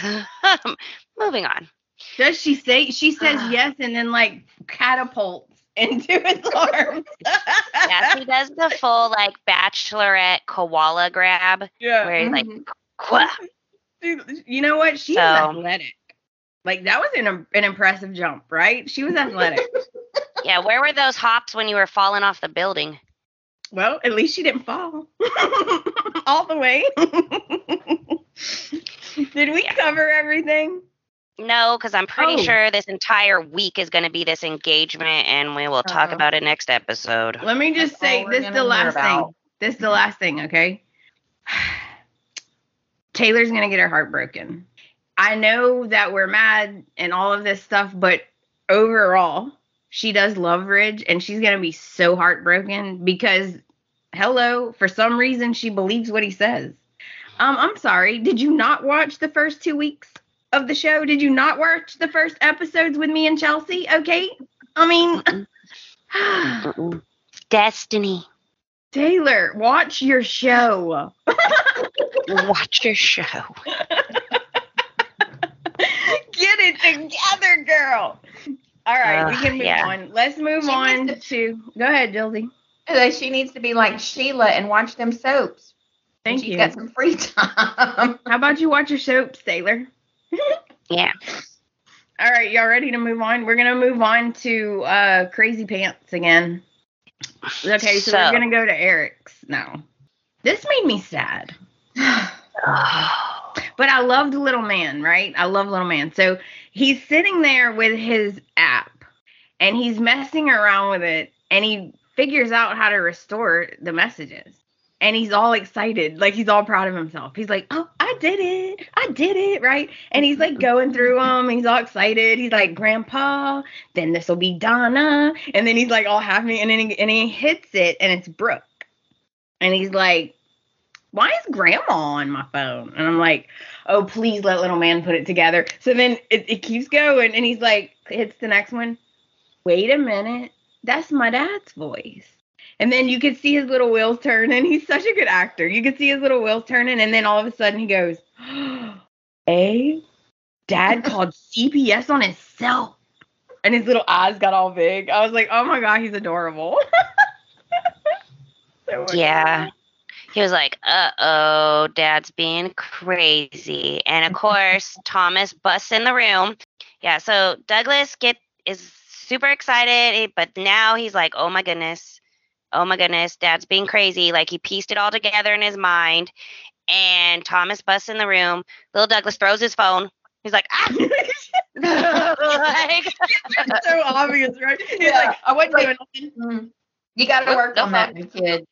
Speaker 3: Moving on.
Speaker 2: Does she say she says yes and then like catapults into his arms?
Speaker 3: Yeah, she does the full like bachelorette koala grab
Speaker 2: yeah.
Speaker 3: where he's like.
Speaker 4: Mm-hmm.
Speaker 3: "Quah."
Speaker 2: Dude, you know what? She
Speaker 3: So-
Speaker 2: athletic. Like that was an an impressive jump, right? She was athletic.
Speaker 3: yeah, where were those hops when you were falling off the building?
Speaker 2: well, at least she didn't fall all the way. Did we
Speaker 3: Yeah.
Speaker 2: cover everything?
Speaker 3: No, because I'm pretty
Speaker 2: Oh.
Speaker 3: sure this entire week is going to be this engagement, and we will talk
Speaker 4: Uh-oh.
Speaker 3: about it next episode.
Speaker 2: Let me just
Speaker 4: That's
Speaker 2: say this is the
Speaker 4: hear
Speaker 2: last thing. This is the last thing, okay? Taylor's gonna get her heart broken. I know that we're mad and all of this stuff, but overall, she does love Ridge and she's gonna be so heartbroken because hello, for some reason she believes what he says. Um, I'm sorry, did you not watch the first two weeks of the show? Did you not watch the first episodes with me and Chelsea? Okay. I mean
Speaker 3: Mm-mm. Destiny,
Speaker 2: Taylor, watch your show.
Speaker 3: watch your show.
Speaker 2: Get it together, girl. All right, we
Speaker 3: uh,
Speaker 2: can move
Speaker 3: yeah.
Speaker 2: on. Let's move
Speaker 4: She
Speaker 2: on
Speaker 4: needs
Speaker 2: to. Go ahead, Dilsey.
Speaker 4: Like, uh, she needs to be like Sheila and watch them soaps.
Speaker 2: Thank
Speaker 4: She's
Speaker 2: you.
Speaker 4: got some free time.
Speaker 2: How about you watch your soaps, Taylor?
Speaker 3: Yeah.
Speaker 2: All right, y'all ready to move on? We're gonna move on to uh Crazy Pants again. Okay, so,
Speaker 3: So-
Speaker 2: we're gonna go to Eric's now. This made me sad. But I loved Little Man, right? I love Little Man. So he's sitting there with his app and he's messing around with it and he figures out how to restore the messages. And he's all excited, like he's all proud of himself. He's like, "Oh, I did it! I did it!" Right? And he's like going through them. He's all excited. He's like, "Grandpa, then this will be Donna." And then he's like all happy, and then he, and he hits it, and it's Brooke. And he's like, why is grandma on my phone? And I'm like, oh, please let little man put it together. So then it, it keeps going, and he's like, hits the next one. Wait a minute, that's my dad's voice. And then you could see his little wheels turn, and he's such a good actor. You could see his little wheels turning, and then all of a sudden he goes, A, dad called CPS on his cell. And his little eyes got all big. I was like, oh my God, he's adorable. So
Speaker 3: Yeah. He was like, uh oh, dad's being crazy. And of course, Thomas busts in the room. Yeah, so Douglas get is super excited, but now he's like, oh my goodness. Oh my goodness, dad's being crazy. Like he pieced it all together in his mind. And Thomas busts in the room. Little Douglas throws his phone. He's like, ah! like,
Speaker 2: it's so obvious, right? He's
Speaker 4: Yeah.
Speaker 2: like, I wasn't doing nothing.
Speaker 4: Mm. You got to work
Speaker 3: no
Speaker 4: on that, my kid.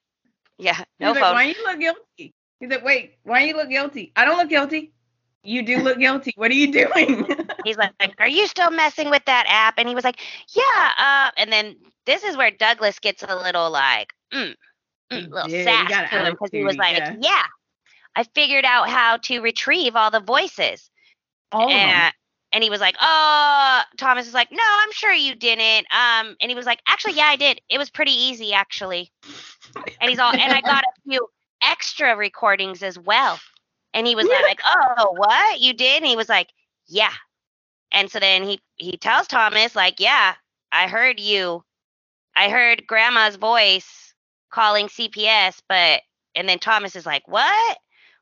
Speaker 3: yeah,
Speaker 2: He's
Speaker 3: no
Speaker 2: like,
Speaker 3: phone.
Speaker 2: why you look guilty? He's like, wait, why do you look guilty? I don't look guilty. You do look guilty. What are you doing?
Speaker 3: He's like, "Are you still messing with that app?" And he was like, "Yeah." Uh, and then this is where Douglas gets a little like, mm, mm, little. Sass to him because he was like,
Speaker 2: attitude,
Speaker 3: yeah. I figured out how to retrieve all the voices."
Speaker 2: All
Speaker 3: and, and he was like, "Oh." Thomas is like, "No, I'm sure you didn't." Um, and he was like, "Actually, yeah, I did. It was pretty easy, actually." And he's all, and I got a few extra recordings as well. And he was like, "Oh, what you did?" And he was like, "Yeah." And so then he he tells Thomas like, "Yeah, I heard you. I heard Grandma's voice calling CPS, but." And then Thomas is like, "What?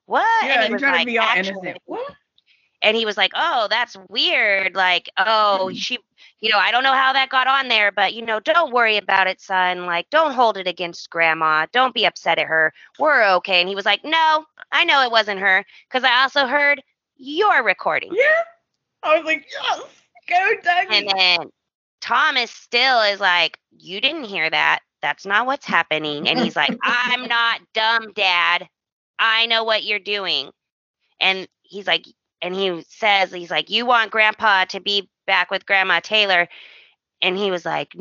Speaker 3: What?"
Speaker 2: yeah,
Speaker 3: and he was
Speaker 2: trying
Speaker 3: like,
Speaker 2: to be all
Speaker 3: "Actually,"
Speaker 2: innocent. What?
Speaker 3: and he was like, "Oh, that's weird. Like, oh,
Speaker 2: Mm.
Speaker 3: she, you know, I don't know how that got on there, but you know, don't worry about it, son. Like, don't hold it against grandma. Don't be upset at her. We're okay." And he was like, "No, I know it wasn't her because I also heard your recording."
Speaker 2: Yeah. I was like, yes, go Dougie.
Speaker 3: And then Thomas still is like, "You didn't hear that. That's not what's happening. And he's like, I'm not dumb, dad. I know what you're doing. And he's like, and he says, he's like, you want grandpa to be back with grandma Taylor. And he was like,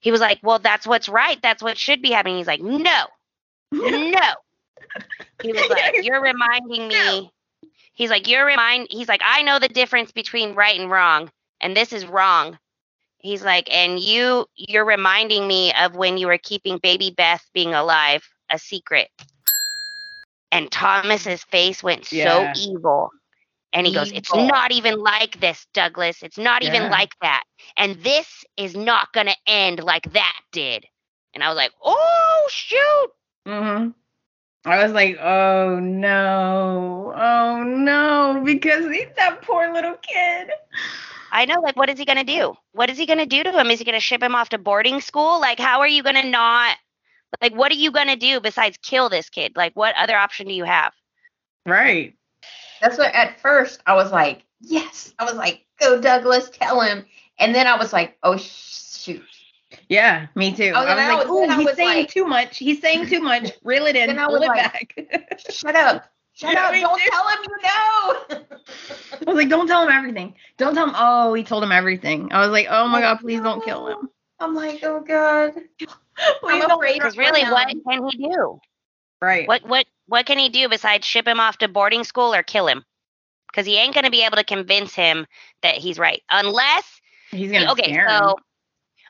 Speaker 3: he was like, well, that's what's right. That's what should be happening. He's like, no, no. He was like, you're reminding me. He's like, you're remind. He's like, I know the difference between right and wrong, and this is wrong. He's like, and you, you're reminding me of when you were keeping baby Beth being alive a secret. And Thomas's face went
Speaker 2: Yeah.
Speaker 3: so evil. And he goes, It's not even like this, Douglas. It's not even like that. And this is not going to end like that did. And I was like, Oh, shoot.
Speaker 2: hmm I was like, oh no, oh no, because he's that poor little kid.
Speaker 3: I know. Like, what is he going to do? What is he going to do to him? Is he going to ship him off to boarding school? Like, how are you going to not? Like, what are you going to do besides kill this kid? Like, what other option do you have?
Speaker 2: Right.
Speaker 4: That's what at first I was like, yes. I was like, go Douglas, tell him. And then I was like, oh shoot.
Speaker 2: Yeah, me too.
Speaker 4: Oh,
Speaker 2: I was
Speaker 4: I
Speaker 2: like,
Speaker 4: was- then
Speaker 2: he's
Speaker 4: was
Speaker 2: saying
Speaker 4: like-
Speaker 2: too much. He's saying too much. Reel it in.
Speaker 4: Then I
Speaker 2: Pull
Speaker 4: was
Speaker 2: it
Speaker 4: like-
Speaker 2: back.
Speaker 4: Shut up. Shut
Speaker 2: Yeah,
Speaker 4: up. Don't
Speaker 2: too.
Speaker 4: tell him you know.
Speaker 2: I was like, don't tell him everything. Don't tell him. Oh, he told him everything. I was like, oh my
Speaker 4: Oh,
Speaker 2: god, please don't kill him.
Speaker 4: I'm like, oh God.
Speaker 2: Please
Speaker 4: I'm
Speaker 2: don't
Speaker 4: afraid
Speaker 3: Because really,
Speaker 4: him.
Speaker 3: what can he do?
Speaker 2: Right.
Speaker 3: What what what can he do besides ship him off to boarding school or kill him? Because he ain't going to be able to convince him that he's right, unless
Speaker 2: He's gonna
Speaker 3: okay.
Speaker 2: scare him.
Speaker 3: So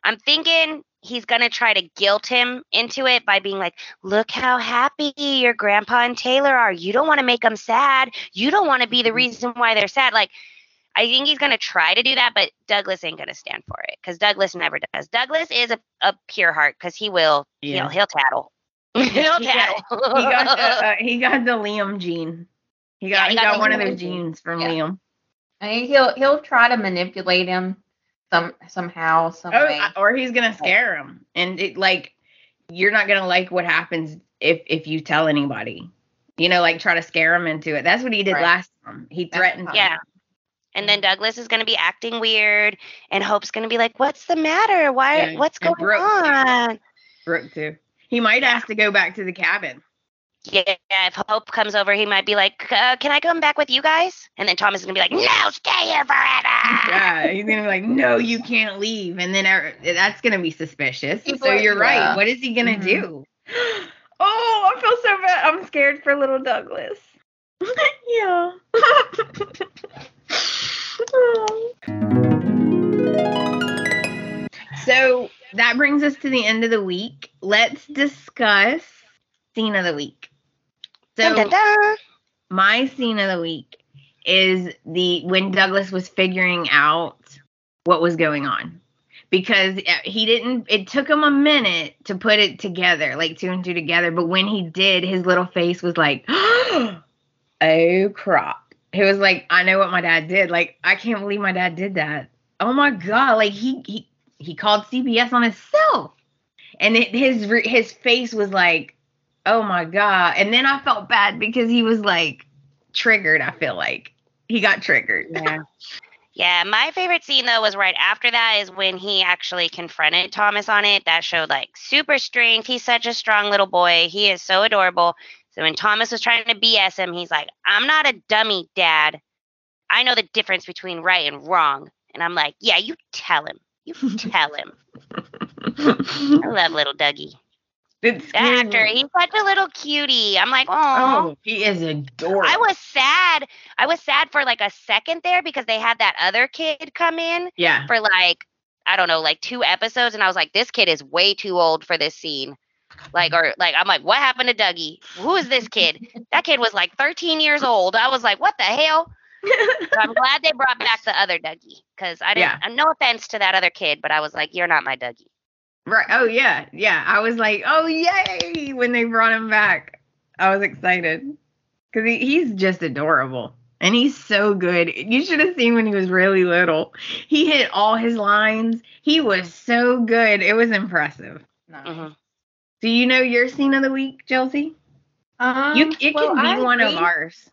Speaker 3: I'm thinking he's going to try to guilt him into it by being like, "Look how happy your grandpa and Taylor are. You don't want to make them sad. You don't want to be the
Speaker 2: Mhm.
Speaker 3: reason why they're sad." Like. I think he's going to try to do that, but Douglas ain't going to stand for it because Douglas never does. Douglas is a, a pure heart because he will,
Speaker 2: Yeah.
Speaker 3: you know, he'll tattle. he'll
Speaker 2: He got-
Speaker 3: tattle.
Speaker 2: He got the uh, he got the Liam gene. He got
Speaker 3: Yeah,
Speaker 2: he
Speaker 3: he
Speaker 2: got,
Speaker 3: got
Speaker 2: one of
Speaker 4: Liam
Speaker 2: those genes from
Speaker 4: Yeah.
Speaker 2: Liam.
Speaker 4: I mean, he'll he'll try to manipulate him some somehow, some
Speaker 2: Oh, or he's gonna scare him, and it like you're not gonna like what happens if if you tell anybody. You know, like try to scare him into it. That's what he did
Speaker 4: Right.
Speaker 2: last time. He threatened.
Speaker 3: Yeah. And then Douglas is going to be acting weird, and Hope's going to be like, "What's the matter? Why?
Speaker 2: Yeah,
Speaker 3: What's going
Speaker 2: Brooke, too.
Speaker 3: on?"
Speaker 2: Brooke too. He might ask to go back to the cabin.
Speaker 3: Yeah, if Hope comes over, he might be like, uh, "Can I come back with you guys?" And then Thomas is going to be like, "No, stay here forever."
Speaker 2: Yeah, he's gonna be like, "No, you can't leave," and then er- that's gonna be suspicious.
Speaker 4: People
Speaker 2: so
Speaker 4: are-
Speaker 2: you're right.
Speaker 4: yeah.
Speaker 2: What is he gonna
Speaker 4: Mhm.
Speaker 2: do? Oh, I feel so bad. I'm scared for little Douglas. yeah. so that brings us to the end of the week. Let's discuss scene of the week. So
Speaker 3: Dun, dun, dun.
Speaker 2: my scene of the week is the when Douglas was figuring out what was going on. Because uh, he didn't it took him a minute to put it together like two and two together but when he did his little face was like oh crap. He was like i know what my dad did. Like i can't believe my dad did that. Oh my god like he he he called CPS on himself and it, his his face was like oh my god and then i felt bad because he was like triggered i feel like he got triggered
Speaker 3: Yeah. Yeah, my favorite scene though was right after that is when he actually confronted Thomas on it. That showed like super strength. He's such a strong little boy. He is so adorable. So when Thomas was trying to BS him, he's like, I'm not a dummy, Dad. I know the difference between right and wrong. And I'm like, Yeah, you tell him. You tell him. I love little Dougie. Actor, he's such a little cutie. I'm like, oh.
Speaker 2: oh he is adorable
Speaker 3: I was sad. I was sad for like a second there because they had that other kid come in
Speaker 2: yeah
Speaker 3: for like I don't know, like two episodes, and I was like, this kid is way too old for this scene. Like, or like, I'm like, what happened to Dougie? Who is this kid? That kid was like 13 years old. I was like, what the hell? I'm glad they brought back the other Dougie because I didn't.
Speaker 2: Yeah.
Speaker 3: No offense to that other kid, but I was like, you're not my Dougie.
Speaker 2: Right. Oh yeah, yeah. I was like, oh yay when they brought him back. I was excited because he, he's just adorable and he's so good. You should have seen when he was really little. He hit all his lines. He was so good. It was impressive.
Speaker 4: No.
Speaker 3: Mhm.
Speaker 2: Do you know your scene of the week, Chelsea?
Speaker 4: Um,
Speaker 2: You it
Speaker 4: well,
Speaker 2: can be
Speaker 4: I
Speaker 2: one of
Speaker 4: agree-
Speaker 2: ours.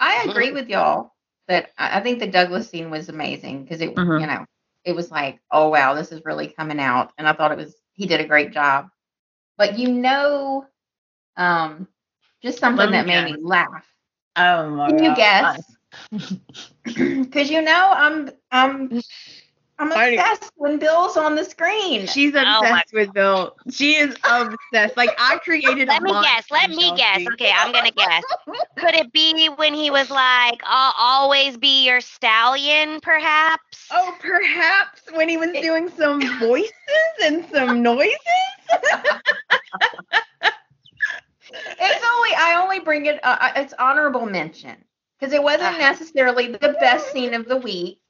Speaker 4: I agree with y'all that I I think the Douglas scene was amazing because it,
Speaker 2: Mhm.
Speaker 4: you know, it was like, oh wow, this is really coming out, and I thought it was he did a great job. but you know, um, just something
Speaker 2: Let me
Speaker 4: that made me laugh.
Speaker 2: Oh my God.
Speaker 4: Can you guess? Because you know, I'm I'm I'm
Speaker 2: I-
Speaker 4: obsessed when Bill's on the screen.
Speaker 2: She's
Speaker 3: Oh my-
Speaker 2: obsessed with Bill. She is obsessed. Like I created.
Speaker 3: Let
Speaker 2: a
Speaker 3: me guess. Let me guess. Okay, I'm gonna guess. Could it be when he was like, "I'll always be your stallion," perhaps?
Speaker 2: Oh, perhaps when he was doing some voices and some noises.
Speaker 4: It's only I only bring it. Uh, uh, it's honorable mention because it wasn't
Speaker 3: Ah.
Speaker 4: necessarily the best scene of the week,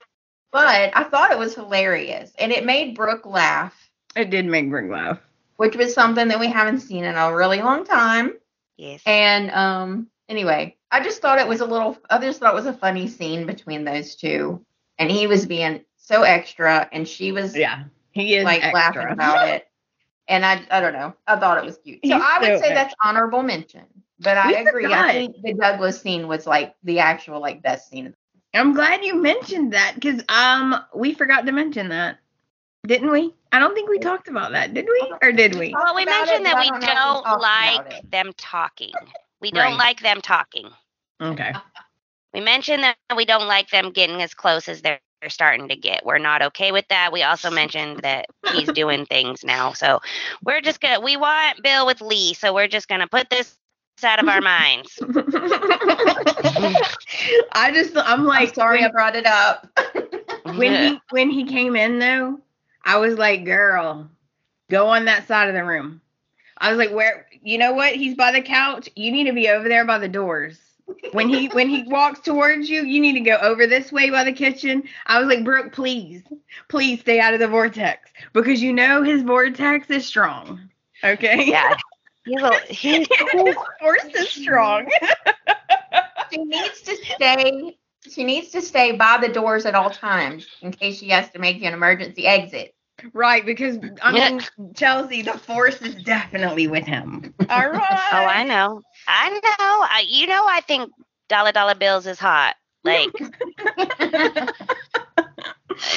Speaker 4: but I thought it was hilarious and it made Brooke laugh,
Speaker 2: It did make Brooke laugh.
Speaker 4: which was something that we haven't seen in a really long time.
Speaker 3: Yes.
Speaker 4: And um, anyway, I just thought it was a little. I just thought it was a funny scene between those two, and he was being so extra, and she was
Speaker 2: Yeah, he is
Speaker 4: like
Speaker 2: extra.
Speaker 4: laughing about it. And I, I don't know. I thought it was cute. So
Speaker 2: He's
Speaker 4: I would
Speaker 2: so
Speaker 4: say that's honorable mention. But I
Speaker 2: We
Speaker 4: agree.
Speaker 2: forgot.
Speaker 4: I think the Douglas scene was like the actual like best scene.
Speaker 2: I'm glad you mentioned that because um we forgot to mention that, didn't we? I don't think we talked about that, did we? Or did we?
Speaker 3: Well, we mentioned
Speaker 4: it,
Speaker 3: that we
Speaker 4: don't know if we
Speaker 3: don't like them talking. We don't
Speaker 2: Right.
Speaker 3: like them talking.
Speaker 2: Okay.
Speaker 3: We mentioned that we don't like them getting as close as they're they're starting to get. We're not okay with that. We also mentioned that he's doing things now. So we're just gonna we want Bill with Li, so we're just gonna put this out of our minds.
Speaker 2: I just I'm like
Speaker 4: I'm sorry I brought it up.
Speaker 2: when he when he came in though, I was like, girl, go on that side of the room. I was like, where you know what? He's by the couch. You need to be over there by the doors. When he when he walks towards you, you need to go over this way by the kitchen. I was like, Brooke, please, please stay out of the vortex because you know his vortex is strong. Okay.
Speaker 3: yeah. He's a, he's
Speaker 2: his force is strong.
Speaker 4: she needs to stay. She needs to stay by the doors at all times in case she has to make an emergency exit.
Speaker 2: Right, because I mean Chelsea, the force is definitely with him. All right.
Speaker 3: Oh, I know. I know. I, you know, I think Dollar Dollar Bills is hot. Like,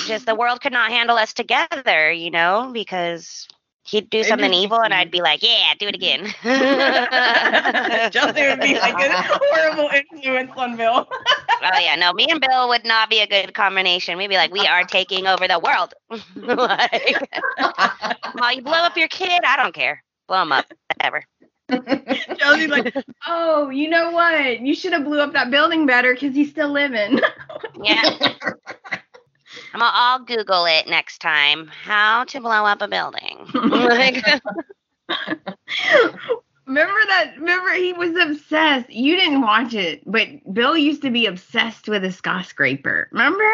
Speaker 3: just the world could not handle us together, you know, because he'd do something evil and. I'd be like, yeah, do it again.
Speaker 2: Chelsea would be like a horrible influence on Bill.
Speaker 3: Oh yeah, no, me and Bill would not be a good combination. We'd be like, we are taking over the world. like, well, you blow up your kid, I don't care. Blow him up, whatever.
Speaker 2: Chelsea's like, oh, you know what? You should have blew up that building better because he's still living.
Speaker 3: Yeah, I'm gonna, I'll Google it next time. How to blow up a building. like,
Speaker 2: remember that? Remember he was obsessed. You didn't watch it, but Bill used to be obsessed with a skyscraper. Remember?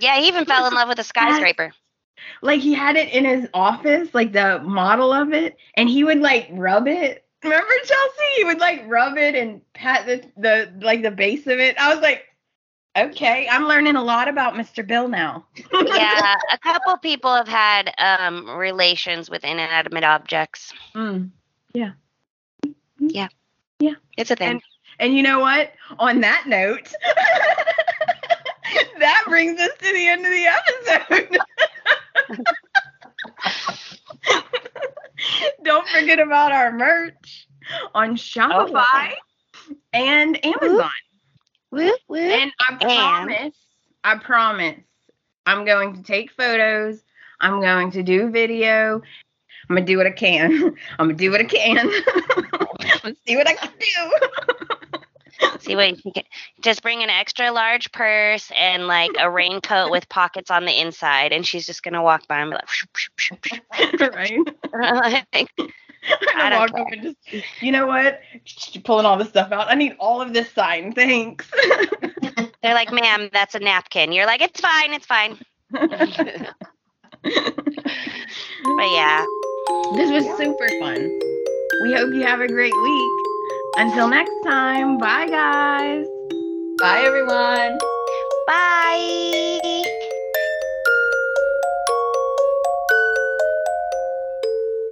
Speaker 3: yeah, he even fell in love with a skyscraper.
Speaker 2: Like he had it in his office, like the model of it, and he would like rub it. Remember Chelsea? He would like rub it and pat the the like the base of it. I was like, okay, I'm learning a lot about Mr. Bill now.
Speaker 3: yeah, a couple people have had um, relations with inanimate objects.
Speaker 2: Mm. Yeah. Yeah. Yeah.
Speaker 3: It's a thing.
Speaker 2: And you know what? On that note, that brings us to the end of the episode. Don't forget about our merch on Shopify and Amazon.
Speaker 3: Woo, woo.
Speaker 2: And I promise, I promise, I'm going to take photos. I'm going to do video. I'm gonna do what I can. I'm gonna do what I can. I'm gonna see what I can do.
Speaker 3: See what you can. Just bring an extra large purse and like a raincoat with pockets on the inside, and she's just gonna walk by and be like, "Shoo, shoo, shoo, shoo."
Speaker 2: right?
Speaker 3: Like,
Speaker 2: I
Speaker 3: I
Speaker 2: walk up and just, you know what? You're pulling all this stuff out. I need all of this sign. Thanks.
Speaker 3: They're like, "Ma'am, that's a napkin." You're like, "It's fine, it's fine." But yeah,
Speaker 2: This was super fun. We hope you have a great week. Until next time, bye guys.
Speaker 4: Bye, everyone.
Speaker 3: bye.